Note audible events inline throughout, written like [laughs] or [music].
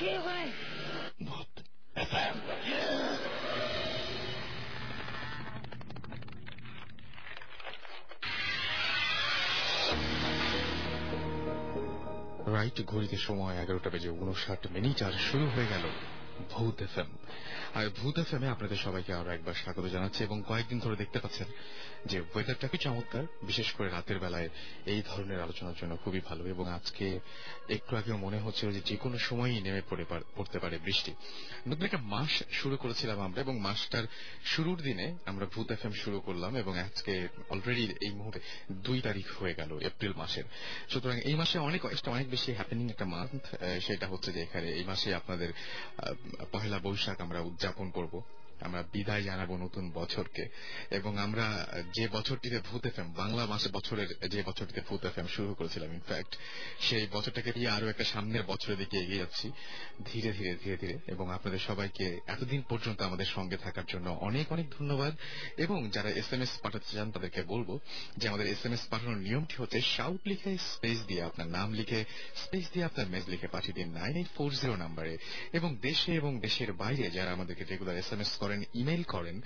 কে ভাই ভূত FM right ঘড়িতে সময় এগারোটা বেজে উনষাট মিনিট আর শুরু হয়ে গেল ভূত এফএম আর ভূত এফএম এ আপনাদের সবাইকে আরও একবার স্বাগত জানাচ্ছি এবং কয়েকদিন ধরে দেখতে পাচ্ছেন যে ওয়েদারটা খুব চমৎকার, বিশেষ করে রাতের বেলায় এই ধরনের আলোচনার জন্য খুবই ভালো এবং আজকে একটু আগেও মনে হচ্ছিল যে যে কোনো সময়ই নেমে পড়ে পড়তে পারে বৃষ্টি। নতুন একটা মাস শুরু করেছিলাম আমরা এবং মাসটার শুরুর দিনে আমরা ভূত এফএম শুরু করলাম এবং আজকে অলরেডি এই মুহূর্তে দুই তারিখ হয়ে গেল এপ্রিল মাসের। সুতরাং এই মাসে অনেক অনেক বেশি হ্যাপেনিং একটা মান্থ সেটা হচ্ছে যে এখানে এই মাসে আপনাদের পহেলা বৈশাখ আমরা উদযাপন করব। আমরা বিদায় জানাব নতুন বছরকে। এবং আমরা যে বছরটিতে ভূত এফএম বাংলা মাসে বছরের যে বছরটিতে ভূত এফএম শুরু করেছিলাম ইনফ্যাক্ট সেই বছরটাকে দিয়ে আরও একটা সামনের বছরের দিকে এগিয়ে যাচ্ছি। ধীরে ধীরে ধীরে ধীরে। এবং আপনাদের সবাইকে এতদিন পর্যন্ত আমাদের সঙ্গে থাকার জন্য অনেক অনেক ধন্যবাদ। এবং যারা এস এম এস পাঠাতে চান, তাদেরকে বলব যে আমাদের এস এম এস পাঠানোর নিয়মটি হচ্ছে শাউট লিখে স্পেস দিয়ে আপনার নাম লিখে স্পেস দিয়ে আপনার মেজ লিখে পাঠিয়ে দিন নাইন এইট ফোর জিরো নাম্বারে এবং দেশে এবং দেশের বাইরে যারা আমাদেরকে রেগুলার এস এম এস করেন ইমেল করেন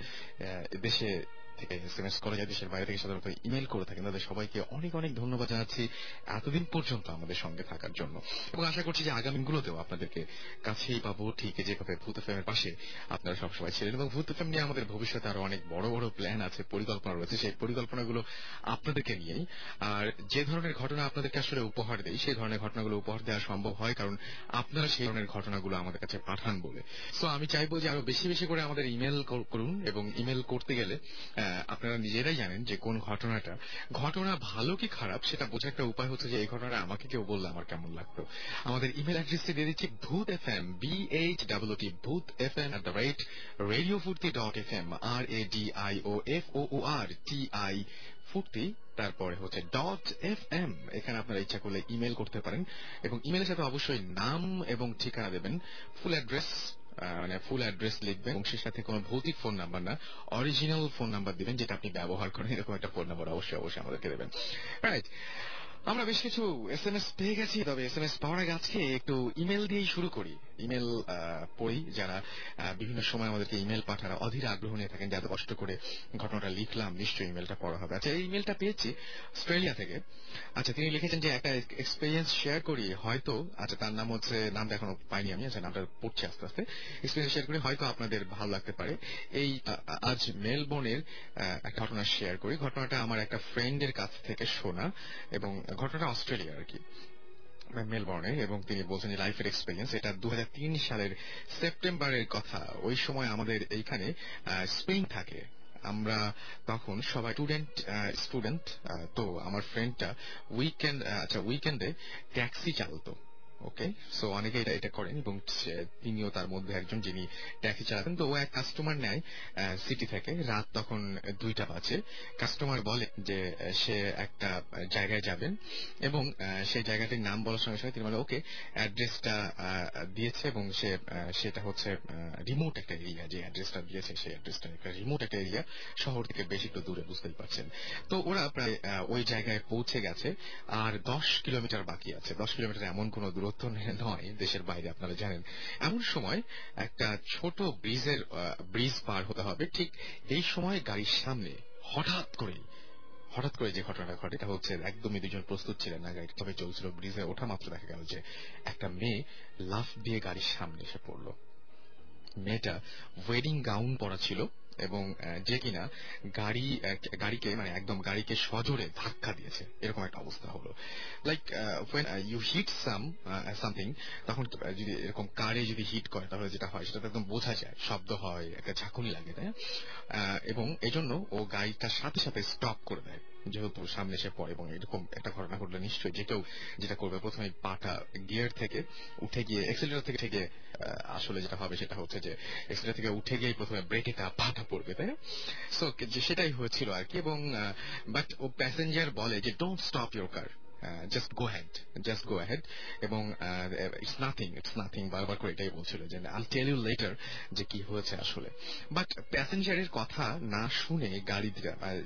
দেশে থেকে এস এম এস করে যায় দেশের বাইরে থেকে সাধারণত ইমেল করে থাকেন। তাদের সবাইকে অনেক অনেক ধন্যবাদ জানাচ্ছি এতদিন পর্যন্ত আমাদের সঙ্গে থাকার জন্য। এবং আশা করছি যে আগামী দিনগুলোতেও আপনাদেরকে কাছেই পাবো। ঠিক যেভাবে ভূত পাশে আপনারা সবসময় ছিলেন। এবং ভূত নিয়ে আমাদের ভবিষ্যতে আরও অনেক বড় বড় প্ল্যান আছে, পরিকল্পনা রয়েছে। সেই পরিকল্পনাগুলো আপনাদেরকে নিয়েই। আর যে ধরনের ঘটনা আপনাদেরকে আসলে উপহার দেয় সেই ধরনের ঘটনাগুলো উপহার দেওয়া সম্ভব হয়, কারণ আপনারা সেই ধরনের ঘটনাগুলো আমাদের কাছে পাঠান বলে। সো আমি চাইব যে আরও বেশি বেশি করে আমাদের ইমেল করুন এবং ইমেল করতে গেলে আপনারা নিজেরাই জানেন যে কোন ঘটনাটা। ঘটনা ভালো কি খারাপ সেটা বোঝার একটা উপায় হচ্ছে যে এই ঘটনাটা আমাকে কেউ বললে আমার কেমন লাগতো। আমাদের ইমেল অ্যাড্রেসটি দিয়ে দিচ্ছি Bhoot F M B H double T Bhoot F M at the rate radio Foorti dot F M R A D I O F O R T I Foorti তারপরে হচ্ছে ডট এফ এম এখানে আপনারা ইচ্ছা করলে email করতে পারেন। এবং ইমেলের সাথে অবশ্যই নাম এবং ঠিকানা দেবেন ফুল অ্যাড্রেস মানে ফুল অ্যাড্রেস লিখবেন। এবং সেই সাথে কোনো ভৌতিক ফোন নাম্বার না অরিজিনাল ফোন নাম্বার দিবেন, যেটা আপনি ব্যবহার করেন, এরকম একটা ফোন নাম্বার অবশ্যই অবশ্যই আমাদেরকে দেবেন। রাইট আমরা বেশ কিছু এস এম এস পেয়ে গেছি, তবে এস এম এস পাওয়ার আগে আজকে একটু ইমেল দিয়েই শুরু করি। ইমেল পড়ি যারা বিভিন্ন সময় আমাদেরকে ইমেল পাঠান, অধীর আগ্রহ নিয়ে থাকেন যাতে কষ্ট করে ঘটনাটা লিখলাম, নিশ্চয়ই ইমেলটা পড়া হবে। আচ্ছা এই ইমেলটা পেয়েছি অস্ট্রেলিয়া থেকে। আচ্ছা তিনি লিখেছেন যে একটা এক্সপিরিয়েন্স শেয়ার করি, হয়তো আচ্ছা তার নাম হচ্ছে, নামটা এখনও পাইনি আমি আচ্ছা নামটা পড়ছি আস্তে আস্তে। এক্সপিরিয়েন্স শেয়ার করি, হয়তো আপনাদের ভালো লাগতে পারে। এই আজ মেলবোর্নের একটা ঘটনা শেয়ার করি। ঘটনাটা আমার একটা ফ্রেন্ডের কাছ থেকে শোনা, এবং ঘটনাটা অস্ট্রেলিয়া আর কি। মেলবোর্নে এবং তিনি বলছেন লাইফের এক্সপিরিয়েন্স এটা দু হাজার তিন সালের সেপ্টেম্বরের কথা। ওই সময় আমাদের এইখানে স্প্রিং থাকে। আমরা তখন সবাই স্টুডেন্ট স্টুডেন্ট তো আমার ফ্রেন্ডটা উইকেন্ড আচ্ছা উইকেন্ডে ট্যাক্সি চালাতো। ওকে? সো অনেকে এটা এটা করেন এবং তিনিও তার মধ্যে একজন যিনি ট্যাক্সি চালাতেন। তো ও এক কাস্টমার নেয় সিটি থেকে। রাত তখন দুইটা বাজে। কাস্টমার বলে যে, সে একটা জায়গায় যাবেন এবং সেই জায়গাটির নাম বলার সঙ্গে সঙ্গে তিনি বলে, ওকে অ্যাড্রেসটা দিয়েছে এবং সে সেটা হচ্ছে রিমোট একটা এরিয়া যে অ্যাড্রেসটা দিয়েছে, সেই অ্যাড্রেসটা একটা রিমোট একটা এরিয়া শহর থেকে বেশি একটু দূরে, বুঝতেই পারছেন। তো ওরা প্রায় ওই জায়গায় পৌঁছে গেছে। আর দশ কিলোমিটার বাকি আছে। দশ কিলোমিটার এমন কোনো দূরত্ব নয় দেশের বাইরে আপনারা জানেন। এমন সময় একটা ছোট ব্রিজের ব্রিজ পার হতে হবে। ঠিক এই সময় গাড়ির সামনে হঠাৎ করেই, হঠাৎ করে যে ঘটনাটা ঘটে, এটা হচ্ছে একদমই দুজন প্রস্তুত ছিলেন না গাড়ি তবে চলছিল ব্রিজে ওঠা মাত্র দেখা গেল যে একটা মেয়ে লাফ দিয়ে গাড়ির সামনে এসে পড়ল। মেয়েটা ওয়েডিং গাউন পরা ছিল। এবং যে কিনা গাড়ি গাড়িকে মানে একদম গাড়িকে সজোরে ধাক্কা দিয়েছে। এরকম একটা অবস্থা হলো। Like when you hit some something তখন যদি এরকম কারে যদি হিট করে, তাহলে যেটা হয় সেটা একদম বোঝা যায়, শব্দ হয়, একটা ঝাঁকুনি লাগে, তাই এবং এজন্য ও গাড়িটার সাথে সাথে স্টপ করে দেয়। যেহেতু সামনে এসে পড়ে এবং এরকম একটা ঘটনা ঘটলে নিশ্চয়ই যে কেউ যেটা করবে প্রথমে পাটা গিয়ার থেকে উঠে গিয়ে এক্সেলেটার থেকে থেকে আসলে যেটা হবে সেটা হচ্ছে যে এক্সেলেটার থেকে উঠে গিয়ে প্রথমে ব্রেকে তা পাটা পড়বে, তাই না? সো সেটাই হয়েছিল আর কি এবং বাট ও প্যাসেঞ্জার বলে যে don't stop your car just go ahead just go ahead এবং ইটস নাথিং ইটস নাথিং বারবার করে এটাই বলছিল যে আই টেল ইউ লেটার যে কি হয়েছে আসলে. বাট প্যাসেঞ্জারের কথা না শুনে গাড়ি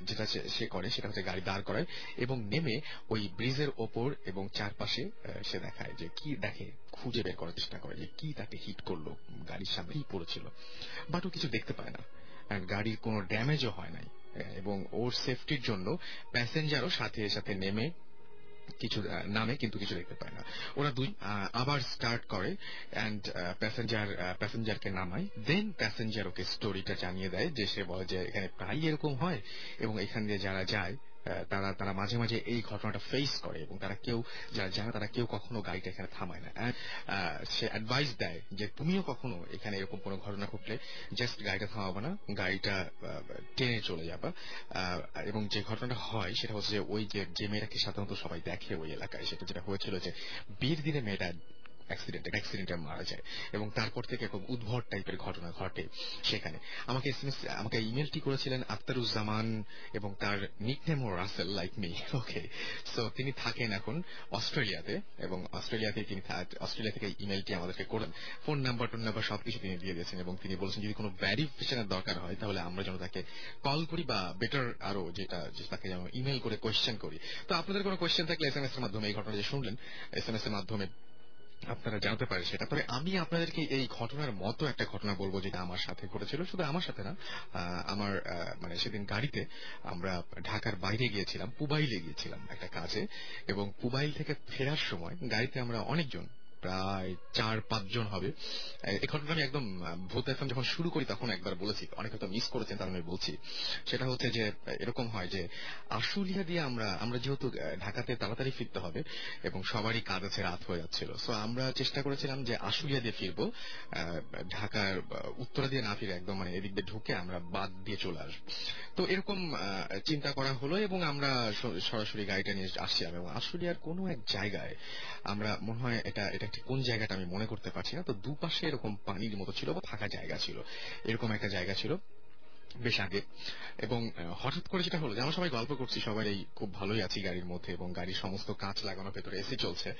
যেটা সে করে সেটা হচ্ছে গাড়ি দাঁড় করায় এবং নেমে ওই ব্রিজের ওপর এবং চারপাশে সে দেখায় যে কি দেখে, খুঁজে বের করার চেষ্টা করে যে কি তাকে হিট করল, গাড়ির সামনে কি পড়েছিল। বাট ও কিছু দেখতে পায় না। গাড়ির কোনো ড্যামেজও হয় নাই। এবং ওর সেফটির জন্য প্যাসেঞ্জারও সাথে সাথে নেমে কিছু নামে কিন্তু কিছু দেখতে পায় না। ওরা দুই আবার স্টার্ট করে অ্যান্ড প্যাসেঞ্জার প্যাসেঞ্জারকে নামায়। দেন প্যাসেঞ্জার ওকে স্টোরিটা জানিয়ে দেয় যে সে বলে যে এখানে প্রায় এরকম হয় এবং এখান দিয়ে যারা যায় তারা তারা মাঝে মাঝে এই ঘটনাটা ফেস করে এবং তারা কেউ, যারা জানে তারা কেউ কখনো গাড়িটা এখানে থামায় না। সে অ্যাডভাইস দেয় যে তুমিও কখনো এখানে এরকম কোনো ঘটনা ঘটলে জাস্ট গাড়িটা থামাবো না, গাড়িটা টেনে চলে যাবা। এবং যে ঘটনাটা হয় সেটা হচ্ছে ওই যে মেয়েটাকে সাধারণত সবাই দেখে ওই এলাকায়, সেটা যেটা হয়েছিল যে বিয়ের দিনে মেয়েটা অ্যাক্সিডেন্ট অ্যাক্সিডেন্টে মারা যায়। এবং তারপর থেকে খুব উদ্ভট টাইপের ঘটনা ঘটে সেখানে। আমাকে এসএমএস আমাকে ইমেলটি করেছিলেন আক্তারুজ্জামান এবং তার nickname Russell like me okay so তিনি থাকেন এখন অস্ট্রেলিয়াতে এবং অস্ট্রেলিয়াতে তিনি অস্ট্রেলিয়া থেকে ইমেলটি আমাদেরকে করেন। ফোন নাম্বার টোন নাম্বার সবকিছু তিনি দিয়ে দিয়েছেন এবং তিনি বলেছেন, যদি কোনো ভ্যারিফিকেশনের দরকার হয়, তাহলে আমরা যেন তাকে কল করি বা বেটার আরও যেটা তাকে যেন ইমেল করে কোয়েশ্চেন করি। তো আপনাদের কোনো কোয়েশ্চেন থাকলে এস এম এস এর মাধ্যমে এই ঘটনা যে শুনলেন। এস এম এস এর মাধ্যমে আপনারা জানতে পারে সেটা। তবে আমি আপনাদেরকে এই ঘটনার মতো একটা ঘটনা বলব যেটা আমার সাথে ঘটেছিল। শুধু আমার সাথে না আমার মানে সেদিন গাড়িতে আমরা ঢাকার বাইরে গিয়েছিলাম, পুবাইলে গিয়েছিলাম একটা কাজে। এবং পুবাইল থেকে ফেরার সময় গাড়িতে আমরা অনেকজন প্রায় চার পাঁচজন হবে। ঘটনা আমি একদম, ভূত এফএম যখন শুরু করি তখন একবার বলেছি, অনেক হয়তো মিস করেছেন, তার আমি বলছি। সেটা হচ্ছে যে, এরকম হয় যে, আশুলিয়া দিয়ে আমরা আমরা যেহেতু ঢাকাতে তাড়াতাড়ি ফিরতে হবে এবং সবারই কাজ আছে, রাত হয়ে যাচ্ছিল। সো আমরা চেষ্টা করেছিলাম যে আশুলিয়া দিয়ে ফিরবো। ঢাকার উত্তরা দিয়ে না ফিরে একদম মানে এদিক দিয়ে ঢুকে আমরা বাদ দিয়ে চলে আসব। তো এরকম চিন্তা করা হলো এবং আমরা সরাসরি গাড়িটা নিয়ে আসছিলাম এবং আশুলিয়ার কোনো এক জায়গায় আমরা মনে হয় এটা এটা ঠিক কোন জায়গাটা আমি মনে করতে পারছি না, তো দুপাশে এরকম পানির মতো ছিল বা ফাঁকা জায়গা ছিল। এরকম একটা জায়গা ছিল। বেশ আগে। এবং হঠাৎ করে যেটা হলো যে সবাই গল্প করছি, সবাই এই খুব ভালোই আছি গাড়ির মধ্যে এবং গাড়ির সমস্ত কাঁচ লাগানো ভেতরে এসি চলছে।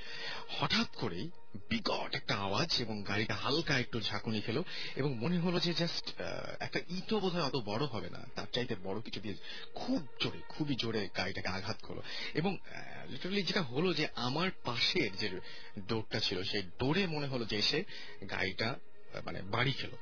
হঠাৎ করেই বিকট একটা আওয়াজ এবং গাড়িটা হালকা একটু ঝাঁকুনি খেলো এবং মনে হলো যে জাস্ট একটা ইটও বোধ অত বড় হবে না, তার চাইতে বড় কিছু দিয়ে খুব জোরে, খুবই জোরে গাড়িটাকে আঘাত করল। এবং লিটারালি যেটা হলো যে আমার পাশের যে ডোরটা ছিল, সেই ডোরে মনে হলো যে এসে গাড়িটা মানে বাড়ি খেলো।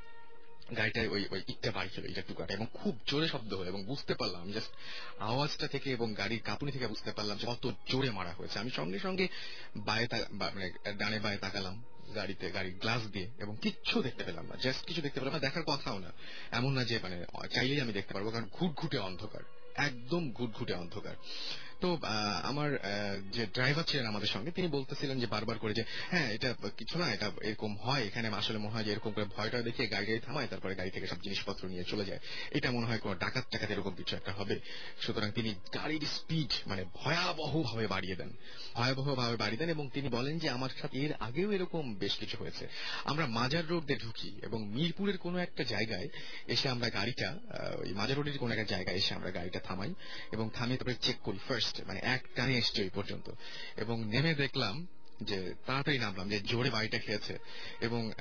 গাড়িটায় ওই ওই ইটটা বাড়ি ছিল ইটার টুকাটা এবং খুব জোরে শব্দ হলো এবং বুঝতে পারলাম জাস্ট আওয়াজটা থেকে এবং গাড়ির কাঁপুনি থেকে বুঝতে পারলাম যে কত জোরে মারা হয়েছে। আমি সঙ্গে সঙ্গে বায়ে মানে ডানে বায়ে তাকালাম গাড়িতে, গাড়ির গ্লাস দিয়ে এবং কিচ্ছু দেখতে পেলাম না জাস্ট কিছু দেখতে পেলাম না, দেখার কথাও না। এমন না যে মানে চাইলেই আমি দেখতে পারব, কারণ ঘুটঘুটে অন্ধকার, একদম ঘুটঘুটে অন্ধকার। তো আমার যে ড্রাইভার ছিলেন আমাদের সঙ্গে, তিনি বলতেছিলেন যে বারবার করে যে হ্যাঁ এটা কিছু না, এটা এরকম হয়, এখানে আসলে মনে হয় যে এরকম করে ভয়টা দেখিয়ে গাড়ি থামায়, তারপরে গাড়ি থেকে সব জিনিসপত্র নিয়ে চলে যায়। এটা মনে হয় কোন ডাকাত টাকাত এরকম কিছু একটা হবে। সুতরাং তিনি গাড়ির স্পিড মানে ভয়াবহ ভাবে বাড়িয়ে দেন। ভয়াবহ ভাবে বাড়িয়ে দেন এবং তিনি বলেন যে, আমার সাথে এর আগেও এরকম বেশ কিছু হয়েছে। আমরা মাজার রোড ঢুকি এবং মিরপুরের কোনো একটা জায়গায় এসে আমরা গাড়িটা মাজার রোডের কোনো একটা জায়গায় এসে আমরা গাড়িটা থামাই এবং থামিয়ে তারপরে চেক করি ফার্স্ট মানে এক টানে এসছে ওই পর্যন্ত। এবং নেমে দেখলাম যে তাড়াতাড়ি নামলাম, যে জোরে বাড়িটা খেয়েছে। এবং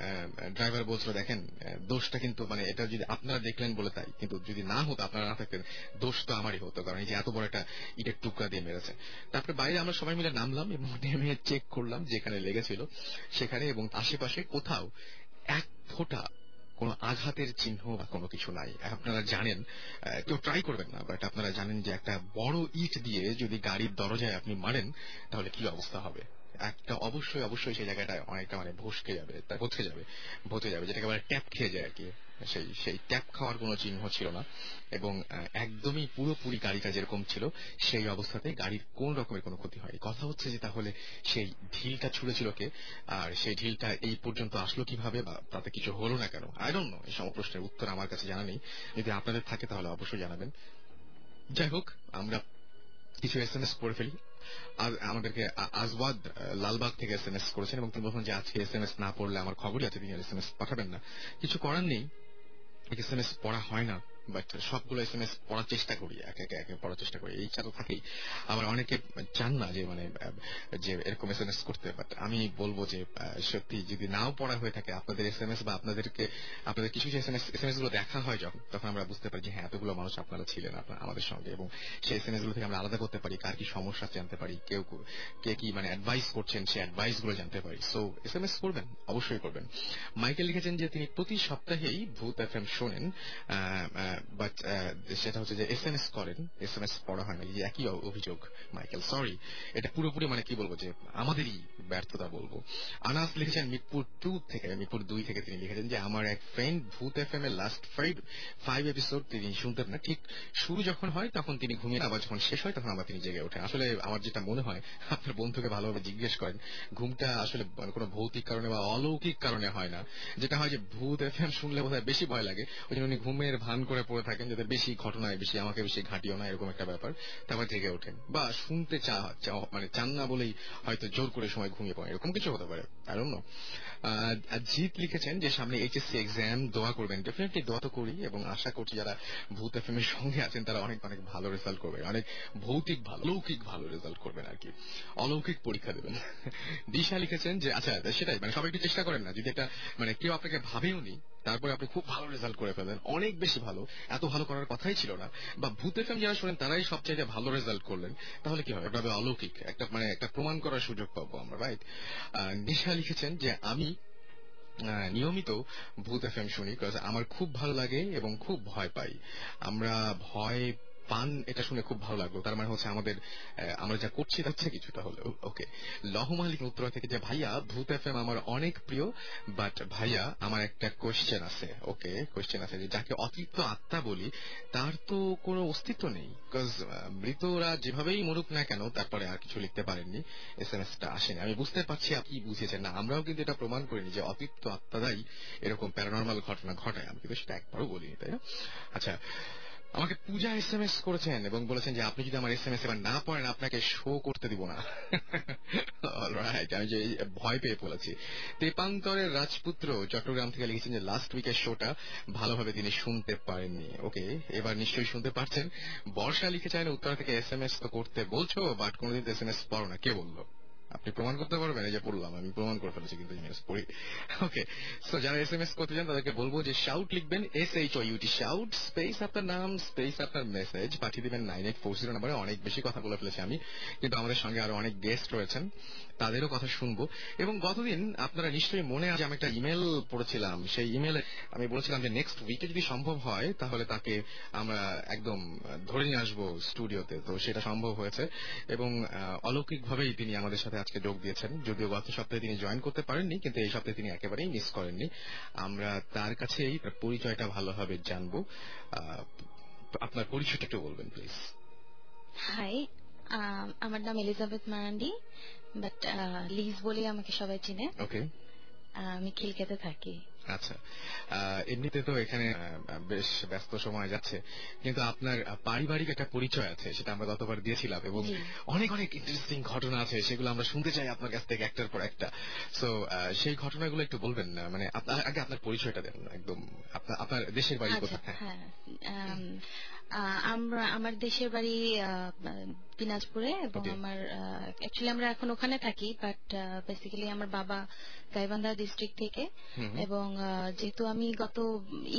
ড্রাইভার বলছিল, দেখেন দোষটা কিন্তু মানে এটা যদি আপনারা দেখলেন বলে তাই, কিন্তু যদি না হতো, আপনারা না থাকতেন, দোষ তো আমারই হতো, কারণ এই যে এত বড় একটা ইটের টুকরা দিয়ে মেরেছে। তারপরে বাইরে আমরা সবাই মিলে নামলাম এবং [laughs] নেমে চেক করলাম যেখানে লেগেছিল সেখানে এবং আশেপাশে কোথাও এক ফোঁটা কোনো আঘাতের চিহ্ন বা কোনো কিছু নাই। আপনারা জানেন কেউ ট্রাই করবেন না বাট আপনারা জানেন যে একটা বড় ইট দিয়ে যদি গাড়ির দরজায় আপনি মারেন, তাহলে কি অবস্থা হবে? একটা অবশ্যই অবশ্যই সেই জায়গাটা অনেকটা মানে ভসকে যাবে ভসকে যাবে, ভসে যাবে, যেটাকে বলে ট্যাপ খেয়ে যায় আর কি। সেই সেই ট্যাপ খাওয়ার কোনো চিহ্ন ছিল না এবং একদমই পুরোপুরি গাড়িটা যেরকম ছিল, সেই অবস্থাতে গাড়ির কোন রকমের কোনো ক্ষতি হয়নি। কথা হচ্ছে যে তাহলে সেই ঢিলটা ছুড়েছিল কে? আর সেই ঢিলটা এই পর্যন্ত আসলো কীভাবে বা তাতে কিছু হলো না কেন? আই ডোন্ট নো এই সব প্রশ্নের উত্তর আমার কাছে জানা নেই। যদি আপনাদের থাকে তাহলে অবশ্যই জানাবেন। যাই হোক, আমরা কিছু এস এম এস করে ফেলি। আমাদেরকে আজওয়াদ লালবাগ থেকে এস এম এস করেছেন এবং তিনি বলছেন যে আজকে এস এম এস না পড়লে আমার খবরই আছে তিনি এস এম এস পাঠাবেন না। কিছু করার নেই। এস এম এস পড়া হয় না। বাট সবগুলো এস এম এস পড়ার চেষ্টা করি, একে একে একে পড়ার চেষ্টা করি। এই তো থাকেই আবার অনেকে চান না যে মানে যে এরকম এস এম এস করতে। বাট আমি বলব যে সত্যি যদি নাও পড়া হয়ে থাকে, আপনাদের এস এম এস বা আপনাদেরকে, আপনাদের কিছু S M S S M এসগুলো দেখা হয় যখন, তখন আমরা বুঝতে পারি যে হ্যাঁ এতগুলো মানুষ আপনারা ছিলেন আপনার আমাদের সঙ্গে। এবং সেই এস এম এসগুলো থেকে আমরা আলাদা করতে পারি, কার কি সমস্যা জানতে পারি, কেউ কে, কি মানে অ্যাডভাইস করছেন, সেই অ্যাডভাইসগুলো জানতে পারি। সো এস এম এস করবেন, অবশ্যই করবেন। মাইকেল লিখেছেন যে, তিনি প্রতি সপ্তাহেই ভূত এফ এম শোনেন বাট সেটা হচ্ছে যে এস এম এস করেন এস এম এস পড়া হয় না এই একই অভিযোগ, মাইকেল সরি এটা পুরোপুরি মানে কি বলব যে আমাদেরই ব্যর্থতা বলব। আনাস লিখেছেন মিরপুর টু থেকে, মিরপুর দুই থেকে তিনি লিখেছেন যে, আমার এক ফ্রেন্ড ভূত এফ এম এর লাস্ট ফাইভ ফাইভ এপিসোড তিনি শুনতেন না। ঠিক শুরু যখন হয়, তখন তিনি ঘুমিয়ে আবার যখন শেষ হয়, তখন আবার তিনি জেগে ওঠেন। আসলে আমার যেটা মনে হয়, আপনার বন্ধুকে ভালোভাবে জিজ্ঞেস করেন, ঘুমটা আসলে মানে কোনো ভৌতিক কারণে বা অলৌকিক কারণে হয় না। যেটা হয় যে ভূত এফ এম শুনলে বোধহয় বেশি ভয় লাগে। ওই জন্য উনি ঘুমের ভান করে পড়ে থাকেন যাতে বেশি ঘটনায় বেশি আমাকে বেশি ঘাটিও না, এরকম একটা ব্যাপার তারপর জেগে ওঠেন। বা শুনতে মানে চান না বলেই হয়তো জোর করে সময় ঘুমিয়ে পড়েন, এরকম কিছু হতে পারে আর অন্য জিৎ লিখেছেন যে সামনে এইচএসসি এক্সাম দোয়া করবেন। ডেফিনেটলি দোয়া তো করি, এবং আশা করছি যারা ভূত এফ এর সঙ্গে আছেন, তারা অনেক অনেক ভালো রেজাল্ট করবেন, অনেক ভৌতিক ভালো লৌকিক ভালো রেজাল্ট করবেন আর কি। অলৌকিক পরীক্ষা দেবেন। দিশা লিখেছেন যে আচ্ছা সেটাই মানে সবাই একটু চেষ্টা করেন না, যদি একটা মানে কেউ আপনাকে ভাবেও নি তারপরে আপনি খুব ভালো রেজাল্ট করে ফেলেন অনেক বেশি ভালো। এত ভালো করার কথাই ছিল না। বা ভূত এফএম যারা শোনেন, তারাই সবচেয়ে ভালো রেজাল্ট করলেন। তাহলে কি হবে এটা অলৌকিক, একটা মানে একটা প্রমাণ করার সুযোগ পাবো আমরা রাইট নিশা লিখেছেন যে আমি নিয়মিত ভূত এফ এম শুনি আমার খুব ভালো লাগে এবং খুব ভয় পাই। আমরা ভয় পান, এটা শুনে খুব ভালো লাগল। তার মানে হচ্ছে আমাদের আমরা যা করছি থেকে কিছুটা হলো ওকে লহমালিক উত্তরা থেকে যে, ভাইয়া ভূত এফ আমার অনেক প্রিয় বাট ভাইয়া, আমার একটা কোয়েশ্চেন আছে ওকে কোয়েশ্চেন আছে, যে যাকে অতৃপ্ত আত্মা বলি, তার তো কোনো অস্তিত্ব নেই বিকজ মৃতরা যেভাবেই মরুক না কেন, তারপরে আর কিছু লিখতে পারেননি এস এম এসটা আসেনি আমি বুঝতে পারছি আপনি বুঝেছেন। না, আমরাও কিন্তু এটা প্রমাণ করিনি যে অতৃপ্ত আত্মারাই এরকম প্যারানর্মাল ঘটনা ঘটায়। আমি কিন্তু সেটা একবারও বলিনি, তাই না? আচ্ছা আমাকে পূজা এস এম এস করেছেন এবং বলেছেন যে আপনি যদি আমার এস এম এস এবার না পড়েন, আপনাকে শো করতে দিব না। আমি যে ভয় পেয়ে বলেছি তেপান্তরের রাজপুত্র চট্টগ্রাম থেকে লিখেছেন যে লাস্ট উইকের শোটা ভালোভাবে তিনি শুনতে পারেননি। ওকে এবার নিশ্চয়ই শুনতে পারছেন। বর্ষা লিখেছেন, উত্তর থেকে এস এম এস তো করতে বলছো বাট কোনোদিন এস এম এস পড়ো না। কে বলল? আপনি প্রমাণ করতে পারবেন, এই যে পড়লাম, আমি প্রমাণ করে ফেলেছি কিন্তু ইমেজ পড়ি ওকে সো যারা এস এম এস করতে চান তাদেরকে বলব যে শাউট লিখবেন S H O U T shout space আপনার নাম স্পেস আপনার মেসেজ পাঠিয়ে দিবেন নাইন এইট ফোর জিরো নাম্বারে অনেক বেশি কথা বলে ফেলেছি আমি, কিন্তু আমাদের সঙ্গে আরও অনেক গেস্ট রয়েছেন। তাদেরও কথা শুনব। এবং গতদিন আপনারা নিশ্চয়ই মনে আছে আমি একটা ইমেল পড়েছিলাম। সেই ইমেলে আমি বলেছিলাম যে নেক্সট উইকে যদি সম্ভব হয় তাহলে তাকে আমরা একদম ধরে নিয়ে আসব স্টুডিওতে তো। সেটা সম্ভব হয়েছে। এবং অলৌকিক ভাবেই তিনি আমাদের সাথে আজকে যোগ দিয়েছেন। যদিও গত সপ্তাহে তিনি জয়েন করতে পারেননি কিন্তু এই সপ্তাহে তিনি একেবারেই মিস করেননি। আমরা তার কাছেই পরিচয়টা ভালোভাবে জানব। আপনার পরিচয়টা একটু বলবেন প্লিজ হাই আম, আমার নাম এলিজাবেথ মারান্ডি। বাট লিজ বলে আমাকে সবাই চিনে। ওকে আমি খিলকেতে থাকি। আচ্ছা। এমনিতে তো এখানে বেশ ব্যস্ত সময় যাচ্ছে। কিন্তু আপনার পারিবারিক একটা পরিচয় আছে সেটা আমরা গতবার দিয়েছিলাম এবং অনেক অনেক ইন্টারেস্টিং ঘটনা আছে সেগুলো আমরা শুনতে চাই আপনার কাছ থেকে একটার পর একটা। সো সেই ঘটনাগুলো একটু বলবেন না মানে আপনার আগে আপনার পরিচয়টা দেন একদম। আপনার দেশের বাড়ি আচ্ছা কোথায়? হ্যাঁ। আমরা আমার দেশের বাড়ি দিনাজপুরে এবং আমার অ্যাকচুয়ালি আমরা এখন ওখানে থাকি বাট বেসিক্যালি আমার বাবা গাইবান্ধা ডিস্ট্রিক্ট থেকে। এবং যেহেতু আমি গত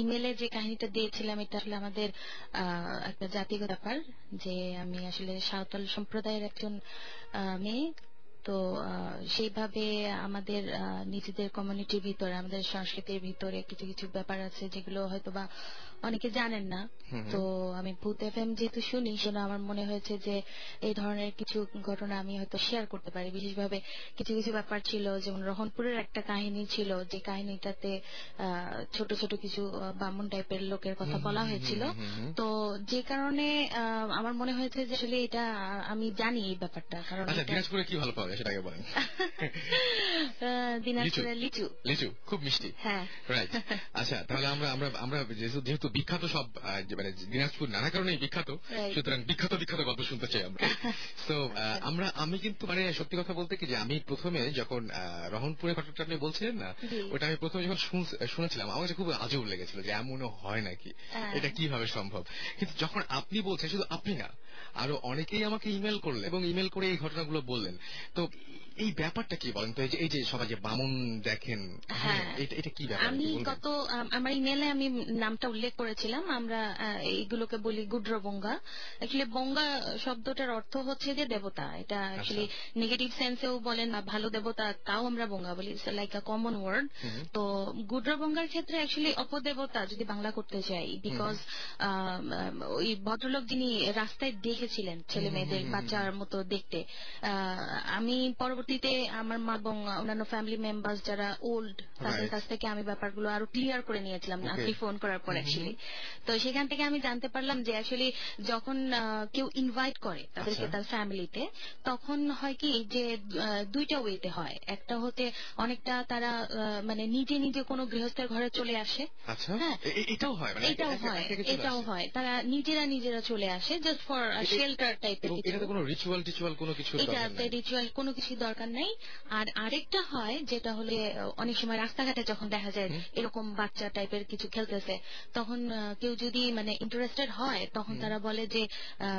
ইমেলে যে কাহিনীটা দিয়েছিলাম এটা আসলে আমাদের আহ, একটা জাতিগত ব্যাপার যে আমি আসলে সাঁওতাল সম্প্রদায়ের একজন মেয়ে তো সেইভাবে আমাদের নিজেদের কমিউনিটির ভিতরে আমাদের সংস্কৃতির ভিতরে কিছু কিছু ব্যাপার আছে যেগুলো হয়তো বা অনেকে জানেন না। তো আমি ভূত এফ এম যেহেতু শুনি সেজন্য আমার মনে হয়েছে যে এই ধরনের কিছু ঘটনা আমি হয়তো শেয়ার করতে পারি। বিশেষভাবে কিছু কিছু ব্যাপার ছিল যেমন রহনপুরের একটা কাহিনী ছিল যে কাহিনীটাতে ছোট ছোট কিছু বামুন টাইপের লোকের কথা বলা হয়েছিল। তো যে কারণে আমার মনে হয়েছে যে আসলে এটা আমি জানি এই ব্যাপারটা কারণ আচ্ছা দিনাজপুরে কি ভালো পাওয়া যায় সেটা আগে বলেন। [laughs] আহ, দিনাজপুরের লিচু। লিচু। খুব মিষ্টি। হ্যাঁ। রাইট [laughs] আচ্ছা তাহলে আমরা আমরা আমরা যেহেতু বিখ্যাত সব মানে দিনাজপুর নানা কারণে বিখ্যাত সুতরাং বিখ্যাত বিখ্যাত গল্প শুনতে চাই আমরা। [laughs] তো আমরা আমি কিন্তু মানে সত্যি কথা বলতে কি যে আমি প্রথমে যখন রহনপুরের ঘটনাটা আপনি বলছিলেন না ওটা আমি প্রথমে যখন শুনেছিলাম আমার কাছে খুব আজব লেগেছিল যে এমনও হয় নাকি? হ্যাঁ। এটা কীভাবে সম্ভব? কিন্তু যখন আপনি বলছেন শুধু আপনি না আরও অনেকেই আমাকে ইমেল করলেন এবং ইমেল করে এই ঘটনাগুলো বললেন। তো এই ব্যাপারটা কি বলেন তো? এই যে এই যে সবাই যে বামন দেখেন হ্যাঁ। এটা এটা কি ব্যাপার আমি গত আমার ইমেলে আমি নামটা উল্লেখ করেছিলাম। আমরা এইগুলোকে বলি গুড্র বঙ্গা। অ্যাকচুয়ালি বঙ্গা শব্দটার অর্থ হচ্ছে যে দেবতা। এটা অ্যাকচুয়ালি নেগেটিভ সেন্সেও বলেন বা ভালো দেবতা তাও আমরা বঙ্গা বলি। লাইক আ কমন ওয়ার্ড তো গুড্র বঙ্গার ক্ষেত্রে অ্যাকচুয়ালি অপদেবতা যদি বাংলা করতে চাই বিকজ ওই ভদ্রলোক যিনি রাস্তায় দেখেছিলেন ছেলে মেয়েদের বাচ্চার মতো দেখতে আমি পরবর্তীতে আমার মা এবং অন্যান্য ফ্যামিলি মেম্বার্স যারা ওল্ড তাদের কাছ থেকে আমি ব্যাপারগুলো আরও ক্লিয়ার করে নিয়েছিলাম আপনি ফোন করার পর অ্যাকচুয়ালি তো সেখান থেকে আমি জানতে পারলাম যে আসলে যখন কেউ ইনভাইট করে তাদেরকে আচ্ছা। তার ফ্যামিলিতে তখন হয় কি যে দুইটা ওয়েতে হয়। একটা হতে অনেকটা তারা মানে নিজে নিজে কোনো গৃহস্থের ঘরে চলে আসে। আচ্ছা। হ্যাঁ। এটাও হয় মানে এটাও হয় এটাও হয়। তারা নিজেরা নিজেরা চলে আসে জাস্ট ফর শেল্টার টাইপের কিছু। কোনো রিচুয়াল টিচুয়াল কোনো কিছু এটাতে রিচুয়াল কোনো কিছু দরকার নেই। আর আরেকটা হয় যেটা হলে অনেক সময় রাস্তাঘাটে যখন দেখা যায় এরকম বাচ্চা টাইপের কিছু খেলতেছে তখন কেউ যদি মানে ইন্টারেস্টেড হয় তখন তারা বলে যে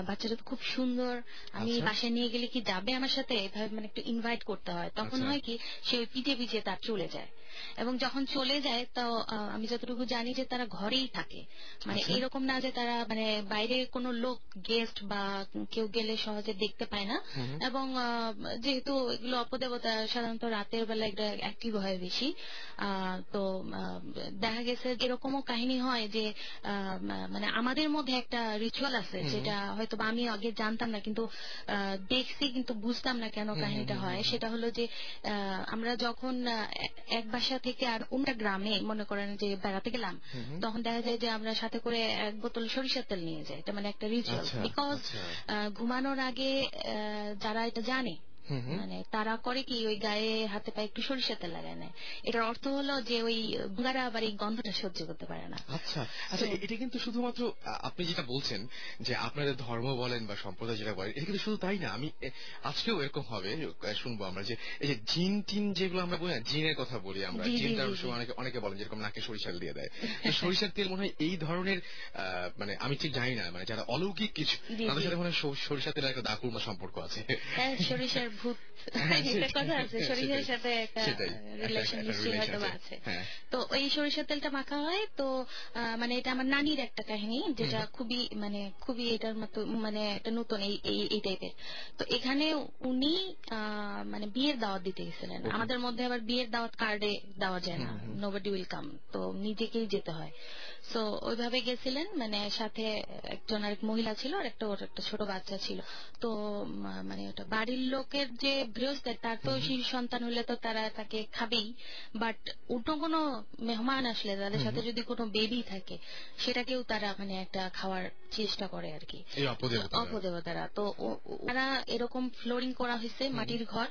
বাচ্চাটা তো খুব সুন্দর আমি আচ্ছা। বাসায় নিয়ে গেলে কি যাবে আমার সাথে? এভাবে মানে একটু ইনভাইট করতে হয়। তখন আচ্ছা। হয় কি সে পিঠে পিঠে তার চলে যায়। এবং যখন চলে যায় তো আমি যতটুকু জানি যে তারা ঘরেই থাকে। মানে আচ্ছা। এরকম না যে তারা মানে বাইরে কোনো লোক গেস্ট বা কেউ গেলে সহজে দেখতে পায় না। এবং যেহেতু এগুলো অপদেবতা সাধারণত রাতের বেলা এটা অ্যাক্টিভ হয় বেশি। তো দেখা গেছে এরকমও কাহিনী হয় যে মানে আমাদের মধ্যে একটা রিচুয়াল আছে যেটা হয়তো বা আমি আগে জানতাম না কিন্তু আহ, দেখছি কিন্তু বুঝতাম না কেন কাহিনীটা হয়। সেটা হলো যে আহ, আমরা যখন এক বাসা থেকে আর অন্য গ্রামে মনে করেন যে বেড়াতে গেলাম তখন দেখা যায় যে আমরা সাথে করে এক বোতল সরিষার তেল নিয়ে যাই এটা মানে একটা রিচুয়াল আচ্ছা, বিকজ আচ্ছা। ঘুমানোর আগে আহ, যারা এটা জানে। মানে তারা করে কি ওই গায়ে হাতে পায়ে একটু সরিষা তেল লাগায় নেয়। এটার অর্থ হলো যে ওই বুঙ্গারা আবার এই গন্ধটা সহ্য করতে পারে না। আচ্ছা আচ্ছা এটা কিন্তু শুধুমাত্র আপনি যেটা বলছেন যে আপনাদের ধর্ম বলেন বা সম্প্রদায় যেটা বলেন এটা কিন্তু শুধু তাই না আমি আজকেও এরকম হবে শুনব আমরা যে এই যে জিন টিন যেগুলো আমরা বলি জিনের কথা বলি আমরা। জি, জি, জিনটার জি, জি। সময় অনেকে অনেকে বলেন যেরকম নাকে সরিষার দিয়ে দেয়। তো সরিষার তেল মনে হয় এই ধরনের আহ, মানে আমি ঠিক জানি না মানে যারা অলৌকিক কিছু তাদের সাথে মনে হয় সর- সরিষার তেলের একটা দাকুলমা সম্পর্ক আছে। হ্যাঁ সরিষার ভূত [laughs] হ্যাঁ, [laughs] একটা কথা আছে সরিষার সাথে একটা রিলেশন নিশ্চয়ই হয়তো আছে। আছে। হ্যাঁ। তো ওই সরিষার তেলটা মাখা হয় তো মানে এটা আমার নানির একটা কাহিনী যেটা খুবই মানে খুবই এটার মতো মানে একটা নতুন এই এই এই টাইপের। তো এখানে উনি মানে বিয়ের দাওয়াত দিতে গেছিলেন। আমাদের মধ্যে আবার বিয়ের দাওয়াত কার্ডে দেওয়া যায় না নোবডি উইল কাম তো নিজেকেই যেতে হয়। সো ওইভাবে গেছিলেন মানে সাথে একজন আরেক মহিলা ছিল আর একটা ওর একটা ছোট বাচ্চা ছিল। তো মানে ওটা বাড়ির লোকের যে গৃহস্থের তার তো শিশু সন্তান হলে তো তারা তাকে খাবেই। বাট অন্য কোনো মেহমান আসলে তাদের সাথে যদি কোনো বেবি থাকে সেটাকেও তারা মানে একটা খাওয়ার চেষ্টা করে আর কি। অপদেবতারা। তো ও- এরকম ফ্লোরিং করা হয়েছে মাটির ঘর।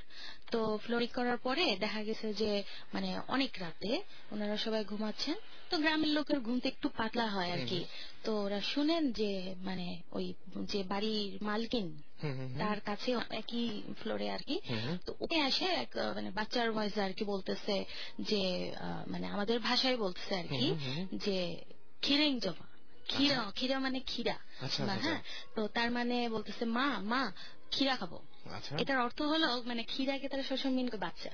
তো ফ্লোরিং করার পরে দেখা গেছে যে মানে অনেক রাতে ওনারা সবাই ঘুমাচ্ছেন। তো গ্রামের লোকের ঘুমতে একটু পাতলা হয় আর কি। তো ওরা শুনেন যে মানে ওই যে বাড়ির মালকিন। তার কাছে একই ফ্লোরে আর কি তো ওকে আসে এক মানে বাচ্চার ভয়েসে আর কি বলতেছে যে মানে আমাদের ভাষায় বলতেছে আর কি যে খিরেং জমা ক্ষীরা ক্ষীরা মানে ক্ষীরা আচ্ছা, আচ্ছা, হ্যাঁ তো তার মানে বলতেছে মা মা ক্ষীরা খাব। আচ্ছা। এটার অর্থ হলো মানে ক্ষীরাকে তারা সবসময় মিন বাচ্চা।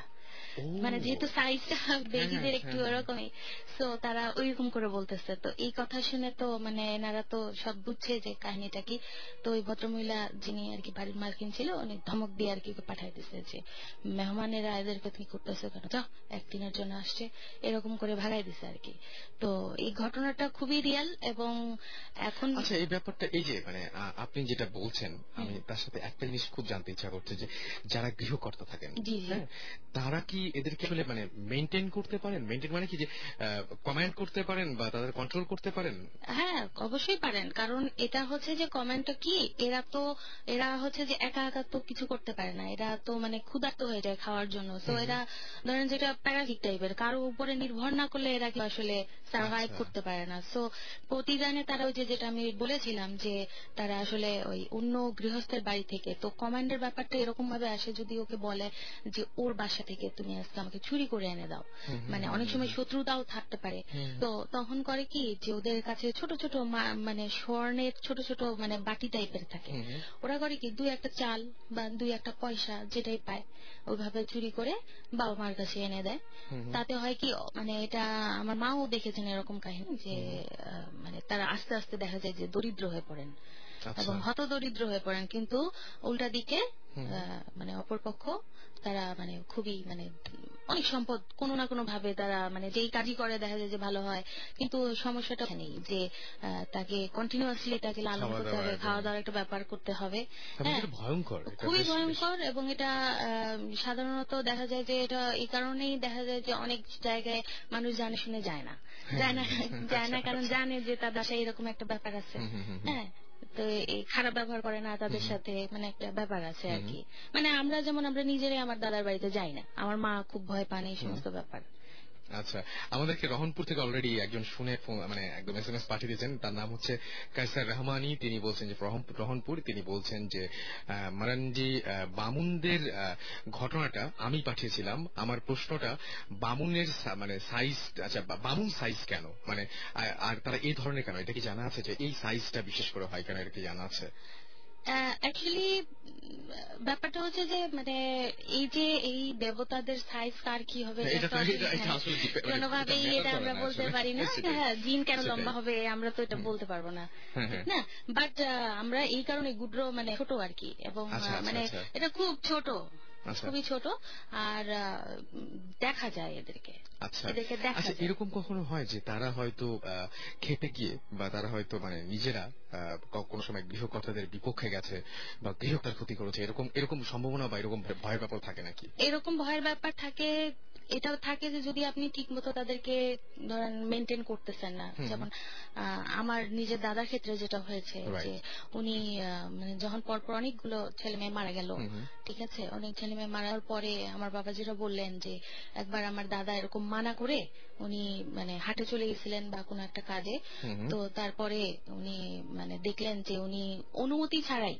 মানে যেহেতু সাইজটা [laughs] বেবিদের একটু হ্যাঁ, হ্যাঁ। ওরকমই। সো তারা ওইরকম করে বলতেছে। তো এই কথা শুনে তো মানে এনারা তো সব বুঝছে যে কাহিনীটা কি। তো ওই ভদ্রমহিলা যিনি আর কি বাড়ির মালকিন ছিল উনি ধমক দিয়ে আর কি পাঠাই দিছে যে মেহমানেরা এদেরকে তুমি করতেছো কেন? যাও একদিনের জন্য আসছে। এরকম করে ভাগাই দিছে আর কি। তো এই ঘটনাটা খুবই রিয়াল এবং এখন আচ্ছা এই ব্যাপারটা এই যে মানে আপনি যেটা বলছেন আমি তার সাথে একটা জিনিস খুব জানতে ইচ্ছা করছে যে যারা গৃহকর্তা থাকেন। হ্যাঁ, তারা কি এদেরকে আসলে মানে মেনটেন করতে পারেন? মেনটেন মানে কি যে কমেন্ট করতে পারেন বা তাদের কন্ট্রোল করতে পারেন? হ্যাঁ অবশ্যই পারেন। কারণ এটা হচ্ছে যে কমেন্টটা কি এরা তো এরা হচ্ছে যে একা একা তো কিছু করতে পারে না। এরা তো মানে ক্ষুধার্ত হয়ে যায় খাওয়ার জন্য। তো এরা ধরেন যেটা প্যারাসিক টাইপের কারও উপরে নির্ভর না করলে এরা কি আসলে সার্ভাইভ আচ্ছা। করতে পারে না। সো প্রতিদানে তারা ওই যে যেটা আমি বলেছিলাম যে তারা আসলে ওই অন্য গৃহস্থের বাড়ি থেকে তো কমান্ডের ব্যাপারটা এরকম ভাবে আসে যদি ওকে বলে যে ওর বাসা থেকে তুমি আজকে আমাকে চুরি করে এনে দাও। মানে অনেক সময় শত্রুতাও থাকতে পারে। তো তখন করে কি যে ওদের কাছে ছোট ছোট মানে স্বর্ণের ছোট ছোট মানে বাটি টাইপের থাকে। ওরা করে কি দুই একটা চাল বা দুই একটা পয়সা যেটাই পায় ওইভাবে চুরি করে বাবা মার কাছে এনে দেয়। তাতে হয় কি মানে এটা আমার মাও দেখেছেন এরকম কাহিনী যে মানে তারা আস্তে আস্তে দেখা যায় যে দরিদ্র হয়ে পড়েন। এবং হত দরিদ্র হয়ে পড়েন। কিন্তু উল্টা দিকে মানে অপরপক্ষ তারা মানে খুবই মানে অনেক সম্পদ কোনো না কোনো ভাবে তারা মানে যেই কাজই করে দেখা যায় যে ভালো হয়। কিন্তু সমস্যাটা নেই যে তাকে কন্টিনিউয়াসলি তাকে লালন করতে হবে খাওয়া দাওয়ার একটা ব্যাপার করতে হবে। হ্যাঁ। ভয়ঙ্কর খুবই ভয়ঙ্কর এবং এটা আহ, সাধারণত দেখা যায় যে এটা এই কারণেই দেখা যায় যে অনেক জায়গায় মানুষ জানে শুনে যায় না। যায় না যায় না কারণ জানে যে তার বাসায় এরকম একটা ব্যাপার আছে। হ্যাঁ। খারাপ ব্যবহার করে না তাদের সাথে মানে একটা ব্যাপার আছে আর কি। মানে আমরা যেমন আমরা নিজেরাই আমার দাদার বাড়িতে যাই না। আমার মা খুব ভয় পান এই সমস্ত ব্যাপার। আচ্ছা আমাদেরকে রহনপুর থেকে অলরেডি একজন শুনে মানে একদম এস এম এস পাঠিয়ে দিয়েছেন। তার নাম হচ্ছে কাইসার রহমানি। তিনি বলছেন যে রহনপুর, তিনি বলছেন যে মারানজি বামুনদের ঘটনাটা আমি পাঠিয়েছিলাম। আমার প্রশ্নটা বামুনের মানে সাইজ আচ্ছা বামুন সাইজ কেন? মানে আর তারা এই ধরনের কেন? এটা কি জানা আছে যে এই সাইজটা বিশেষ করে হয় কেন? এটা কি জানা আছে? অ্যাকচুয়ালি ব্যাপারটা হচ্ছে যে মানে এই যে এই দেবতাদের সাইজ কার কি হবে হ্যাঁ, হ্যাঁ, মানে কোনোভাবেই এটা আমরা বলতে। পারি না। হ্যাঁ জিন কেন লম্বা হবে আমরা তো এটা বলতে পারব না হ্যাঁ, হ্যাঁ। ঠিক না বাট আমরা এই কারণে গুড্রো মানে ছোট আর কি এবং আচ্ছা, আচ্ছা, মানে আচ্ছা। এটা খুব ছোট। খুবই ছোট আর দেখা যায় এদেরকে। আচ্ছা। এদেরকে দেখা আচ্ছা যায়। এরকম কখনো হয় যে তারা হয়তো খেপে গিয়ে বা তারা হয়তো মানে নিজেরা কোন সময় গৃহকর্তাদের বিপক্ষে গেছে বা গৃহকর্তার ক্ষতি করেছে এরকম এরকম সম্ভাবনা বা এরকম ভয়ের ব্যাপার থাকে নাকি? এরকম ভয়ের ব্যাপার থাকে এটাও থাকে যে যদি আপনি ঠিক মতো তাদেরকে ধরেন মেনটেন করতেছেন না যেমন আমার নিজের দাদার ক্ষেত্রে যেটা হয়েছে যে উনি মানে যখন পরপর অনেকগুলো ছেলে মেয়ে মারা গেল। ঠিক আছে অনেক ছেলে মেয়ে মারার পরে আমার বাবা যেটা বললেন যে একবার আমার দাদা এরকম মানা করে উনি মানে হাটে চলে গেছিলেন বা কোনো একটা কাজে। তো তারপরে উনি মানে দেখলেন যে উনি অনুমতি ছাড়াই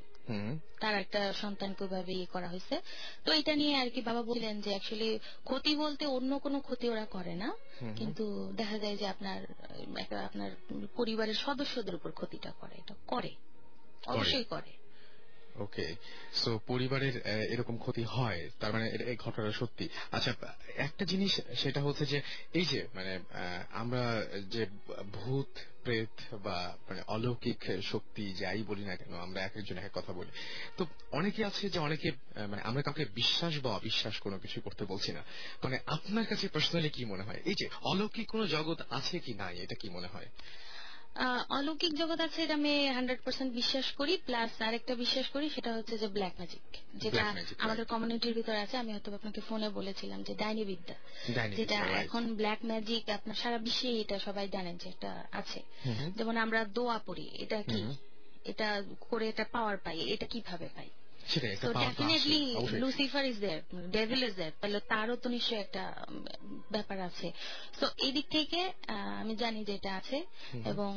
তার একটা সন্তানকে ওইভাবে ইয়ে করা হয়েছে। তো এটা নিয়ে আর কি বাবা বললেন যে অ্যাকচুয়ালি ক্ষতি বলতে অন্য কোনো ক্ষতি ওরা করে না। কিন্তু দেখা যায় যে আপনার আপনার পরিবারের সদস্যদের উপর ক্ষতিটা করে এটা করে। অবশ্যই করে। ওকে। সো পরিবারের এরকম ক্ষতি হয় তার মানে এই ঘটনা সত্যি। আচ্ছা একটা জিনিস সেটা হচ্ছে যে এই যে মানে আমরা যে ভূত প্রেত বা মানে অলৌকিক শক্তি যাই বলি না কেন, আমরা এক একজন এক কথা বলি। তো অনেকে আছে যে অনেকে মানে আমরা কাউকে বিশ্বাস বা অবিশ্বাস কোনো কিছু করতে বলছি না। মানে আপনার কাছে পার্সোনালি কি মনে হয়? এই যে অলৌকিক কোনো জগৎ আছে কি নাই, এটা কি মনে হয়? অলৌকিক জগৎ আছে এটা আমি হান্ড্রেড পার্সেন্ট বিশ্বাস করি প্লাস আরেকটা বিশ্বাস করি সেটা হচ্ছে যে ব্ল্যাক ম্যাজিক যেটা. আমাদের কমিউনিটির ভিতরে আছে। আমি হয়তো আপনাকে ফোনে বলেছিলাম যে ডাইনি বিদ্যা যেটা এখন ব্ল্যাক ম্যাজিক আপনার সারা বিশ্বে এটা সবাই জানেন যে এটা আছে। যেমন আমরা দোয়া পড়ি এটা কি? এটা করে এটা পাওয়ার পাই এটা কীভাবে পাই? সেটাই তো তো definitely Lucifer is there devil is there তাহলে তারও তো নিশ্চয়ই একটা ব্যাপার আছে। তো এই দিক থেকে আমি জানি যে এটা আছে এবং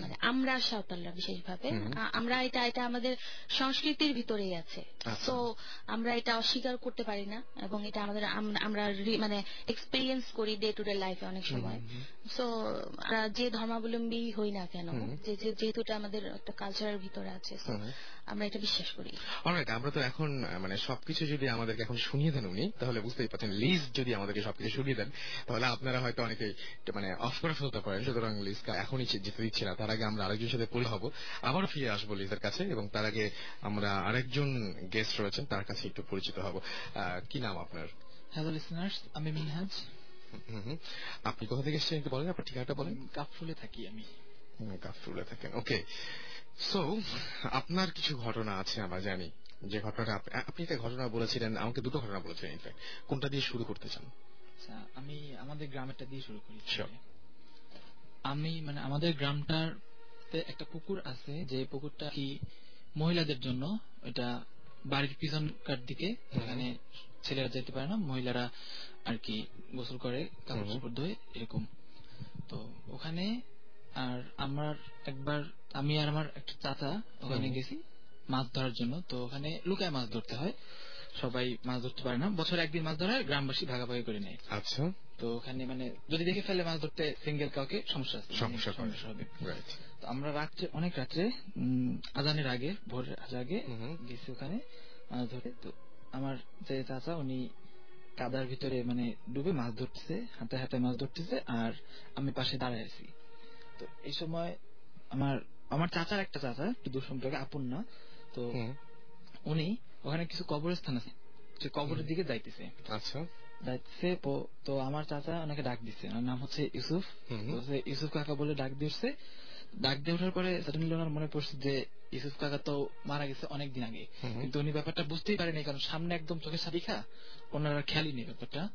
মানে আমরা সাঁওতালরা বিশেষভাবে আমরা এটা এটা আমাদের সংস্কৃতির ভিতরেই আছে। আচ্ছা। তো আমরা এটা অস্বীকার করতে পারি না এবং এটা আমাদের আমরা মানে এক্সপিরিয়েন্স করি ডে টু ডে লাইফে অনেক সময়। সো আমরা যে ধর্মাবলম্বী হই না কেন যেহেতু এটা আমাদের একটা কালচারের ভিতরে আছে। আমরা এটা বিশ্বাস করি। অলরাইট আমরা তো এখন মানে সবকিছু যদি আমাদেরকে এখন শুনিয়ে দেন উনি তাহলে বুঝতেই পারছেন লিজ যদি আমাদেরকে সবকিছু শুনিয়ে দেন তাহলে আপনারা হয়তো অনেকে মানে অফ করে ফেলতে পারেন। সুতরাং লিজকে এখনই যেতে দিচ্ছি না। তার আগে আমরা আরেকজনের সাথে পরিচয় হব। আবারও ফিরে আসব লিজের কাছে এবং তার আগে আমরা আরেকজন গেস্ট রয়েছেন তার কাছে একটু পরিচিত হব। আহ, কি নাম আপনার? হ্যালো লিসনার্স আমি মিনহাজ। হুম হুম। আপনি কোথা থেকে এসেছেন একটু বলেন আপনার ঠিকানাটা বলেন। কাফরুলে থাকি আমি। কাফরুলে থাকেন। ওকে সো আপনার কিছু ঘটনা আছে আমরা জানি। যে ঘটনাটা আপনি একটা ঘটনা বলেছিলেন আমাকে দুটো ঘটনা বলেছিলেন ইনফ্যাক্ট কোনটা দিয়ে শুরু করতে চান? আচ্ছা আমি আমাদের গ্রামেরটা দিয়ে শুরু করি আমি মানে আমাদের গ্রামটার একটা পুকুর আছে যে পুকুরটা কি মহিলাদের জন্য এটা বাড়ির পিছনকার দিকে এখানে ছেলেরা যেতে পারে না মহিলারা আর কি গোসল করে কাপড় চোপড় ধোয় এরকম। তো ওখানে আর আমার একবার আমি আর আমার একটা চাচা ওখানে গেছি মাছ ধরার জন্য। তো ওখানে লুকায় মাছ ধরতে হয়। সবাই মাছ ধরতে পারে না। বছরে একদিন মাছ ধরা গ্রামবাসী ভাগাভাগি করে নেয়। আচ্ছা। তো ওখানে মানে যদি দেখে ফেলে মাছ ধরতে সিঙ্গেল কাউকে সমস্যা আছে। সমস্যা হবে। তো আমরা রাত্রে অনেক রাত্রে আজানের আগে ভোরের আগে গেছি ওখানে মাছ ধরে তো আমার যে চাচা উনি কাদার ভিতরে মানে ডুবে মাছ ধরতেছে হাতে হাতে মাছ ধরতেছে আর আমি পাশে দাঁড়ায় আছি। তো এই সময় আমার আমার চাচার একটা চাচা একটু দূর সম্পর্কে আপন না তো উনি ওখানে কিছু কবরস্থান আছে যে কবরের দিকে যাইতেছে। আচ্ছা। যাইতেছে তো আমার চাচা ওনাকে ডাক দিচ্ছে ওনার নাম হচ্ছে ইউসুফ। ইউসুফ কাকা বলে ডাক দিচ্ছে ডাক দিয়ে ওঠার পরে সাডেনলি ওনার মনে পড়ছে যে ইউসুফ কাকা তো মারা গেছে অনেক দিন আগে। কিন্তু উনি ব্যাপারটা বুঝতেই পারেনি কারণ সামনে একদম চোখের সারিখা ওনারা খেয়ালই নেই ব্যাপারটা।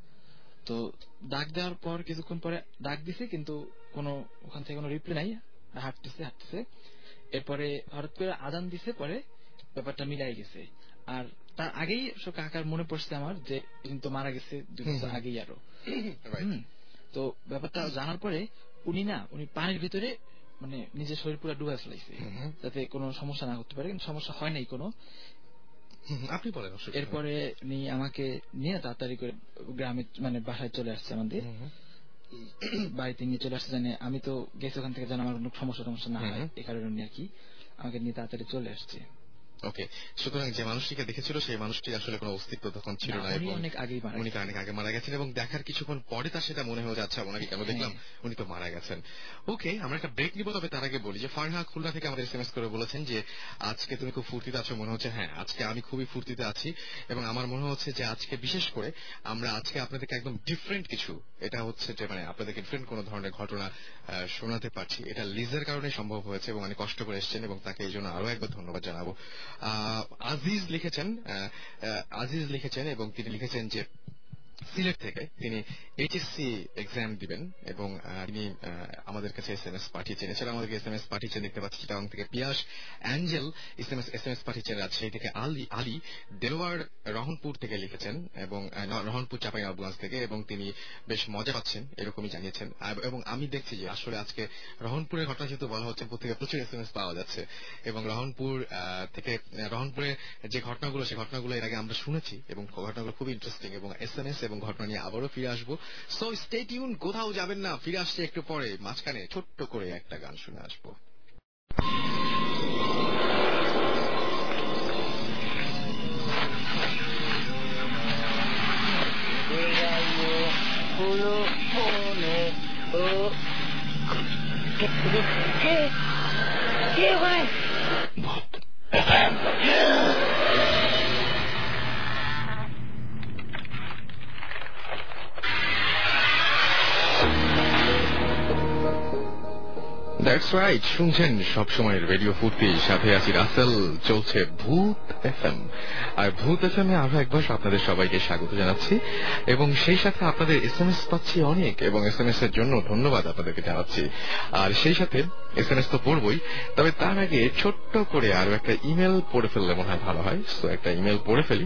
তো ডাক দেওয়ার পর কিছুক্ষণ পরে ডাক দিছে কিন্তু কোনো ওখান থেকে কোনো রিপ্লাই নাই হাঁটতেছে হাঁটতেছে। এরপরে হঠাৎ করে আদান দিছে পরে ব্যাপারটা মিলাই গেছে। আর তার আগেই কাকার মনে পড়ছে আমার যে কিন্তু মারা গেছে দুই বছর আগেই আরও। [coughs] তো ব্যাপারটা জানার পরে উনি না উনি পানির ভিতরে মানে নিজের শরীর পুরো ডুবে ফেলাইছে যাতে কোনো সমস্যা না করতে পারে কিন্তু সমস্যা হয় নাই কোনো। আপনি বলেন এরপরে উনি আমাকে নিয়ে তাড়াতাড়ি করে গ্রামে মানে বাসায় চলে আসছে আমাদের। [clears throat] বাড়িতে নিয়ে চলে আসছে জানে আমি তো গেছি ওখান থেকে যেন আমার কোনো সমস্যা টমস্যা না হয় এ এই কারণে আর কি আমাকে নিয়ে তাড়াতাড়ি চলে আসছে। ওকে। সুতরাং যে মানুষটিকে দেখেছিল সেই মানুষটি আসলে কোনো অস্তিত্ব তখন ছিল না, উনি এবং অনেক আগেই মারা উনি অনেক আগে মারা গেছেন এবং দেখার কিছুক্ষণ পরে তার সেটা মনে হয়ে যাচ্ছে ওনাকে কেন দেখলাম? উনি তো মারা গেছেন। ওকে আমরা একটা ব্রেক নিব তবে তার আগে বলি যে ফারহা খুলনা থেকে আমাদের এসএমএস করে বলেছেন যে আজকে তুমি খুব ফুর্তিতে আছো। মনে হচ্ছে হ্যাঁ আজকে আমি খুবই ফুর্তিতে আছি এবং আমার মনে হচ্ছে যে আজকে বিশেষ করে আমরা আজকে আপনাদেরকে একদম ডিফারেন্ট কিছু। এটা হচ্ছে যে মানে আপনাদেরকে ডিফারেন্ট কোনো ধরনের ঘটনা শোনাতে পারছি। এটা লিজের কারণে সম্ভব হয়েছে এবং অনেক কষ্ট করে এসেছেন এবং তাকে এই জন্য আরও একবার ধন্যবাদ জানাব। আজিজ লিখেছেন আজিজ লিখেছেন এবং তিনি লিখেছেন যে সিলেট থেকে তিনি এইচএসসি এক্সাম দিবেন এবং তিনি আমাদের কাছে এস এম এস পাঠিয়েছেন। এছাড়া আমাদেরকে এস এম এস পাঠিয়েছেন দেখতে পাচ্ছি চিটাং থেকে Piyas angel S M S S M S পাঠিয়েছেন রাজশাহী থেকে আলী আলী দেলোয়ার রহনপুর থেকে লিখেছেন এবং রহনপুর চাপাই নবগঞ্জ থেকে এবং তিনি বেশ মজা পাচ্ছেন, এরকমই জানিয়েছেন। এবং আমি দেখছি যে আসলে আজকে রহনপুরের ঘটনা যেহেতু বলা হচ্ছে, প্রত্যেকে প্রচুর এস এম এস পাওয়া যাচ্ছে এবং রহনপুর থেকে রহনপুরে যে ঘটনাগুলো সেই ঘটনাগুলো এর আগে আমরা শুনেছি এবং ঘটনাগুলো খুব ইন্টারেস্টিং এবং এস এম এস এবং ঘটনা নিয়ে আবারও ফিরে আসব সো স্টে কোথাও যাবেন না ফিরে আসছে একটু পরে মাঝখানে ছোট্ট করে একটা গান শুনে আসব. ¿Qué, güey? দ্যাটস রাইট শুনছেন সবসময় রেডিও ফুর্তি সাথে আছি রাসেল, চলছে ভূত এফএম। আর ভূত এফএম এ আরও একবার আপনাদের সবাইকে স্বাগত জানাচ্ছি। এবং সেই সাথে আপনাদের এস এম এস পাচ্ছি অনেক, এবং এস এম এস এর জন্য ধন্যবাদ আপনাদেরকে জানাচ্ছি। আর সেই সাথে এস এম এস তো পড়বই, তবে তার আগে ছোট্ট করে আরও একটা ইমেল পড়ে ফেললে মনে হয় ভালো হয়। তো একটা ইমেল পড়ে ফেলি।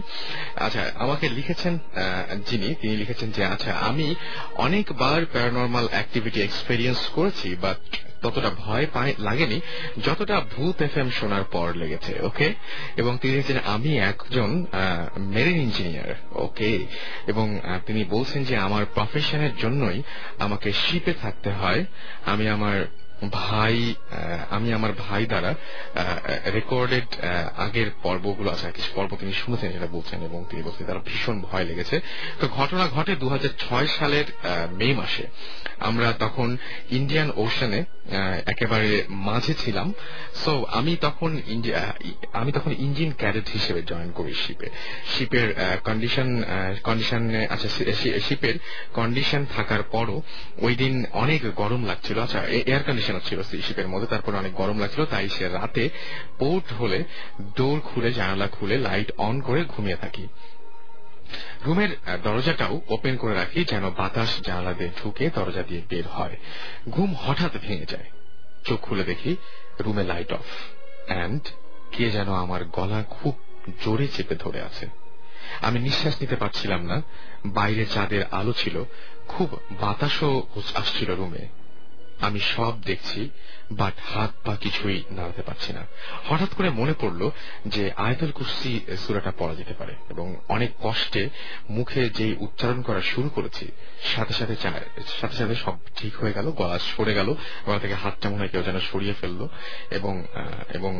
আচ্ছা আমাকে লিখেছেন যিনি, তিনি লিখেছেন যে আচ্ছা আমি অনেকবার প্যারানর্মাল অ্যাক্টিভিটি এক্সপেরিয়েন্স করেছি বাট ততটা ভয় পায় লাগেনি। যতটা ভূত এফ এম শোনার পর লেগেছে, ওকে? এবং তিনি লিখেছেন আমি একজন মেরিন ইঞ্জিনিয়ার ওকে? এবং তিনি বলছেন যে আমার প্রফেশনের জন্যই আমাকে শিপে থাকতে হয়। আমি আমার ভাই আমি আমার ভাই দ্বারা রেকর্ডেড আগের পর্বগুলো আছে কিছু পর্ব তিনি শুনেছেন, সেটা বলছেন, এবং তিনি বলছেন তারা ভীষণ ভয় লেগেছে। তো ঘটনা ঘটে দুহাজার ছয় সালের মে মাসে। আমরা তখন ইন্ডিয়ান ওশানে একেবারে মাঝে ছিলাম। সো আমি তখন আমি তখন ইঞ্জিন ক্যাডেট হিসেবে জয়েন করি শিপে শিপের কন্ডিশন কন্ডিশন আচ্ছা শিপের কন্ডিশন থাকার পরও ওই দিন অনেক গরম লাগছিল। আচ্ছা এয়ার কন্ডিশন বিছানো ছিল শিপের মধ্যে। তারপর অনেক গরম লাগছিল, তাই সে রাতে পোর্ট হলে ডোর খুলে, জানালা খুলে, লাইট অন করে ঘুমিয়ে থাকি। রুমের দরজাটাও ওপেন করে রাখি যেন বাতাস জানালা দিয়ে ঢুকে দরজা দিয়ে বের হয়। ঘুম হঠাৎ ভেঙে যায়। চোখ খুলে দেখি রুমে লাইট অফ। অ্যান্ড কে যেন আমার গলা খুব জোরে চেপে ধরে আছে। আমি নিঃশ্বাস নিতে পারছিলাম না। বাইরে চাঁদের আলো ছিল। খুব বাতাসও আসছিল রুমে। আমি সব দেখছি। বাট হাত পা কিছুই নাড়াতে পারছি না। হঠাৎ করে মনে পড়ল যে আয়তল কুস্তি সুরাটা পড়া যেতে পারে এবং অনেক কষ্টে মুখে যে উচ্চারণ করা শুরু করেছি, সাথে সাথে সাথে সাথে সব ঠিক হয়ে গেল, গলা সরে গেল, গলা থেকে হাতটা মনে হয় কেউ যেন সরিয়ে ফেলল এবং এবং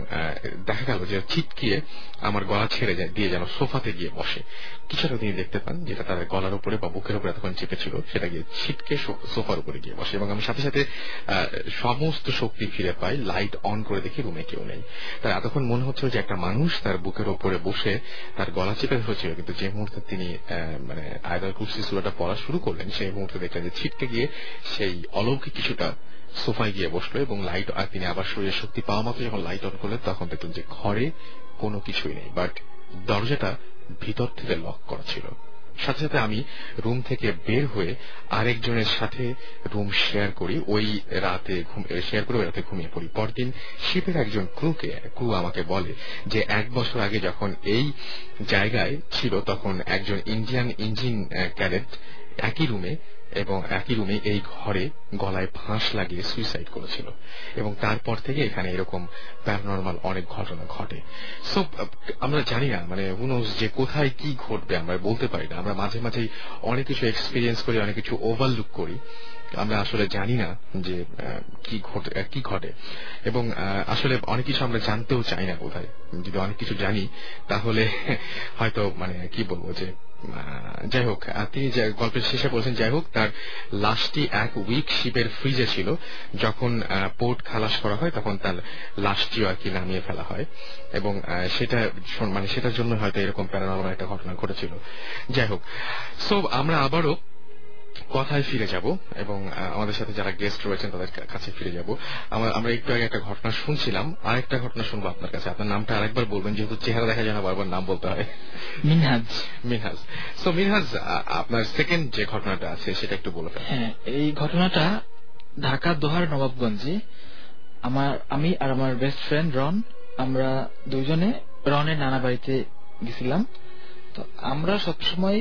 দেখা গেল যে ছিটকিয়ে আমার গলা ছেড়ে যায়, দিয়ে যেন সোফাতে গিয়ে বসে। কিছুটা তিনি দেখতে পান যেটা তার গলার উপরে বা বুকের উপরে তখন চেপেছিল? সেটা গিয়ে ছিটকে সোফার উপরে গিয়ে বসে এবং আমি সাথে সাথে সমস্ত শক্তি ফিরে পাই লাইট অন করে দেখি রুমে কেউ নেই। তার এতক্ষণ মনে হচ্ছিল যে একটা মানুষ তার বুকের ওপরে বসে তার গলা চেপে ধরেছিল, কিন্তু যে মুহূর্তে তিনি মানে আয়দার কুর্সি সুরাটা পড়া শুরু করলেন, সেই মুহূর্তে দেখলেন যে ছিটকে গিয়ে সেই অলৌকিক কিছুটা সোফায় গিয়ে বসল এবং লাইট আর তিনি আবার শরীরের শক্তি পাওয়া মতো যখন লাইট অন করলেন, তখন দেখলেন যে ঘরে কোনো কিছুই নেই বাট দরজাটা ভিতর থেকে লক করা ছিল। সাথে সাথে আমি রুম থেকে বের হয়ে আরেকজনের সাথে রুম শেয়ার করি। ওই রাতে শেয়ার করে ওই রাতে ঘুমিয়ে পড়ি। পরদিন শিপের একজন ক্রুকে ক্রু আমাকে বলে যে, এক বছর আগে যখন এই জায়গায় ছিল, তখন একজন ইন্ডিয়ান ইঞ্জিন ক্যাডেট একই রুমে এবং একই রুমে এই ঘরে গলায় ফাঁস লাগিয়ে সুইসাইড করেছিল। এবং তারপর থেকে এখানে এরকম প্যারানর্মাল অনেক ঘটনা ঘটে। সো আমরা জানি না মানে হুনোস যে কোথায় কি ঘটবে, আমরা বলতে পারি না। আমরা মাঝে মাঝেই অনেক কিছু এক্সপিরিয়েন্স করি, অনেক কিছু ওভারলুক করি। আমরা আসলে জানি না যে কি ঘটে কি ঘটে। এবং আসলে অনেক কিছু আমরা জানতেও চাই না কোথায়। যদি অনেক কিছু জানি, তাহলে হয়তো মানে কি বলব যে যাই হোক তিনি গল্পের শেষে বলছেন, যাই হোক, তার লাশটি এক উইক শিপের ফ্রিজে ছিল। যখন পোর্ট খালাস করা হয়, তখন তার লাশটিও আর কি নামিয়ে ফেলা হয়। এবং সেটা মানে সেটার জন্য হয়তো এরকম প্যারানর্মাল একটা ঘটনা ঘটেছিল। যাই হোক সো আমরা আবারও কথায় ফিরে যাব এবং আমাদের সাথে যারা গেস্ট রয়েছেন তাদের কাছে ফিরে যাব। আমরা একটু আগে একটা ঘটনা শুনছিলাম। আরেকটা ঘটনা শুনব আপনার কাছে। আপনার নামটা আরেকবার বলবেন যেহেতু চেহারা দেখা যায় না বারবার নাম বলতে হয়। মিনহাজ। মিনহাজ। সো মিনহাজ আপনার সেকেন্ড যে ঘটনাটা আছে সেটা একটু বলে হ্যাঁ এই ঘটনাটা ঢাকা দোহার নবাবগঞ্জে। আমার আমি আর আমার বেস্ট ফ্রেন্ড রন আমরা দুইজনে রনের নানা বাড়িতে গেছিলাম। তো আমরা সবসময়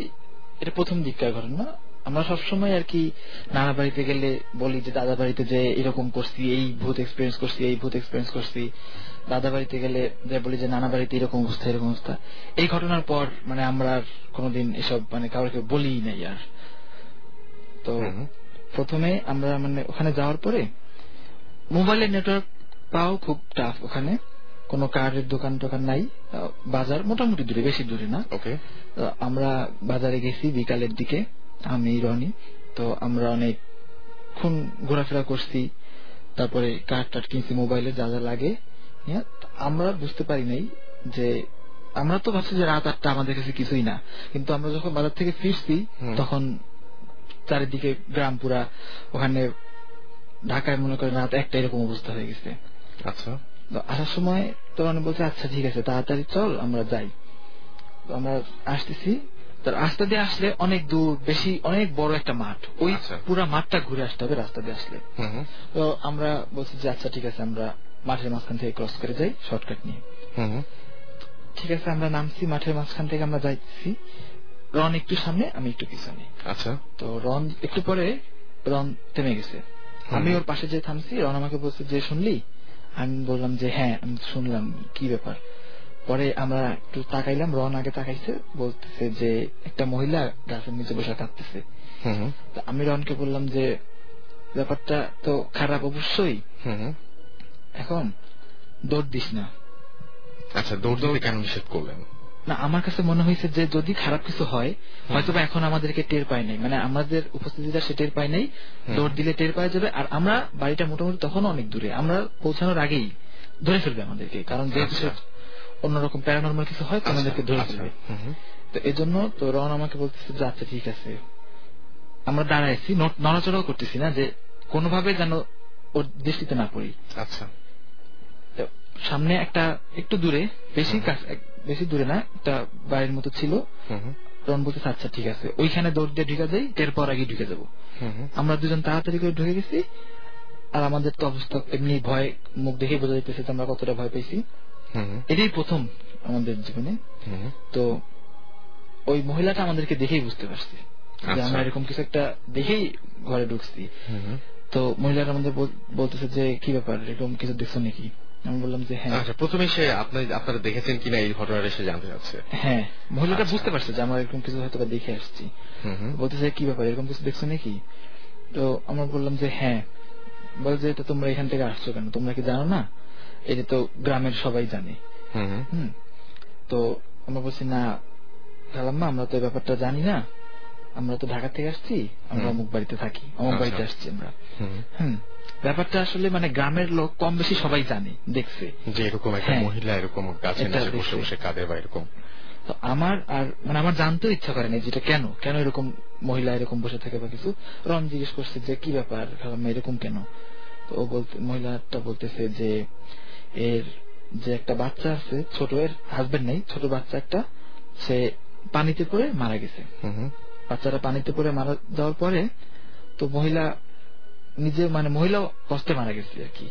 এটা প্রথম দিককার ঘটনা। আমরা সবসময় আর কি নানা বাড়িতে গেলে বলি যে দাদা বাড়িতে যে এরকম করছি এই ভূত এক্সপিরিয়েন্স করছি এই ভূত এক্সপিরিয়েন্স করছি। দাদা বাড়িতে গেলে যে বলি যে নানা বাড়িতে এরকম অবস্থা এরকম অবস্থা। এই ঘটনার পর মানে আমরা আর কোনোদিন এসব মানে কাউকে বলি নাই আর। তো প্রথমে আমরা মানে ওখানে যাওয়ার পরে মোবাইলের নেটওয়ার্ক পাও খুব টাফ ওখানে। কোনো কারের দোকান টোকান নাই। বাজার মোটামুটি দূরে বেশি দূরে না। ওকে আমরা বাজারে গেছি বিকালের দিকে। আমি রনি। তো আমরা অনেকক্ষণ ঘোরাফেরা করছি। তারপরে কার্ড টাট কিনছি মোবাইলে যা যা লাগে। আমরা বুঝতে পারি নাই যে আমরা তো ভাবছি যে রাত আটটা আমাদের কাছে কিছুই না। কিন্তু আমরা যখন বাজার থেকে ফিরছি তখন চারিদিকে গ্রাম পুরা ওখানে ঢাকায় মনে করেন রাত একটা এরকম অবস্থা হয়ে গেছে। আচ্ছা। আসার সময় তো মানে বলছে আচ্ছা ঠিক আছে তাড়াতাড়ি চল আমরা যাই। আমরা আসতেছি। তার রাস্তা দিয়ে আসলে অনেক দূর বেশি অনেক বড় একটা মাঠ। ওই পুরো মাঠটা ঘুরে আসতে হবে রাস্তা দিয়ে আসলে। তো আমরা বলছি যে আচ্ছা ঠিক আছে আমরা মাঠের মাঝখান থেকে ক্রস করে যাই শর্টকাট নিয়ে। ঠিক আছে আমরা নামছি মাঠের মাঝখান থেকে আমরা যাইছি রন একটু সামনে আমি একটু পিছনে। আচ্ছা। তো রন একটু পরে রন থেমে গেছে। আমি ওর পাশে যে থামছি রন আমাকে বলছে যে শুনলি? আমি বললাম যে হ্যাঁ আমি শুনলাম কি ব্যাপার? পরে আমরা একটু তাকাইলাম রন আগে তাকাইছে বলতেছে যে একটা মহিলা গাছের নিচে বসে কাঁদতেছে আমি রনকে বললাম যে ব্যাপারটা তো খারাপ অবশ্যই। এখন দৌড় দিস না। আচ্ছা দৌড় দিতে কেন নিষেধ করলেন? না আমার কাছে মনে হয়েছে যে যদি খারাপ কিছু হয় হয়তো এখন আমাদেরকে টের পায় নাই। মানে আমাদের উপস্থিতিটা সে টের পায় নাই। দৌড় দিলে টের পাওয়া যাবে। আর আমরা বাড়িটা মোটামুটি তখন অনেক দূরে। আমরা পৌঁছানোর আগেই ধরে ফেলবে আমাদেরকে। কারণ যেহেতু অন্যরকম প্যারানর্মাল কিছু হয় তো আমাদেরকে ধরে ফেলবে। তো এই জন্য তো রন আমাকে বলতেছে যে আচ্ছা ঠিক আছে। আমরা দাঁড়াইছি নড়াচড়াও করতেছি না যে কোনোভাবে যেন ওর দৃষ্টিতে না পড়ি। আচ্ছা। সামনে একটা একটু দূরে বেশি কাছ বেশি দূরে না একটা বাড়ির মতো ছিল। তখন বলতেছে আচ্ছা ঠিক আছে। ওইখানে দৌড় দিয়ে ঢুকে যাই এরপর আগে ঢুকে যাব। আমরা দুজন তাড়াতাড়ি করে ঢুকে গেছি আর আমাদের তো অবস্থা এমনি ভয় মুখ দেখে বোঝা যাইতেছে যে আমরা কতটা ভয় পেয়েছি এটাই প্রথম আমাদের জীবনে। তো ওই মহিলাটা আমাদেরকে দেখেই বুঝতে পারছি যে আচ্ছা। আমরা এরকম কিছু একটা দেখেই ঘরে ঢুকছি। তো মহিলাটা আমাদের বলতেছে যে কি ব্যাপার? এরকম কিছু দেখছ নাকি? আমি বললাম যে হ্যাঁ। আচ্ছা প্রথমে সে আপনি আপনারা দেখেছেন কিনা এই ঘটনাটা সে জানতে চাচ্ছে? হ্যাঁ। মহিলাটা আচ্ছা। বুঝতে পারছে যে আমরা এরকম কিছু হয়তো দেখে আসছি। বলতেছে কি ব্যাপার? এরকম কিছু দেখছ নাকি? তো আমরা বললাম যে হ্যাঁ। বলে যে এটা তোমরা এখান থেকে আসছো কেন? তোমরা কি জানো না? এটা তো গ্রামের সবাই জানে। হুম। তো আমরা বলছি না খালাম্মা আমরা তো এই ব্যাপারটা জানি না। আমরা তো ঢাকা থেকে আসছি আমরা অমুক বাড়িতে থাকি অমুক আচ্ছা। বাড়িতে আসছি আমরা। হুম। ব্যাপারটা আসলে মানে গ্রামের লোক কম বেশি সবাই জানে দেখছে। যে এরকম একটা হ্যাঁ। মহিলা এরকম নিচে বসে। বসে কাঁদে বা এরকম। তো আমার আর মানে আমার জানতেও ইচ্ছা করে না যেটা কেন কেন এরকম মহিলা এরকম বসে থাকে বা কিছু। রন জিজ্ঞেস করছে যে কি ব্যাপার এরকম কেন? তো ও বলতে মহিলাটা বলতেছে যে এর যে একটা বাচ্চা আছে ছোট এর হাজবেন্ড নেই ছোট বাচ্চা একটা সে পানিতে পড়ে মারা গেছে। বাচ্চাটা পানিতে পড়ে মারা যাওয়ার পরে তো মহিলা নিজে মানে মহিলাও কষ্টে মারা গেছে আর কি।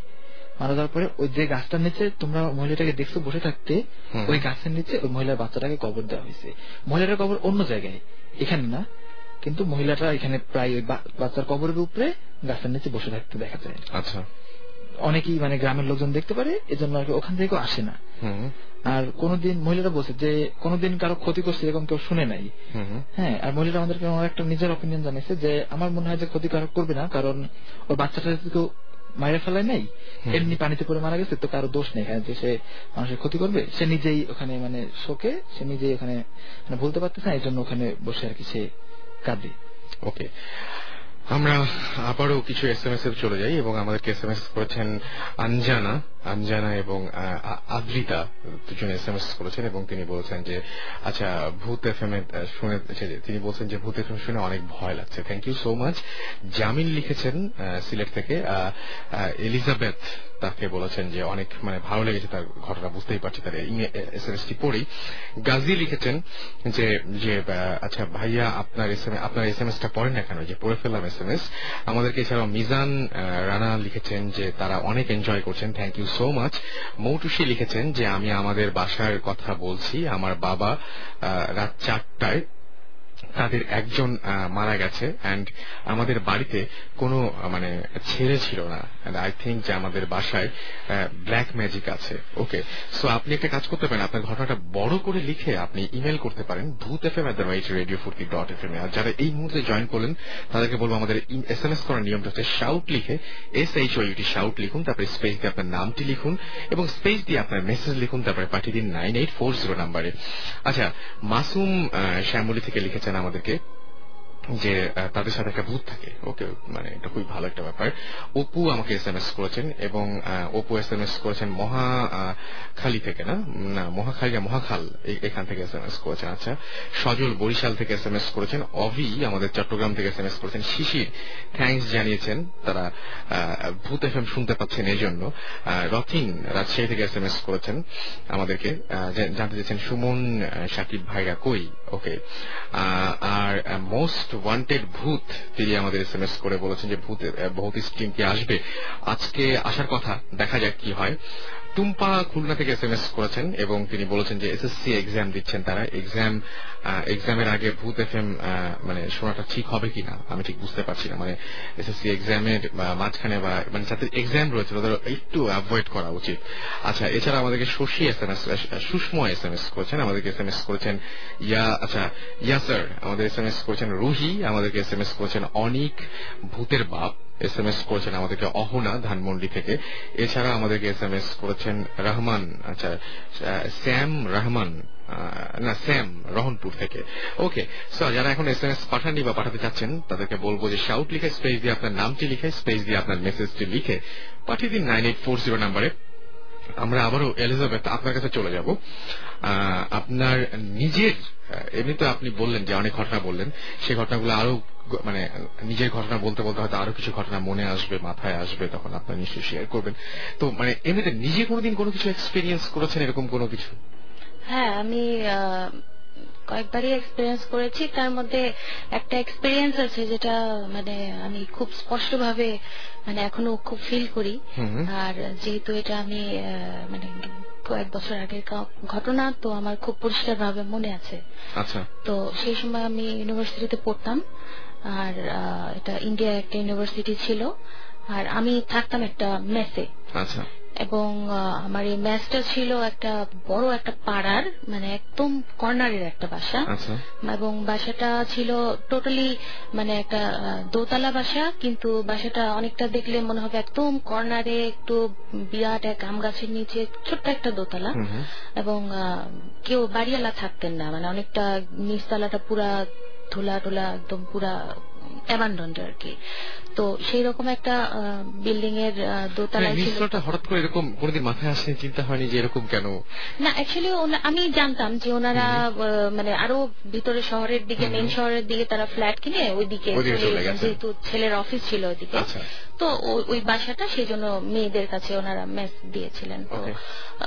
মারা যাওয়ার পরে ওই যে গাছটার নিচে তোমরা মহিলাটাকে দেখছ বসে থাকতে ওই গাছের নিচে ওই মহিলার বাচ্চাটাকে কবর দেওয়া হয়েছে। মহিলাটার কবর অন্য জায়গায় এখানে না। কিন্তু মহিলাটা এখানে প্রায় ওই বাচ্চার কবরের উপরে গাছের নিচে বসে থাকতে দেখা যায়। আচ্ছা। অনেকেই মানে গ্রামের লোকজন দেখতে পারে এজন্য আর ওখান থেকেও আসে না। আর কোনদিন মহিলারা বলছে যে কোনদিন কারও ক্ষতি করছে এরকম কেউ শুনে নাই। হ্যাঁ আর মহিলারা আমাদেরকে একটা নিজের অপিনিয়ন জানিয়েছে যে আমার মনে হয় যে ক্ষতিকারক করবে না কারণ ওর বাচ্চাটা যদি কেউ মায়ের ফেলায় নাই এমনি পানিতে পড়ে মারা গেছে তো কারও দোষ নেই। এখানে যে সে মানুষের ক্ষতি করবে সে নিজেই ওখানে মানে শোকে সে নিজেই ওখানে মানে বলতে পারতেছে না এই জন্য ওখানে বসে আর কি সে কাঁদে। ওকে। আমরা আবারও কিছু এস এম এস এ চলে যাই এবং আমাদেরকে এস এম এস করেছেন আঞ্জানা আঞ্জানা এবং আদ্রিতা দুজন এস এম এস করেছেন এবং তিনি বলছেন যে আচ্ছা ভূত এফ এম তিনি বলছেন যে, ভূত এফ এম শুনে অনেক ভয় লাগছে। Thank you so much Jamil লিখেছেন সিলেট থেকে। এলিজাবেথ তাকে বলেছেন যে, অনেক মানে ভালো লেগেছে তার ঘটনা, বুঝতেই পারছি তার এস এম এস টি পড়েই গাজী লিখেছেন যে যে আচ্ছা ভাইয়া, আপনার এস এম আপনার এস এম এস টা পড়েন না কেন? যে, পড়ে ফেললাম এস এম এস আমাদেরকে এছাড়াও মিজান রানা লিখেছেন যে, তারা অনেক এনজয় করছেন। Thank you so much Moutushi লিখেছেন যে, আমি আমাদের বাসার কথা বলছি। আমার বাবা রাত চারটায় তাদের একজন মারা গেছে। অ্যান্ড আমাদের বাড়িতে কোনো মানে ছেলে ছিল না। আই থিঙ্ক যে আমাদের বাসায় ব্ল্যাক ম্যাজিক আছে। ওকে সো আপনি একটা কাজ করতে পারেন, আপনার ঘটনাটা বড় করে লিখে আপনি ইমেল করতে পারেন Bhoot F M at the right radio Foorti dot F M আর যারা এই মুহূর্তে জয়েন করলেন, তাদেরকে বলব আমাদের এস এম এস করার নিয়মটা হচ্ছে শাউট লিখে S H O U T shout লিখুন, তারপরে স্পেস দিয়ে আপনার নামটি লিখুন, এবং স্পেস দিয়ে আপনার মেসেজ লিখুন, তারপরে পাঠিয়ে দিন নাইন এইট ফোর জিরো নাম্বারে আচ্ছা মাসুম শ্যামলী থেকে লিখেছেন আমাদেরকে যে তাদের সাথে একটা ভূত থাকে। ওকে মানে এটা খুবই ভালো একটা ব্যাপার। অপু আমাকে এস এম এস করেছেন এবং অপু এস এম এস করেছেন মহা খালি থেকে, না? না মহাখালী না মহাখাল এখান থেকে এস এম এস করেছেন। আচ্ছা সজল বরিশাল থেকে এস এম এস করেছেন, অভি আমাদের চট্টগ্রাম থেকে এস এম এস করেছেন, শিশির থ্যাঙ্কস জানিয়েছেন, তারা ভূত এফ এম শুনতে পাচ্ছেন এই জন্য। রথিন রাজশাহী থেকে এস এম এস করেছেন আমাদেরকে জানতে চেয়েছেন সুমন সাকিব ভাইরা কই? ওকে আর মোস্ট ওয়ান্টেড ভূত তিনি আমাদের এস এম এস করে বলেছেন যে ভূত ভৌতিক স্ট্রিম কি আসবে? আজকে আসার কথা, দেখা যাক কি হয়। টুম্পা খুলনা থেকে এস এম এস করেছেন এবং তিনি বলেছেন যে এসএসসি এক্সাম দিচ্ছেন তারা। এক্সাম এক্সামের আগে ভূত এফ এম মানে শোনাটা ঠিক হবে কিনা, আমি ঠিক বুঝতে পারছি না। মানে এসএসসি এক্সামের মাঝখানে বা মানে যাদের এক্সাম রয়েছে, তাদের একটু অ্যাভয়েড করা উচিত। আচ্ছা এছাড়া আমাদেরকে Shashi S M S Sushma S M S করেছেন, আমাদেরকে এস এম এস করেছেন ইয়া আচ্ছা ইয়া স্যার আমাদের এস এম এস করেছেন রুহি, আমাদেরকে এস এম এস করেছেন অনিক, ভূতের বাপ। এস এম এস করেছেন আমাদেরকে অহনা ধানমন্ডি থেকে। এছাড়া আমাদেরকে এস এম এস করেছেন রহমান আচ্ছা স্যাম রহমান না, স্যাম রহনপুর থেকে। ওকে সো যারা এখন এস এম এস পাঠাননি বা পাঠাতে চাচ্ছেন, তাদেরকে বলব যে শাউট লিখে স্পেস দিয়ে আপনার নামটি লিখে স্পেস দিয়ে আপনার মেসেজটি লিখে পাঠিয়ে দিন নাইন এইট ফোর জিরো নাম্বারে। আমরা আবারও এলিজাবেথ আপনার কাছে চলে যাব। আপনার নিজের আহ, এমনিতে আপনি বললেন যে অনেক ঘটনা বললেন সেই ঘটনাগুলো আরও মানে নিজের ঘটনা বলতে বলতে হয়তো আরও কিছু ঘটনা মনে আসবে মাথায় আসবে তখন আপনার নিশ্চয়ই শেয়ার করবেন। তো মানে এমনিতে নিজে কোনোদিন কোনো কিছু এক্সপিরিয়েন্স করেছেন এরকম কোনো কিছু? হ্যাঁ আমি কয়েকবারই এক্সপিরিয়েন্স করেছি। তার মধ্যে একটা এক্সপিরিয়েন্স আছে যেটা মানে আমি খুব স্পষ্টভাবে মানে এখনও খুব ফিল করি। আর যেহেতু এটা আমি মানে কয়েক বছর আগের ঘটনা তো আমার খুব পরিষ্কার ভাবে মনে আছে। আচ্ছা। তো সেই সময় আমি ইউনিভার্সিটিতে পড়তাম। আর এটা ইন্ডিয়ার একটা ইউনিভার্সিটি ছিল। আর আমি থাকতাম একটা মেসে আচ্ছা। এবং আমার এই ম্যাচটা ছিল একটা বড় একটা পাড়ার মানে একদম কর্নারের একটা বাসা। আচ্ছা। এবং বাসাটা ছিল টোটালি মানে একটা দোতলা বাসা কিন্তু বাসাটা অনেকটা দেখলে মনে হবে একদম কর্নারে একটু বিরাট এক আম গাছের নিচে ছোট্ট একটা দোতলা। এবং কেউ বাড়িওয়ালা থাকতেন না মানে অনেকটা নিচতলাটা পুরা ধুলা টোলা একদম পুরা অ্যাবান্ডন্ড আর কি তো সেই রকম একটা বিল্ডিং এর দোতলায় ছিল হঠাৎ করে এরকম কোনোদিন মাথায় আসেনি চিন্তা হয়নি যে এরকম কেন? না অ্যাকচুয়ালি আমি জানতাম যে ওনারা মানে আরও ভিতরে শহরের দিকে মেন শহরের দিকে তারা ফ্ল্যাট কিনে ওইদিকে। যেহেতু ছেলের অফিস ছিল ওইদিকে। আচ্ছা। তো ওই- বাসাটা সেই জন্য মেয়েদের কাছে ওনারা মেস দিয়েছিলেন।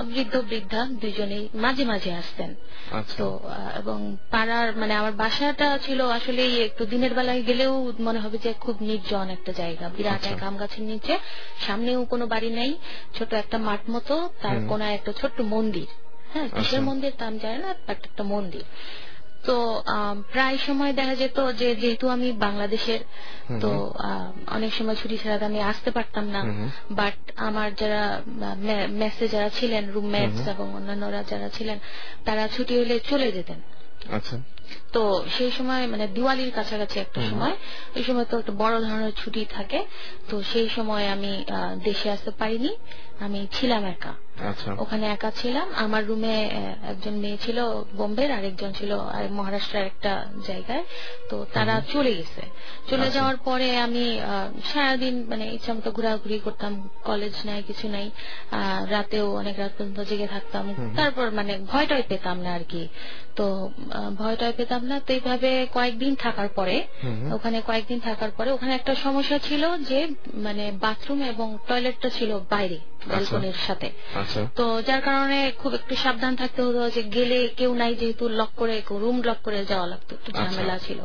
বৃদ্ধ বৃদ্ধা দুজনেই মাঝে মাঝে আসতেন। আচ্ছা। তো এবং পাড়ার মানে আমার বাসাটা ছিল আসলে একটু দিনের বেলায় গেলেও মনে হবে যে খুব নির্জন একটা জায়গা বিরাট আচ্ছা। এক আম গাছের নিচে সামনেও কোনো বাড়ি নেই ছোট একটা মাঠ মতো তার। কোনায় একটা ছোট্ট মন্দির হ্যাঁ কিসের আচ্ছা। মন্দির তা আমি জানি না একটা মন্দির তো প্রায় সময় দেখা যেত যে যেহেতু আমি বাংলাদেশের তো। অনেক সময় ছুটি ছাড়াতে আমি আসতে পারতাম না। বাট আমার যারা মেসে যারা ছিলেন রুমমেটস। এবং অন্যান্যরা যারা ছিলেন তারা ছুটি হলে চলে যেতেন আচ্ছা। তো সেই সময় মানে দিওয়ালির কাছাকাছি একটা সময় ওই সময় তো একটা বড় ধরনের ছুটি থাকে তো সেই সময় আমি আহ, দেশে আসতে পারিনি। আমি ছিলাম একা। ওখানে একা ছিলাম। আমার রুমে একজন মেয়ে ছিল বোম্বের আরেকজন ছিল মহারাষ্ট্রের একটা জায়গায়। তো তারা চলে গেছে। চলে আচ্ছা। যাওয়ার পরে আমি সারাদিন মানে ইচ্ছা মতো ঘোরাঘুরি করতাম। কলেজ নাই কিছু নাই। রাতেও অনেক রাত পর্যন্ত জেগে থাকতাম। তারপর মানে ভয়টাই পেতাম না আর কি। তো ভয়টাই পেতাম না। তো এইভাবে কয়েকদিন থাকার পরে। ওখানে কয়েকদিন থাকার পরে ওখানে একটা সমস্যা ছিল যে মানে বাথরুম এবং টয়লেটটা ছিল বাইরে ব্যালকনির সাথে। আচ্ছা। তো যার কারণে খুব একটু সাবধান থাকতে হতো যে গেলে কেউ নাই যেহেতু লক করে রুম লক করে যাওয়া লাগতো একটু আচ্ছা। ঝামেলা ছিল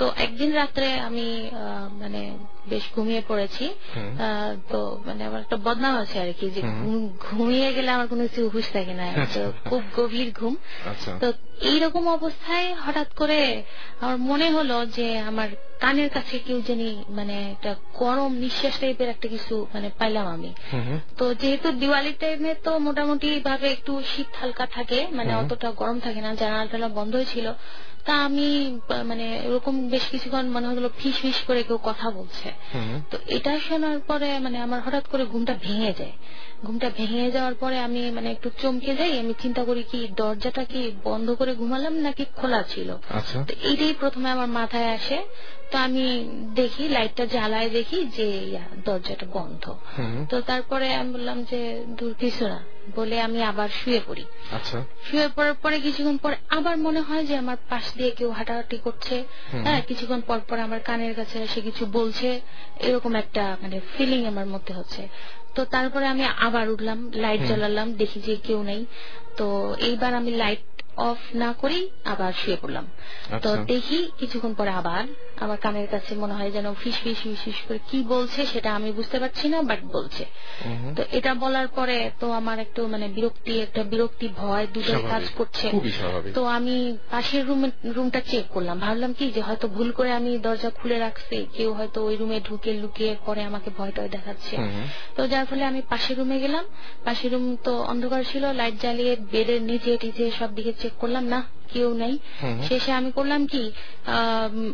তো একদিন রাত্রে আমি মানে বেশ ঘুমিয়ে পড়েছি। তো মানে আমার একটা বদনাম আছে আর কি যে ঘুমিয়ে গেলে আমার কোনো কিছু হুশ থাকে না। [laughs] তো খুব গভীর ঘুম। আচ্ছা। তো এইরকম অবস্থায় হঠাৎ করে আমার মনে হলো যে আমার কানের কাছে কেউ জানি মানে একটা গরম নিঃশ্বাস টাইপের একটা কিছু মানে পাইলাম আমি। তো যেহেতু দিওয়ালির টাইমে তো মোটামুটি ভাবে একটু শীত হালকা থাকে মানে অতটা গরম থাকে না জানালা টালা বন্ধই ছিল। তা আমি মানে এরকম বেশ কিছুক্ষণ মনে হলো ফিস ফিস করে কেউ কথা বলছে। তো এটা শোনার পরে মানে আমার হঠাৎ করে ঘুমটা ভেঙে যায় ঘুমটা ভেঙে যাওয়ার পরে আমি মানে একটু চমকে যাই আমি চিন্তা করি কি দরজাটা কি বন্ধ করে ঘুমালাম নাকি খোলা ছিল? আচ্ছা। তো এইটাই প্রথমে আমার মাথায় আসে। তো আমি দেখি লাইটটা জ্বালায় দেখি যে দরজাটা বন্ধ। তো তারপরে আমি বললাম যে দূর কিছু না। বলে আমি আবার শুয়ে পড়ি। আচ্ছা। শুয়ে পড়ার পরে কিছুক্ষণ পর আবার মনে হয় যে আমার পাশ দিয়ে কেউ হাঁটাহাঁটি করছে। হ্যাঁ কিছুক্ষণ পর পর আমার কানের কাছে এসে কিছু বলছে। এরকম একটা মানে ফিলিং আমার মধ্যে হচ্ছে। তো তারপরে আমি আবার উঠলাম লাইট। জ্বালালাম দেখি যে কেউ নেই তো এইবার আমি লাইট অফ না করেই আবার শুয়ে পড়লাম। তো আচ্ছা। দেখি কিছুক্ষণ পরে আবার আমার কানের কাছে মনে হয় যেন ফিস ফিস ফিস ফিস করে কি বলছে সেটা আমি বুঝতে পারছি না বাট বলছে। তো এটা বলার পরে তো আমার একটু মানে বিরক্তি একটা বিরক্তি ভয় দুটোই কাজ করছে। তো আমি পাশের রুম রুমটা চেক করলাম। ভাবলাম কি যে হয়তো ভুল করে আমি দরজা খুলে রাখছি কেউ হয়তো ওই রুমে ঢুকে লুকিয়ে পরে আমাকে ভয় টয় দেখাচ্ছে। তো যার ফলে আমি পাশের রুমে গেলাম। পাশের রুম তো অন্ধকার ছিল লাইট জ্বালিয়ে বেডের নিচে টিচে সব দিকে চেক করলাম না কেউ নাই। শেষে আমি করলাম কি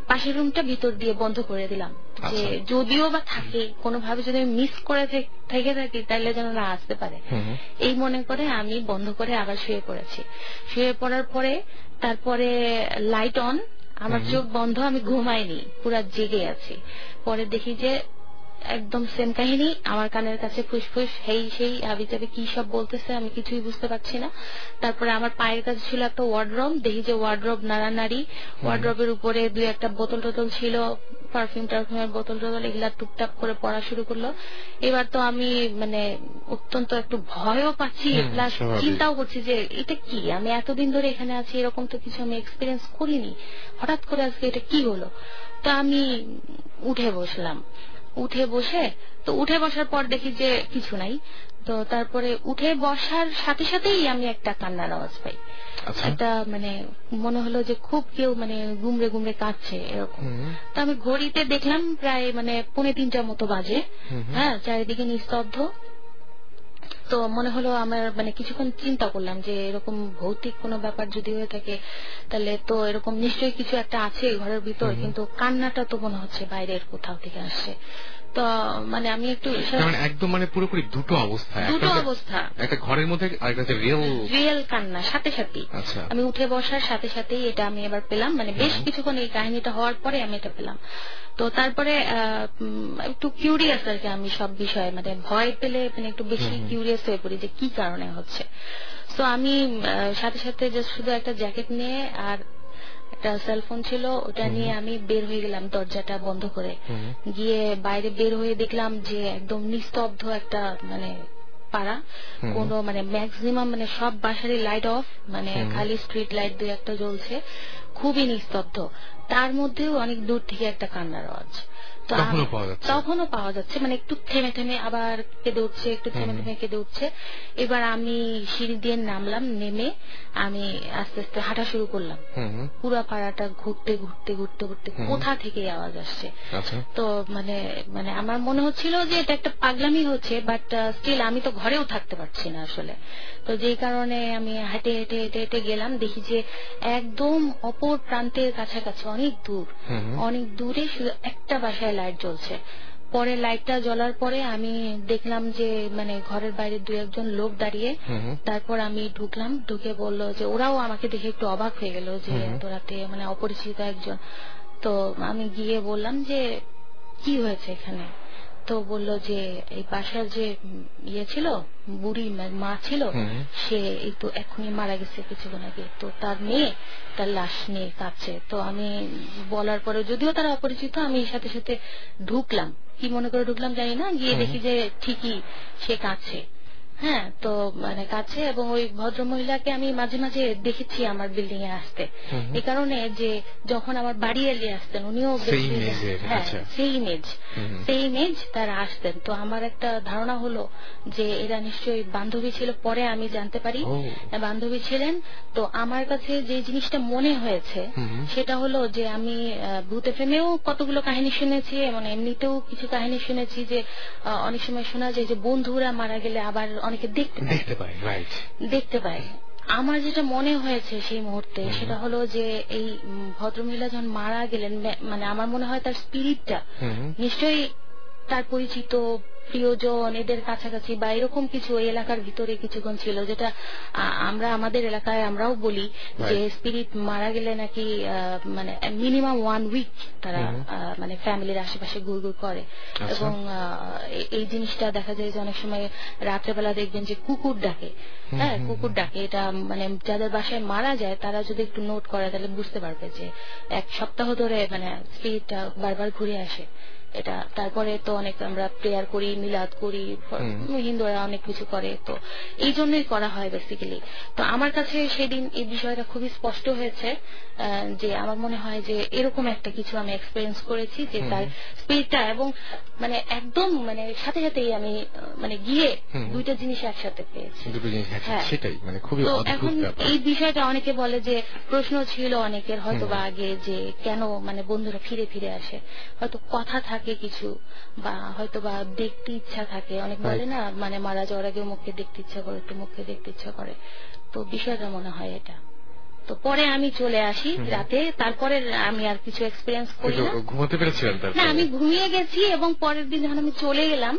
পাশের রুমটা ভিতর দিয়ে বন্ধ করে দিলাম যে আচ্ছা। যদিও বা থাকে কোনোভাবে যদি আমি মিস করে থেকে থাকি তাহলে যেন না আসতে পারে। এই মনে করে আমি বন্ধ করে আবার শুয়ে পড়েছি শুয়ে পড়ার পরে তারপরে লাইট অন আমার চোখ বন্ধ আমি ঘুমাইনি পুরা জেগে আছি পরে দেখি যে একদম সেম কাহিনী। আমার কানের কাছে ফুসফুস হেই সেই হাবি যাবে কি সব বলতেছে আমি কিছুই বুঝতে পারছি না। তারপরে আমার পায়ের কাছে ছিল একটা ওয়ার্ড্রব দেখি যে ওয়ার্ড্রব নাড়ানাড়ি। ওয়ার্ড্রবের উপরে দুই একটা বোতল টোতল ছিল পারফিউম টারফিউমের বোতল টোতল এগুলা টুকটাক করে পড়া শুরু করল। এবার তো আমি মানে অত্যন্ত একটু ভয়ও পাচ্ছি প্লাস চিন্তাও করছি যে এটা কি? আমি এতদিন ধরে এখানে আছি এরকম তো কিছু আমি এক্সপিরিয়েন্স করিনি। হঠাৎ করে আজকে এটা কি হলো? তো আমি উঠে বসলাম। উঠে বসে তো উঠে বসার পর দেখি যে কিছু নাই। তো তারপরে উঠে বসার সাথে সাথেই আমি একটা কান্নার আওয়াজ পাই। এটা একটা মানে মনে হলো যে খুব কেউ মানে গুমরে গুমরে কাঁদছে এরকম। তো আমি ঘড়িতে দেখলাম প্রায় মানে পৌনে তিনটার মতো বাজে। হ্যাঁ চারিদিকে নিস্তব্ধ। তো মনে হলো আমার মানে কিছুক্ষণ চিন্তা করলাম যে এরকম ভৌতিক কোনো ব্যাপার যদি হয়ে থাকে তাহলে তো এরকম নিশ্চয়ই কিছু একটা আছে ঘরের ভিতর কিন্তু কান্নাটা তো মনে হচ্ছে বাইরের কোথাও থেকে আসছে। মানে আমি একটু একদম মানে পুরোপুরি দুটো অবস্থা দুটো অবস্থা। একটা ঘরের মধ্যে আরেকটা রিয়েল রিয়েল কান্না সাথে সাথে আচ্ছা। আমি উঠে বসার সাথে সাথেই এটা আমি এবার পেলাম মানে বেশ কিছুক্ষণ এই কাহিনীটা হওয়ার পরে আমি এটা পেলাম। তো তারপরে আহ, একটু কিউরিয়াস আর কি আমি সব বিষয়ে মানে ভয় পেলে মানে একটু বেশি কিউরিয়াস হয়ে পড়ি যে কি কারণে হচ্ছে। তো আমি সাথে সাথে just শুধু একটা জ্যাকেট নিয়ে আর একটা সেলফোন ছিল ওটা নিয়ে আমি বের হয়ে গেলাম দরজাটা বন্ধ করে। গিয়ে বাইরে বের হয়ে দেখলাম যে একদম নিস্তব্ধ একটা মানে পাড়া। কোন মানে ম্যাক্সিমাম মানে সব বাসারই লাইট অফ মানে খালি স্ট্রিট লাইট দুই একটা জ্বলছে। খুবই নিস্তব্ধ। তার মধ্যেও অনেক দূর থেকে একটা কান্নার আওয়াজ। তখনও পাওয়া যাচ্ছে? তখনও পাওয়া যাচ্ছে। মানে একটু থেমে থেমে আবার কেঁদে উঠছে একটু থেমে। থেমে কেঁদে উঠছে। এবার আমি সিঁড়ি দিয়ে নামলাম নেমে আমি আস্তে আস্তে হাঁটা শুরু করলাম। পুরো পাড়াটা ঘুরতে ঘুরতে ঘুরতে ঘুরতে কোথা থেকে আওয়াজ আসছে? আচ্ছা। তো মানে মানে আমার মনে হচ্ছিল যে এটা একটা পাগলামি হচ্ছে বাট স্টিল আমি তো ঘরেও থাকতে পারছি না আসলে। তো যেই কারণে আমি হেঁটে হেঁটে হেঁটে হেঁটে গেলাম। দেখি যে একদম অপর প্রান্তের কাছাকাছি অনেক দূর। অনেক দূরে শুধু একটা বাসায় লাইট জ্বলছে। পরে লাইটটা জ্বলার পরে আমি দেখলাম যে মানে ঘরের বাইরে দু একজন লোক দাঁড়িয়ে। তারপর আমি ঢুকলাম ঢুকে বলল যে ওরাও আমাকে দেখে একটু অবাক হয়ে গেল যে তোরাতে এত রাতে মানে অপরিচিত একজন। তো আমি গিয়ে বললাম যে কি হয়েছে এখানে? তো বলল যে এই বাসার যে ইয়ে ছিল বুড়ি মা- ছিল সে এই তো এখনই মারা গেছে কিছুক্ষণ আগে। তো তার মেয়ে তার লাশ নিয়ে কাছে তো আমি বলার পরে যদিও তারা অপরিচিত আমি সাথে সাথে ঢুকলাম। কি মনে করে ঢুকলাম জানি না গিয়ে দেখি যে ঠিকই সে কাছে হ্যাঁ তো মানে কাছে এবং ওই ভদ্র মহিলাকে আমি মাঝে মাঝে দেখেছি আমার বিল্ডিং এ আসতে। এই কারণে যে যখন আমার বাড়ি এলিয়ে আসতেন উনিও সেই হ্যাঁ আচ্ছা। সেই ইমেজ। সেই ইমেজ তারা আসতেন তো আমার একটা ধারণা হলো যে এরা নিশ্চয়ই বান্ধবী ছিল পরে আমি জানতে পারি বান্ধবী ছিলেন তো আমার কাছে যে জিনিসটা মনে হয়েছে। সেটা হলো যে আমি ভূত এফএমেও কতগুলো কাহিনী শুনেছি এবং এমনিতেও কিছু কাহিনী শুনেছি যে অনেক সময় শোনা যায় যে বন্ধুরা মারা গেলে আবার অনেকে দেখতে দেখতে পায় রাইট দেখতে পায়। আমার যেটা মনে হয়েছে সেই মুহূর্তে সেটা হলো যে এই ভদ্রমহিলা যখন মারা গেলেন মানে আমার মনে হয় তার স্পিরিটটা। নিশ্চয়ই তার পরিচিত প্রিয়জন এদের কাছাকাছি বা এরকম কিছু ওই এলাকার ভিতরে কিছুক্ষণ ছিল যেটা আমরা আমাদের এলাকায় আমরাও বলি যে স্পিরিট মারা গেলে নাকি মানে মিনিমাম ওয়ান উইক তারা মানে ফ্যামিলির আশেপাশে ঘুরঘুর করে। আচ্ছা। এবং এই জিনিসটা দেখা যায় যে অনেক সময় রাত্রেবেলা দেখবেন যে কুকুর ডাকে। হ্যাঁ কুকুর ডাকে। এটা মানে যাদের বাসায় মারা যায় তারা যদি একটু নোট করে তাহলে বুঝতে পারবে যে এক সপ্তাহ ধরে মানে স্পিরিটটা বারবার ঘুরে আসে। এটা। তারপরে তো অনেক আমরা প্রেয়ার করি মিলাদ করি হিন্দুরা অনেক কিছু করে তো এই জন্যই করা হয় বেসিক্যালি তো আমার কাছে সেদিন এই বিষয়টা খুবই স্পষ্ট হয়েছে যে আমার মনে হয় যে এরকম একটা কিছু আমি এক্সপিরিয়েন্স করেছি যে তার স্পিরিটটা এবং মানে একদম মানে সাথে সাথেই আমি মানে গিয়ে দুইটা জিনিস একসাথে পেয়েছি। দুটো জিনিস হ্যাঁ। সেটাই মানে খুবই এখন এই বিষয়টা অনেকে বলে যে প্রশ্ন ছিল অনেকের হয়তো বা আগে যে কেন মানে বন্ধুরা ফিরে ফিরে আসে। হয়তো কথা থাকে কিছু বা হয়তো বা দেখতে ইচ্ছা থাকে। অনেক বলে না মানে মারা যাওয়ার আগে মুখে দেখতে ইচ্ছা করে একটু মুখে দেখতে ইচ্ছা করে। তো বিষয়টা মনে হয় এটা। তো পরে আমি চলে আসি রাতে তারপরে আমি আর কিছু এক্সপিরিয়েন্স করি না। ঘুমাতে পেরেছিলেন না আমি ঘুমিয়ে গেছি এবং পরের দিন যখন আমি চলে গেলাম।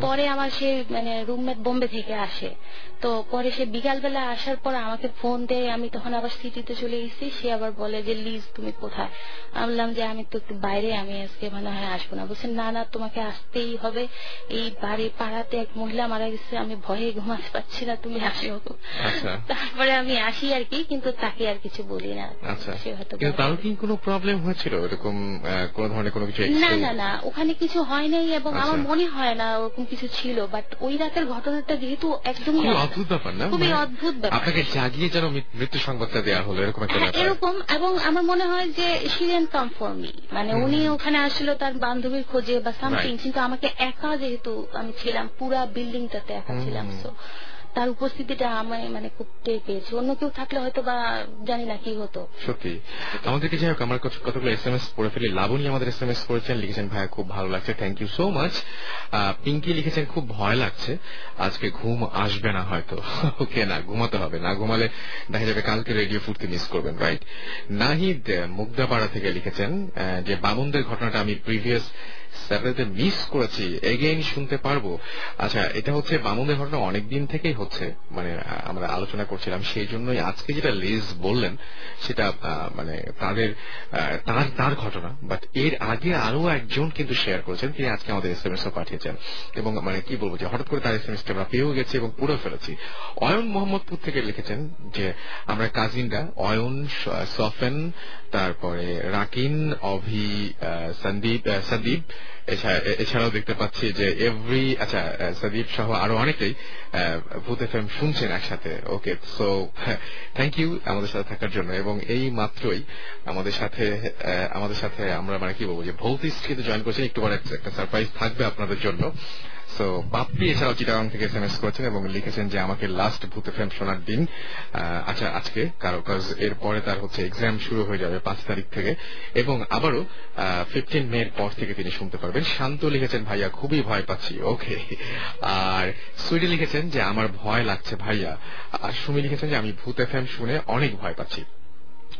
পরে আমার সে মানে রুমমেট বোম্বে থেকে আসে। তো পরে সে বিকালবেলা আসার পর আমাকে ফোন দেয় আমি তখন আবার সিটিতে চলে গেছি। সে আবার বলে যে লিজ তুমি কোথায়? আমি বললাম যে আমি তো একটু বাইরে আমি আজকে মনে হয় আসব না। বলছে না না তোমাকে আসতেই হবে। এই বাড়ি পাড়াতে এক মহিলা মারা গেছে আমি ভয়ে ঘুমাতে পারছি না তুমি আসো। আচ্ছা। তারপরে আমি আসি আর কি কিন্তু তাকে আর কিছু বলি না। আচ্ছা। সে হয়তো কিন্তু কি কোনো প্রবলেম হয়েছিল? এরকম কোনো ধরনের কোনো কিছু না না না ওখানে কিছু হয় নাই এবং আচ্ছা। আমার মনে হয় না ওরকম কিছু ছিল বাট ওই রাতের ঘটনাটা যেহেতু একদমই। অদ্ভুত ব্যাপার না? খুবই মানে অদ্ভুত ব্যাপার। আপনাকে জাগিয়ে যেন মৃত্যু সংবাদটা দেওয়া হলো এরকম একটা হ্যাঁ, ব্যাপার। এরকম এবং আমার মনে হয় যে শিরিয়ান কমফর্মি মানে উনি ওখানে আসলো তার বান্ধবীর খোঁজে বা সামথিং কিন্তু আমাকে একা যেহেতু আমি ছিলাম পুরা বিল্ডিংটাতে একা ছিলাম হুম। তার উপস্থিতিটা আমি মানে খুব টের পেয়েছি। অন্য কেউ থাকলে হয়তো বা জানি না কি হতো। সত্যি। আমাদেরকে যাই হোক, আমার কত- কতগুলো এস এম এস পড়ে ফেলি। লাবণী আমাদের এস এম এস করেছেন, লিখেছেন, ভাইয়া খুব ভালো লাগছে thank you so much Pinky লিখেছেন, খুব ভয় লাগছে। আজকে ঘুম আসবে না হয়তো। [laughs] ওকে, না, ঘুমাতে হবে। না ঘুমালে দেখা যাবে কালকে রেডিও ফুর্তি মিস করবেন রাইট নাহিদ, মুগ্ধাপাড়া থেকে লিখেছেন যে বামুনদের ঘটনাটা আমি প্রিভিয়াস স্যাটারডে মিস করেছি এগেইন শুনতে পারব। আচ্ছা এটা হচ্ছে বামুনের ঘটনা অনেক দিন থেকেই হচ্ছে মানে আমরা আলোচনা করছিলাম। সেই জন্যই আজকে যেটা লিজ বললেন, সেটা মানে তাদের তার তার ঘটনা। বাট এর আগে আরও একজন কিন্তু শেয়ার করেছেন, তিনি আজকে আমাদের এস এম এস পাঠিয়েছেন। এবং মানে কি বলব যে, হঠাৎ করে তার এস এম এসটা আমরা পেয়েও গেছি এবং পড়ে ফেলেছি। অয়ন মোহাম্মদপুর থেকে লিখেছেন যে, আমরা কাজিনরা, অয়ন সফেন, তারপরে রাকিন, অভি সন্দীপ সন্দীপ এছাড়াও দেখতে পাচ্ছি যে এভরি আচ্ছা সদীপ সহ আরও অনেকেই ভূত এফ শুনছেন একসাথে। ওকে সো থ্যাংক ইউ আমাদের সাথে থাকার জন্য। এবং এই মাত্রই আমাদের সাথে আমাদের সাথে আমরা মানে কি বলব যে ভৌতিক কিন্তু জয়েন করছেন। একটু পরে একটা সারপ্রাইজ থাকবে আপনাদের জন্য। সো বাপ্পি এছাড়াও চিটাগাং থেকে এস এস করেছেন এবং লিখেছেন যে, আমাকে লাস্ট ভূত এফএম শোনার দিন। আচ্ছা আজকে? কারও কাজ এরপরে তার হচ্ছে এক্সাম শুরু হয়ে যাবে পাঁচ তারিখ থেকে এবং আবারও ফিফটিন মে এর পর থেকে তিনি শুনতে পারবেন। শান্ত লিখেছেন, ভাইয়া, খুবই ভয় পাচ্ছি। ওকে আর সুইডি লিখেছেন যে, আমার ভয় লাগছে ভাইয়া। আর সুমি লিখেছেন যে, আমি ভূত এফএম শুনে অনেক ভয় পাচ্ছি।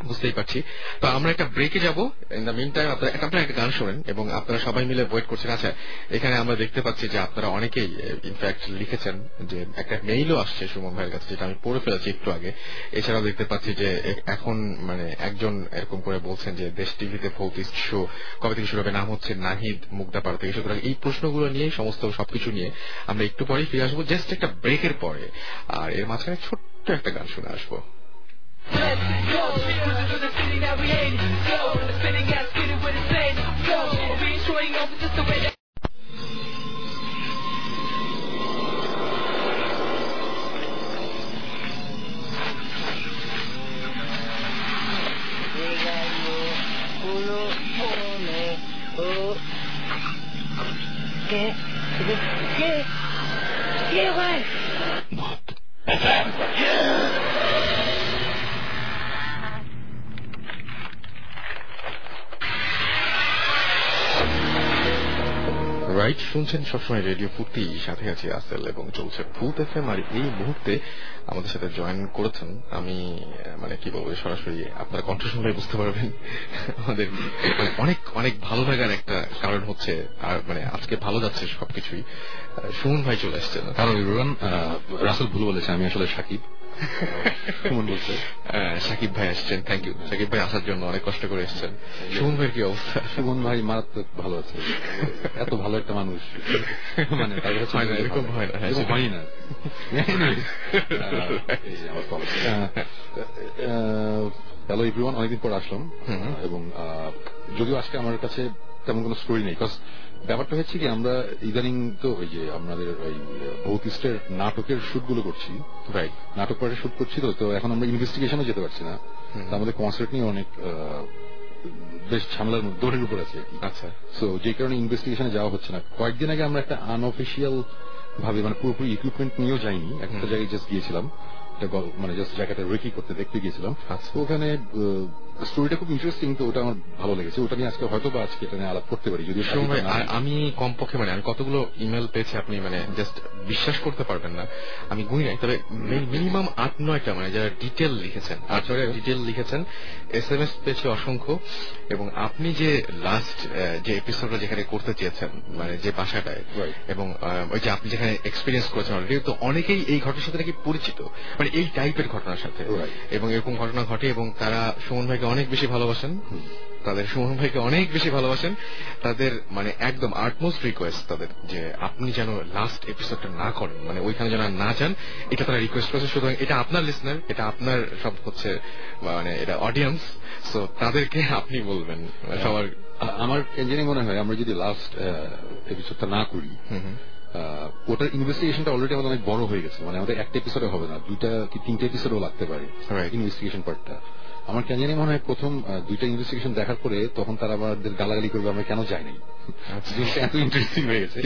বুঝতেই পারছি। তো আমরা একটা ব্রেকে যাব। ইন দ্য মিন টাইম আপনারা আপনারা একটা গান শোনেন এবং আপনারা সবাই মিলে ওয়েট করছেন। আচ্ছা এখানে আমরা দেখতে পাচ্ছি যে আপনারা অনেকেই ইনফ্যাক্ট লিখেছেন যে একটা মেইলও আসছে সুমন ভাইয়ের কাছে, যেটা আমি পড়ে ফেলেছি একটু আগে। এছাড়াও দেখতে পাচ্ছি যে এখন মানে একজন এরকম করে বলছেন যে দেশ টিভিতে ভৌতিক শো, কবে থেকে শুরু হবে, নাম হচ্ছে নাহিদ মুগ্ধাপাড়া থেকে সুতরাং এই প্রশ্নগুলো নিয়ে সমস্ত সবকিছু নিয়ে আমরা একটু পরেই ফিরে আসব। জাস্ট একটা ব্রেকের পরে। আর এর মাঝখানে ছোট্ট একটা গান শুনে আসব। Let's go, cruising through the city now we ain't. The spinning gas, get with the same Go, we ain't off, it's just the way that ¿Qué? ¿Qué? ¿Qué, right শুনছেন সবসময় রেডিও ফুর্তি, সাথে আছি আসেল এবং চলছে ফুট এফ আর এই মুহূর্তে আমাদের সাথে জয়েন করেছেন আমি মানে কি বলব সরাসরি আপনার কণ্ঠ শুনলে বুঝতে পারবেন। আমাদের অনেক অনেক ভালো লাগার একটা কারণ হচ্ছে আর মানে আজকে ভালো যাচ্ছে সবকিছুই। সুমন ভাই চলে হ্যালো এভরিওয়ান রাসেল ভুল বলেছে আমি আসলে সাকিব। সাকিব ভাই আসছেন থ্যাংক ইউ সাকিব ভাই আসার জন্য অনেক কষ্ট করে এসছেন। সুমন ভাইয়ের কি অবস্থা? সুমন ভাই মারাত্মক ভালো আছে। এত ভালো একটা মানুষ। মানে এরকম না। হয় না। [laughs] হ্যালো এভরিওয়ান অনেকদিন পর আসলাম। এবং যদিও আজকে আমার কাছে তেমন কোনো স্টোরি নেই বিকজ ব্যাপারটা হচ্ছে কি আমরা ইদানিং তো ওই যে আমাদের ওই ভৌতিস্টের নাটকের শুটগুলো করছি। রাইট নাটক পার্টে শুট করছি তো তো এখন আমরা ইনভেস্টিগেশনও যেতে পারছি না। আমাদের কনসার্ট নিয়ে অনেক বেশ ঝামেলার দৌড়ের উপর আছে আচ্ছা। সো যে কারণে ইনভেস্টিগেশনে যাওয়া হচ্ছে না। কয়েকদিন আগে আমরা একটা আনঅফিসিয়াল ভাবে মানে পুরোপুরি ইকুইপমেন্ট নিয়েও যাইনি। একটা জায়গায় জাস্ট গিয়েছিলাম। একটা গল্প মানে জাস্ট জায়গাটা রেকি করতে দেখতে গিয়েছিলাম আচ্ছা। ওখানে স্টোরিটা খুব ইন্টারেস্টিং তো ওটা আমার ভালো লেগেছে ওটা নিয়ে আজকে হয়তো বা আজকে এটা নিয়ে আলাপ করতে পারি যদি আমি কমপক্ষে মানে আমি কতগুলো ইমেল পেয়েছি আপনি মানে জাস্ট বিশ্বাস করতে পারবেন না আমি গুনি নাই তবে মিনিমাম আট নয়টা মানে যারা ডিটেল লিখেছেন আট নয়টা ডিটেল লিখেছেন এস এম এস পেয়েছি অসংখ্য এবং আপনি যে লাস্ট যে এপিসোডটা যেখানে করতে চেয়েছেন মানে যে বাসাটায়. এবং ওই যে আপনি যেখানে এক্সপিরিয়েন্স করেছেন অলরেডি তো অনেকেই এই ঘটনার সাথে নাকি পরিচিত মানে এই টাইপের ঘটনার সাথে। এবং এরকম ঘটনা ঘটে এবং তারা সুমন ভাইকে অনেক বেশি ভালোবাসেন। তাদের সুমন ভাইকে অনেক বেশি ভালোবাসেন। তাদের মানে একদম আর্টমোস্ট রিকোয়েস্ট তাদের যে আপনি যেন লাস্ট এপিসোডটা না করেন মানে ওইখানে যেন না যান এটা তারা রিকোয়েস্ট করেছে। সুতরাং এটা আপনার লিসনার এটা আপনার সব হচ্ছে মানে এটা অডিয়েন্স সো তাদেরকে আপনি বলবেন সবার আমার কেন মনে হয় আমরা যদি লাস্ট এপিসোডটা না করি হুম হুম। আহ, ওটার ইনভেস্টিগেশনটা অলরেডি আমাদের অনেক বড় হয়ে গেছে। মানে আমাদের একটা এপিসোডে হবে না দুইটা কি তিনটা এপিসোডও লাগতে পারে ইনভেস্টিগেশন পার্টটা আমার কেন জানি মনে হয় প্রথম দুইটা ইনভেস্টিগেশন দেখার পরে তখন তারা আমাদের গালাগালি করবে আমরা কেন যাই নাই? আচ্ছা। এত ইন্টারেস্টিং হয়ে গেছে।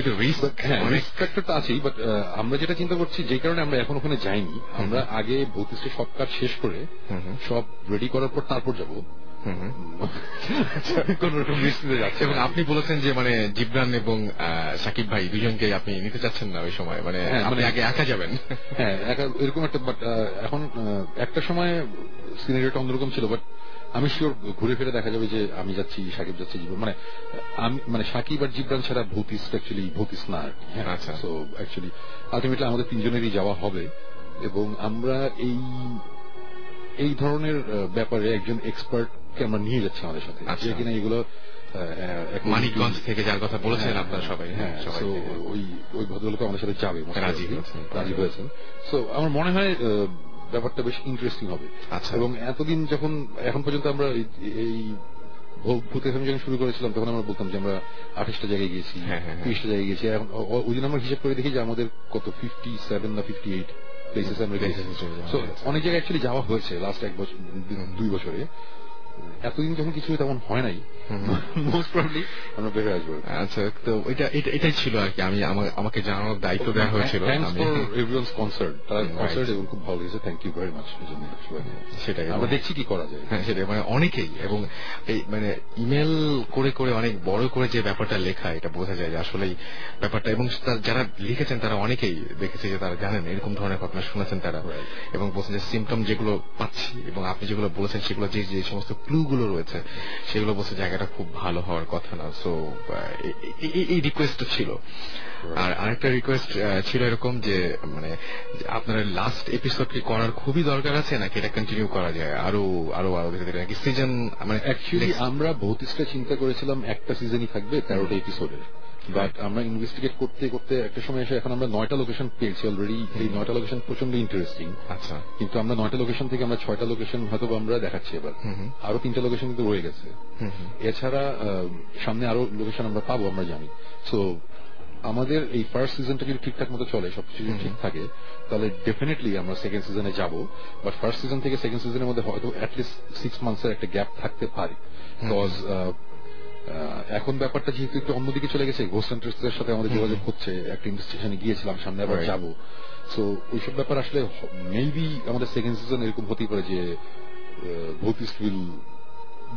হ্যাঁ ফ্যাক্টরটা আছেই বাট আমরা যেটা চিন্তা করছি যে কারণে আমরা এখন ওখানে যাইনি আমরা আগে ভৌতিষ্ঠে সব কাজ শেষ করে হুম হুম। সব রেডি করার পর তারপর যাব। কোন রকম রিস্কে যাচ্ছে এবং আপনি বলেছেন যে মানে জিবরান এবং সাকিব ভাই দুজনকে আপনি নিতে চাচ্ছেন না ওই সময়। মানে হ্যাঁ, আপনি মানে- আগে একা যাবেন। হ্যাঁ এরকম একটা বাট এখন একটা সময় সিনারিটা অন্যরকম ছিল বাট আমি শিওর ঘুরে ফিরে দেখা যাবে যে আমি যাচ্ছি সাকিব যাচ্ছি জীবন মানে আমি মানে সাকিব আর জিবরান ছাড়া ভৌতিস অ্যাকচুয়ালি ভৌতিস না কি আচ্ছা। সো অ্যাকচুয়ালি আলটিমেটলি আমাদের তিনজনেরই যাওয়া হবে এবং আমরা এই এই ধরনের ব্যাপারে একজন এক্সপার্টকে আমরা নিয়ে যাচ্ছি আমাদের সাথে আচ্ছা। যে কিনা এগুলো মানিকগঞ্জ থেকে যার কথা বলেছেন হ্যাঁ, আপনারা সবাই হ্যাঁ থেকে। ওই ওই ভদ্রলোক আমাদের সাথে যাবে রাজি রাজি হয়েছেন সো আমার মনে হয় ব্যাপারটা বেশ ইন্টারেস্টিং হবে আচ্ছা। এবং এতদিন যখন এখন পর্যন্ত আমরা এই- ভূত এফএম যখন শুরু করেছিলাম তখন আমরা বলতাম যে আমরা আঠাশটা জায়গায় গেছি হ্যাঁ, হ্যাঁ, হ্যাঁ। তিরিশটা জায়গায় গেছি এখন ওই দিন আমরা হিসাব করে দেখি যে আমাদের কত ফিফটি সেভেন না ফিফটি এইট প্লেসেস আমরা গেছি। অনেক জায়গায় অ্যাকচুয়ালি যাওয়া হয়েছে লাস্ট এক বছর দুই বছরে এতদিন যখন কিছু তেমন হয় নাই মোস্ট প্রবলি আমরা বের আসব। আচ্ছা তো এটা এটা- এটাই ছিল আর কি। আমি আমাকে জানানোর দায়িত্ব দেওয়া হয়েছিল। থ্যাংকস আমি ফর এভরিওয়ানস কনসার্ট তারা কনসার্ট এবং খুব ভালো লেগেছে। থ্যাংক ইউ ভেরি মাচ এই জন্য সবাইকে। সেটাই। আমরা দেখছি কি করা যায়। হ্যাঁ সেটাই। মানে অনেকেই এবং এই মানে ইমেল করে করে অনেক বড় করে যে ব্যাপারটা লেখা এটা বোঝা যায় যে আসলে ব্যাপারটা। এবং যারা লিখেছেন তারা অনেকেই দেখেছে যে তারা জানেন এরকম ধরনের ঘটনা শুনেছেন তারা। এবং বলছেন যে সিমটম যেগুলো পাচ্ছি এবং আপনি যেগুলো বলেছেন সেগুলো যে যে সমস্ত ক্লু গুলো রয়েছে সেগুলো বলছে জায়গাটা খুব ভালো হওয়ার কথা না সো এই রিকোয়েস্ট ছিল। আর আরেকটা রিকোয়েস্ট ছিল এরকম যে মানে আপনার লাস্ট এপিসোডটি করার খুবই দরকার আছে নাকি এটা কন্টিনিউ করা যায়? আরও আরও আরও ধীরে ধীরে নাকি সিজন মানে অ্যাকচুয়ালি আমরা ভৌতিষ্টা চিন্তা করেছিলাম একটা সিজনই থাকবে তেরোটা এপিসোডের বাট আমরা ইনভেস্টিগেট করতে করতে একটা সময় এসে এখন আমরা নয়টা লোকেশন পেয়েছি অলরেডি এই নয়টা লোকেশন প্রচণ্ড ইন্টারেস্টিং আচ্ছা। কিন্তু আমরা নয়টা লোকেশন থেকে আমরা ছয়টা লোকেশন হয়তো আমরা দেখাচ্ছি এবার। আরও তিনটা লোকেশন কিন্তু রয়ে গেছে। এছাড়া সামনে আরও লোকেশন আমরা পাবো আমরা জানি। সো আমাদের এই ফার্স্ট সিজনটা যদি ঠিকঠাক মতো চলে সবকিছু যদি ঠিক থাকে তাহলে ডেফিনেটলি আমরা সেকেন্ড সিজনে যাব। বাট ফার্স্ট সিজন থেকে সেকেন্ড সিজনের মধ্যে হয়তো অ্যাটলিস্ট সিক্স মান্থসের একটা গ্যাপ থাকতে পারে। বিকজ এখন ব্যাপারটা যেহেতু একটু অন্যদিকে চলে গেছে ঘোষ সেন্টার সাথে আমাদের যোগাযোগ হচ্ছে একটা ইনভেস্টিগেশনে গিয়েছিলাম সামনে আবার যাব। তো সো ওইসব ব্যাপার আসলে মেবি আমাদের সেকেন্ড সিজন এরকম হতেই পারে যে ভৌতিস উইল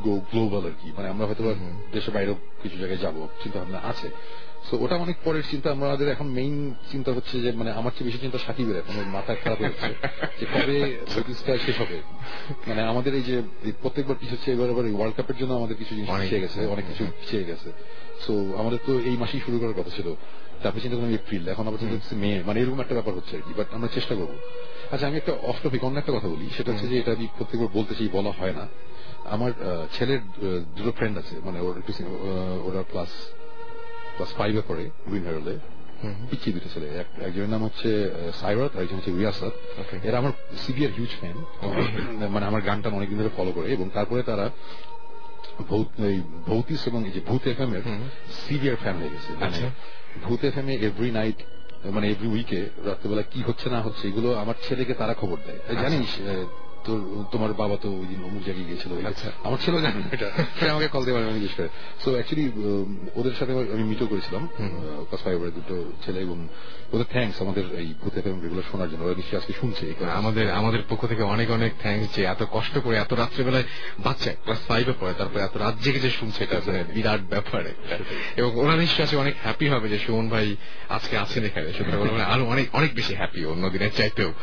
গো গ্লোবাল আর কি। মানে আমরা হয়তো দেশের বাইরেও কিছু জায়গায় যাব চিন্তা ভাবনা আছে। সো ওটা অনেক পরের চিন্তা। আমাদের এখন মেইন চিন্তা হচ্ছে যে মানে আমার চেয়ে বেশি চিন্তা সাকিবের। এখন ওর মাথা খারাপ হচ্ছে যে কবে ভৌতিসটা শেষ হবে? মানে আমাদের এই যে প্রত্যেকবার পিছিয়ে এবার এবার ওয়ার্ল্ড কাপের জন্য আমাদের কিছু জিনিস পিছিয়ে গেছে অনেক কিছু পিছিয়ে গেছে। সো আমাদের তো এই মাসেই শুরু করার কথা ছিল। তারপরে চিন্তা করলাম এপ্রিল এখন আবার চিন্তা হচ্ছে মে মানে এরকম একটা ব্যাপার হচ্ছে আর কি বাট আমরা চেষ্টা করব। আচ্ছা আমি একটা অফ টপিক অন্য একটা কথা বলি। সেটা হচ্ছে যে এটা আমি প্রত্যেকবার বলতে চাই বলা হয় না। আমার ছেলের দুটো ফ্রেন্ড আছে। মানে ওর একটু ওরা ক্লাস ক্লাস ফাইভে পড়ে উইন হেরলে পিচ্ছি দুটো ছেলে। একজনের নাম হচ্ছে সাইরাত আর একজন হচ্ছে রিয়াসাত। এরা আমার সিভিয়ার হিউজ ফ্যান মানে আমার গানটা অনেকদিন ধরে ফলো করে এবং তারপরে তারা ভৌতিস এবং এই যে ভূত এফ এম এর সিভিয়ার ফ্যান হয়ে গেছে। মানে আচ্ছা। ভূত এফ এম এ এভরি নাইট মানে এভরি উইকে রাত্রেবেলা কি হচ্ছে না হচ্ছে এগুলো আমার ছেলেকে তারা খবর দেয়। এই জানিস তোর তোমার বাবা তো ওই দিন অমুক জায়গায় গিয়েছিল। আচ্ছা। আমার ছেলে জানে এটা। আমাকে কল দিয়ে আমি জিজ্ঞেস করে। সো অ্যাকচুয়ালি ওদের সাথে আমি মিটও করেছিলাম। ক্লাস দুটো ছেলে এবং ওদের থ্যাঙ্কস আমাদের এই ভূত এফএম রেগুলার শোনার জন্য। ওরা নিশ্চয়ই আজকে শুনছে আমাদের আমাদের পক্ষ থেকে অনেক অনেক থ্যাঙ্কস যে এত কষ্ট করে এত রাত্রেবেলায় বাচ্চা ক্লাস ফাইভে পড়ে তারপরে এত রাত জেগে যে শুনছে এটা মানে বিরাট ব্যাপার। এবং ওরা নিশ্চয়ই আজকে অনেক হ্যাপি হবে যে সুমন ভাই আজকে আছেন এখানে। সুতরাং আরও অনেক অনেক বেশি হ্যাপি অন্য দিনের চাইতেও।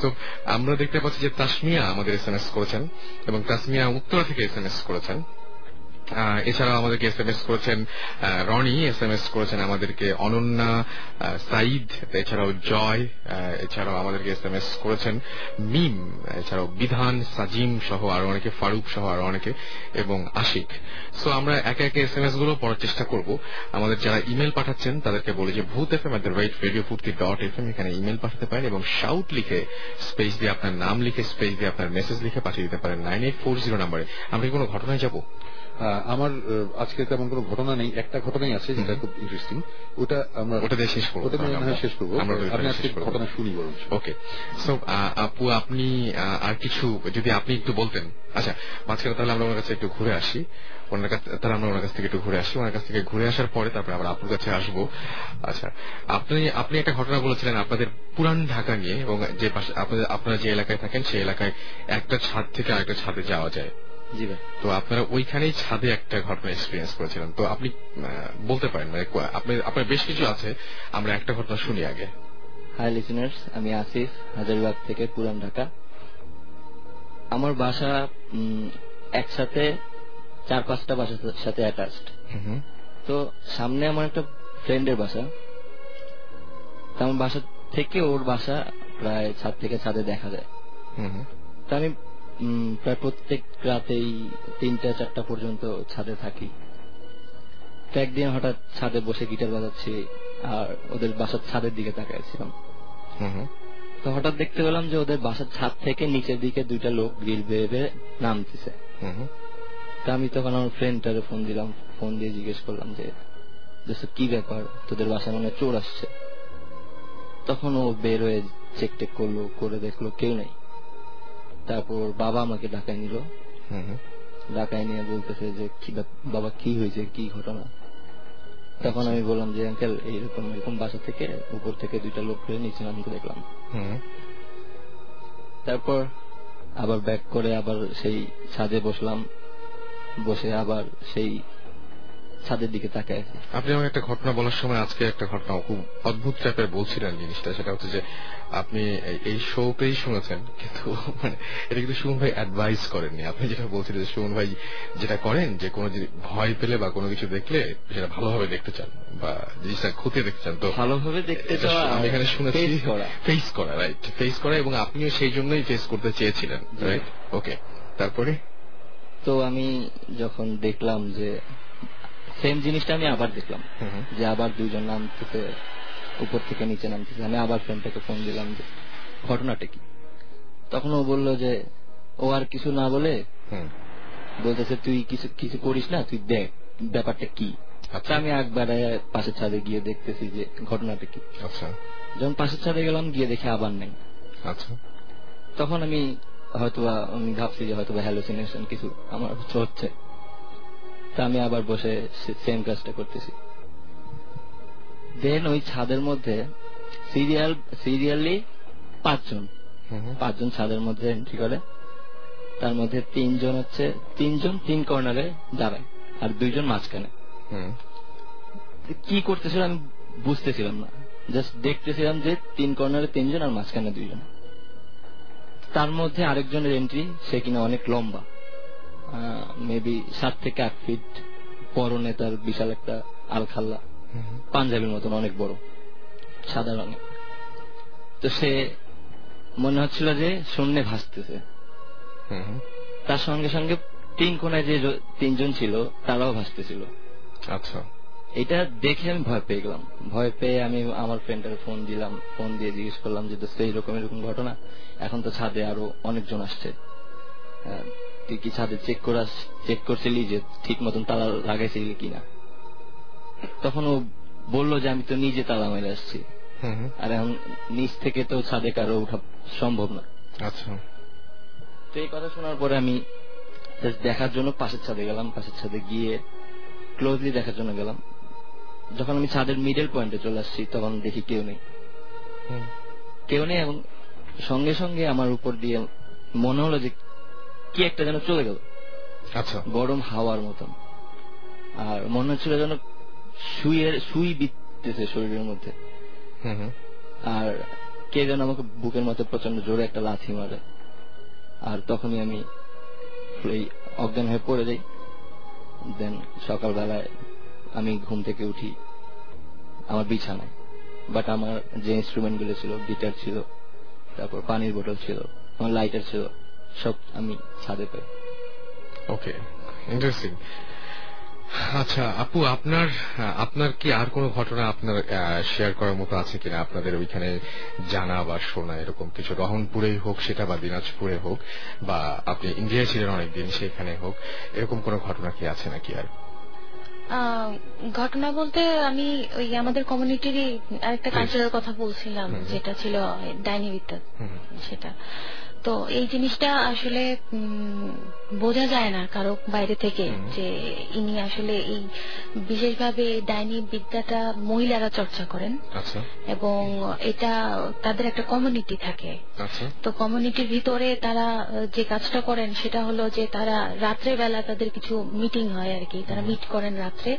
সো আমরা দেখতে পাচ্ছি যে তাসমিয়া আমাদের এস করেছেন এবং তাসমিয়া উত্তরা থেকে এস এস করেছেন। এছাড়াও আমাদেরকে এস এম এস করেছেন রনি এস এম এস করেছেন আমাদেরকে অনন্যা সাইদ, এছাড়াও জয় এছাড়াও আমাদেরকে এস এম এস করেছেন মিম, এছাড়াও বিধান, সাজিম সহ আরও অনেকে, ফারুক সহ আরও অনেকে এবং আশিক। সো আমরা একে একে এস এম এসগুলো পড়ার চেষ্টা করব। আমাদের যারা ইমেল পাঠাচ্ছেন, তাদেরকে বলি যে Bhoot F M right radio Foorti dot F M এখানে ইমেল পাঠাতে পারেন এবং শাউট লিখে স্পেস দিয়ে আপনার নাম লিখে স্পেস দিয়ে আপনার মেসেজ লিখে পাঠিয়ে দিতে পারেন। নাইন এইট ফোর জিরো নাম্বারে আমরা কি কোনো ঘটনায় যাব? আমার আজকে তেমন কোনো ঘটনা নেই। একটা ঘটনাই আছে যেটা খুব ইন্টারেস্টিং ওটা আমরা ওটা দিয়ে শেষ করব ওটা দিয়ে। শেষ করব। আমি আজকে ঘটনা শুনি বরঞ্চ। ওকে। সো আপু আপনি আর কিছু যদি আপনি একটু বলতেন। আচ্ছা মাঝখানে তাহলে আমরা ওনার কাছে একটু ঘুরে আসি। ওনার কাছে তাহলে আমরা ওনার কাছ থেকে একটু ঘুরে আসি। ওনার কাছ থেকে ঘুরে আসার পরে তারপরে আমরা আপুর কাছে আসব। আচ্ছা আপনি আপনি একটা ঘটনা বলেছিলেন আপনাদের পুরান ঢাকা নিয়ে এবং যে আপনারা যে এলাকায় থাকেন সেই এলাকায় একটা ছাদ থেকে আরেকটা ছাদে যাওয়া যায়। জি ভাই তো আপনারা ওইখানেই ছাদে একটা ঘটনা এক্সপিরিয়েন্স করেছিলেন তো আপনি বলতে পারেন মানে আপনার আপনার বেশ কিছু আছে। আমরা একটা ঘটনা শুনি আগে। হাই লিসনার্স আমি আসিফ হাজারবাগ থেকে পুরান ঢাকা। আমার বাসা একসাথে চার পাঁচটা বাসার সাথে অ্যাটাচড তো সামনে আমার একটা ফ্রেন্ডের বাসা। তো আমার বাসা থেকে ওর বাসা প্রায় ছাদ থেকে ছাদে দেখা যায়। হুম হুম। তো আমি প্রায় প্রত্যেক রাতেই তিনটা চারটা পর্যন্ত ছাদে থাকি। তো একদিন হঠাৎ ছাদে বসে গিটার বাজাচ্ছি আর ওদের বাসার ছাদের দিকে তাকাইছিলাম। তো হঠাৎ দেখতে পেলাম যে ওদের বাসার ছাদ থেকে নিচের দিকে দুইটা লোক গ্রিল বেয়ে বেয়ে নামতেছে। তো আমি তখন আমার ফ্রেন্ডটারে ফোন দিলাম ফোন দিয়ে জিজ্ঞেস করলাম যে কি ব্যাপার? তোদের বাসায় মনে চোর আসছে? তখন ও বের হয়ে চেক টেক করল করে দেখল কেউ নেই। তারপর বাবা আমাকে ঢাকায় নিল। ঢাকায় নিয়ে বলতেছে যে বাবা কি হয়েছে? কি ঘটনা? তখন আমি বললাম যে আঙ্কেল এইরকম এরকম বাসা থেকে উপর থেকে দুইটা লোক ফেলে নিচে নামতে দেখলাম। তারপর আবার ব্যাক করে আবার সেই ছাদে বসলাম। বসে আবার সেই ছাদের দিকে তাকায় আছি। আপনি আমাকে একটা ঘটনা বলার সময় আজকে একটা ঘটনা খুব অদ্ভুত টাইপের বলছিলেন জিনিসটা সেটা হচ্ছে যে আপনি এই- শোতেই শুনেছেন কিন্তু মানে এটা কিন্তু সুমন ভাই অ্যাডভাইস করেননি। আপনি যেটা বলছিলেন যে সুমন ভাই যেটা করেন যে কোনো ভয় পেলে বা কোনো কিছু দেখলে সেটা ভালোভাবে দেখতে চান বা জিনিসটা খুঁতে দেখতে চান তো ভালোভাবে দেখতে আমি এখানে শুনেছি। ফেস করা। রাইট ফেস করা এবং আপনিও সেই জন্যই ফেস করতে চেয়েছিলেন রাইট ওকে তারপরে? তো আমি যখন দেখলাম যে সেম জিনিসটা আমি আবার দেখলাম। যে আবার দুইজন নামতেছে উপর থেকে নিচে নামতেছে। আমি আবার ফ্রেন্ডটাকে ফোন দিলাম যে ঘটনাটা কি? তখন ও বলল যে ও আর কিছু না বলে বলতেছে তুই কিছু কিছু করিস না তুই দেখ ব্যাপারটা কি? আচ্ছা। আমি একবারে পাশের ছাদে গিয়ে দেখতেছি যে ঘটনাটা কি। আচ্ছা। যখন পাশের ছাদে গেলাম গিয়ে দেখে আবার নেই। আচ্ছা। তখন আমি হয়তোবা আমি ভাবছি যে হয়তোবা হ্যালোসিনেশন কিছু আমার হচ্ছে। তা আমি আবার বসে সেম কাজটা করতেছি। দেন ওই ছাদের মধ্যে সিরিয়াল সিরিয়ালি পাঁচজন। পাঁচজন ছাদের মধ্যে এন্ট্রি করে। তার মধ্যে তিনজন হচ্ছে তিনজন তিন কর্নারে দাঁড়ায় আর দুইজন মাঝখানে। কি করতেছিল আমি বুঝতেছিলাম না। জাস্ট দেখতেছিলাম যে তিন কর্নারে তিনজন আর মাঝখানে দুইজন। তার মধ্যে আরেকজনের এন্ট্রি সে কিনা অনেক লম্বা। মেবি সাত থেকে আট ফিট পরনে তার বিশাল একটা আলখাল্লা। পাঞ্জাবির মতন অনেক বড় সাদা রঙের। তো সে মনে হচ্ছিল যে শূন্যে ভাসতেছে। তার সঙ্গে সঙ্গে তিন কোনায় যে তিনজন ছিল তারাও ভাসতেছিল। আচ্ছা। এটা দেখে আমি ভয় পেয়ে গেলাম। ভয় পেয়ে আমি আমার ফ্রেন্ডের ফোন দিলাম ফোন দিয়ে জিজ্ঞেস করলাম যে দোস্ত এইরকম এরকম ঘটনা? এখন তো ছাদে আরও অনেকজন আসছে। হ্যাঁ, তুই কি ছাদে চেক করা চেক করছিলি যে ঠিক মতন তালা লাগাইছিলি কিনা? তখন ও বলল যে আমি তো নিজে তালা মেরে আসছি। আর এখন নিচ থেকে তো ছাদে কারও ওঠা সম্ভব না। আচ্ছা। তো এই কথা শোনার পরে আমি দেখার জন্য পাশের ছাদে গেলাম পাশের ছাদে গিয়ে ক্লোজলি দেখার জন্য গেলাম। যখন আমি ছাদের মিডল পয়েন্টে চলে আসছি তখন দেখি কেউ নেই। কেউ নেই এবং সঙ্গে সঙ্গে আমার উপর দিয়ে মনে হলো যে কি একটা যেন চলে গেল। আচ্ছা। গরম হাওয়ার মতন। আর মনে হচ্ছিল যেন সুইয়ের সুই বিতেছে শরীরের মধ্যে। আর কে যেন আমাকে বুকের মধ্যে প্রচণ্ড জোরে একটা লাথি মারে। আর তখনই আমি এই অজ্ঞান হয়ে পড়ে যাই। দেন সকালবেলায় আমি ঘুম থেকে উঠি আমার বিছানায়। বাট আমার যে ইনস্ট্রুমেন্টগুলো ছিল গিটার ছিল তারপর পানির বোতল ছিল আমার লাইটার ছিল সব আমি ছাদে পাই। ওকে ইন্টারেস্টিং আচ্ছা আপু আপনার আপনার কি আর কোনো ঘটনা আপনার শেয়ার করার মতো আছে কিনা? আপনাদের ওইখানে জানা বা শোনা এরকম কিছু? রহনপুরেই হোক সেটা বা দিনাজপুরে হোক বা আপনি ইন্ডিয়ায় ছিলেন অনেকদিন সেখানে হোক এরকম কোনো ঘটনা কি আছে নাকি আর? আহ, ঘটনা বলতে আমি ওই আমাদের কমিউনিটিরই আরেকটা কালচারের কথা বলছিলাম যেটা ছিল ডাইনি বিদ্যা। সেটা। তো এই জিনিসটা আসলে বোঝা যায় না কারও বাইরে থেকে যে ইনি আসলে এই বিশেষভাবে ডাইনি বিদ্যাটা মহিলারা চর্চা করেন। আচ্ছা। এবং এটা তাদের একটা কমিউনিটি থাকে। আচ্ছা। তো কমিউনিটির ভিতরে তারা যে কাজটা করেন সেটা হলো যে তারা রাত্রে বেলা তাদের কিছু মিটিং হয় আর কি। তারা মিট করেন রাত্রে।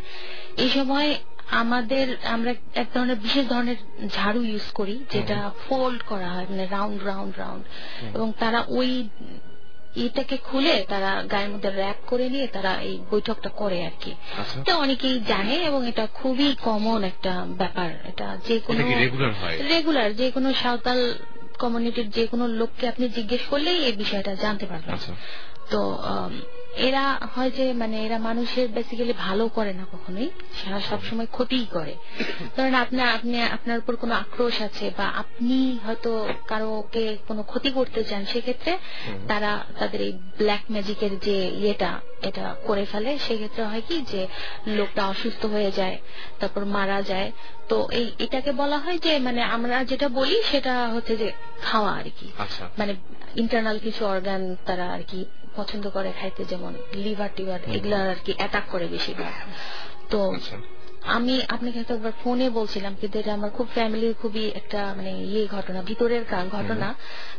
এই সময় আমাদের আমরা এক ধরনের বিশেষ ধরনের ঝাড়ু ইউজ করি যেটা ফোল্ড করা হয় মানে রাউন্ড রাউন্ড রাউন্ড এবং তারা ওই এটাকে খুলে তারা গায়ের মধ্যে র্যাপ করে নিয়ে তারা এই বৈঠকটা করে আর কি। আচ্ছা। এটা অনেকেই জানে এবং এটা খুবই কমন একটা ব্যাপার। এটা যে কোনো রেগুলার হয়? যে কোনো সাঁওতাল কমিউনিটির যে কোনো লোককে আপনি জিজ্ঞেস করলেই এই বিষয়টা জানতে পারবেন। আচ্ছা। তো এরা হয় যে মানে এরা মানুষের বেসিক্যালি ভালো করে না কখনোই। সারা সবসময় ক্ষতিই করে। ধরেন আপনার আপনি আপনার উপর কোনো আক্রোশ আছে বা আপনি হয়তো কারোকে কোনো ক্ষতি করতে চান সেক্ষেত্রে তারা তাদের এই ব্ল্যাক ম্যাজিকের যে ইয়েটা এটা করে ফেলে। সেক্ষেত্রে হয় কি যে লোকটা অসুস্থ হয়ে যায় তারপর মারা যায়। তো এই এটাকে বলা হয় যে মানে আমরা যেটা বলি সেটা হচ্ছে যে খাওয়া আর কি। আচ্ছা। মানে ইন্টারনাল কিছু অর্গান তারা আর কি পছন্দ করে খাইতে যেমন লিভার টিভার এগুলো আর কি অ্যাটাক করে বেশিরভাগ। তো আচ্ছা। আমি আপনাকে হয়তো একবার ফোনে বলছিলাম কিন্তু এটা আমার খুব ফ্যামিলির খুবই একটা মানে ইয়ে ঘটনা ভিতরের ঘটনা।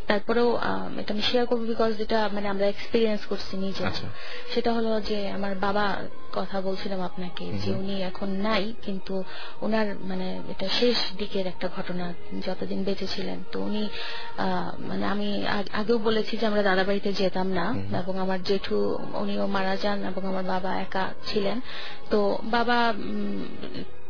তারপরেও এটা আমি শেয়ার করব বিকজ যেটা মানে আমরা এক্সপিরিয়েন্স করছি নিজে। আচ্ছা। সেটা হলো যে আমার বাবা কথা বলছিলাম আপনাকে যে উনি এখন নাই কিন্তু ওনার মানে এটা শেষ দিকের একটা ঘটনা যতদিন বেঁচে ছিলেন। তো উনি আহ, মানে আমি আগেও বলেছি যে আমরা দাদা বাড়িতে যেতাম না এবং আমার জেঠু উনিও মারা যান এবং আমার বাবা একা ছিলেন। তো বাবা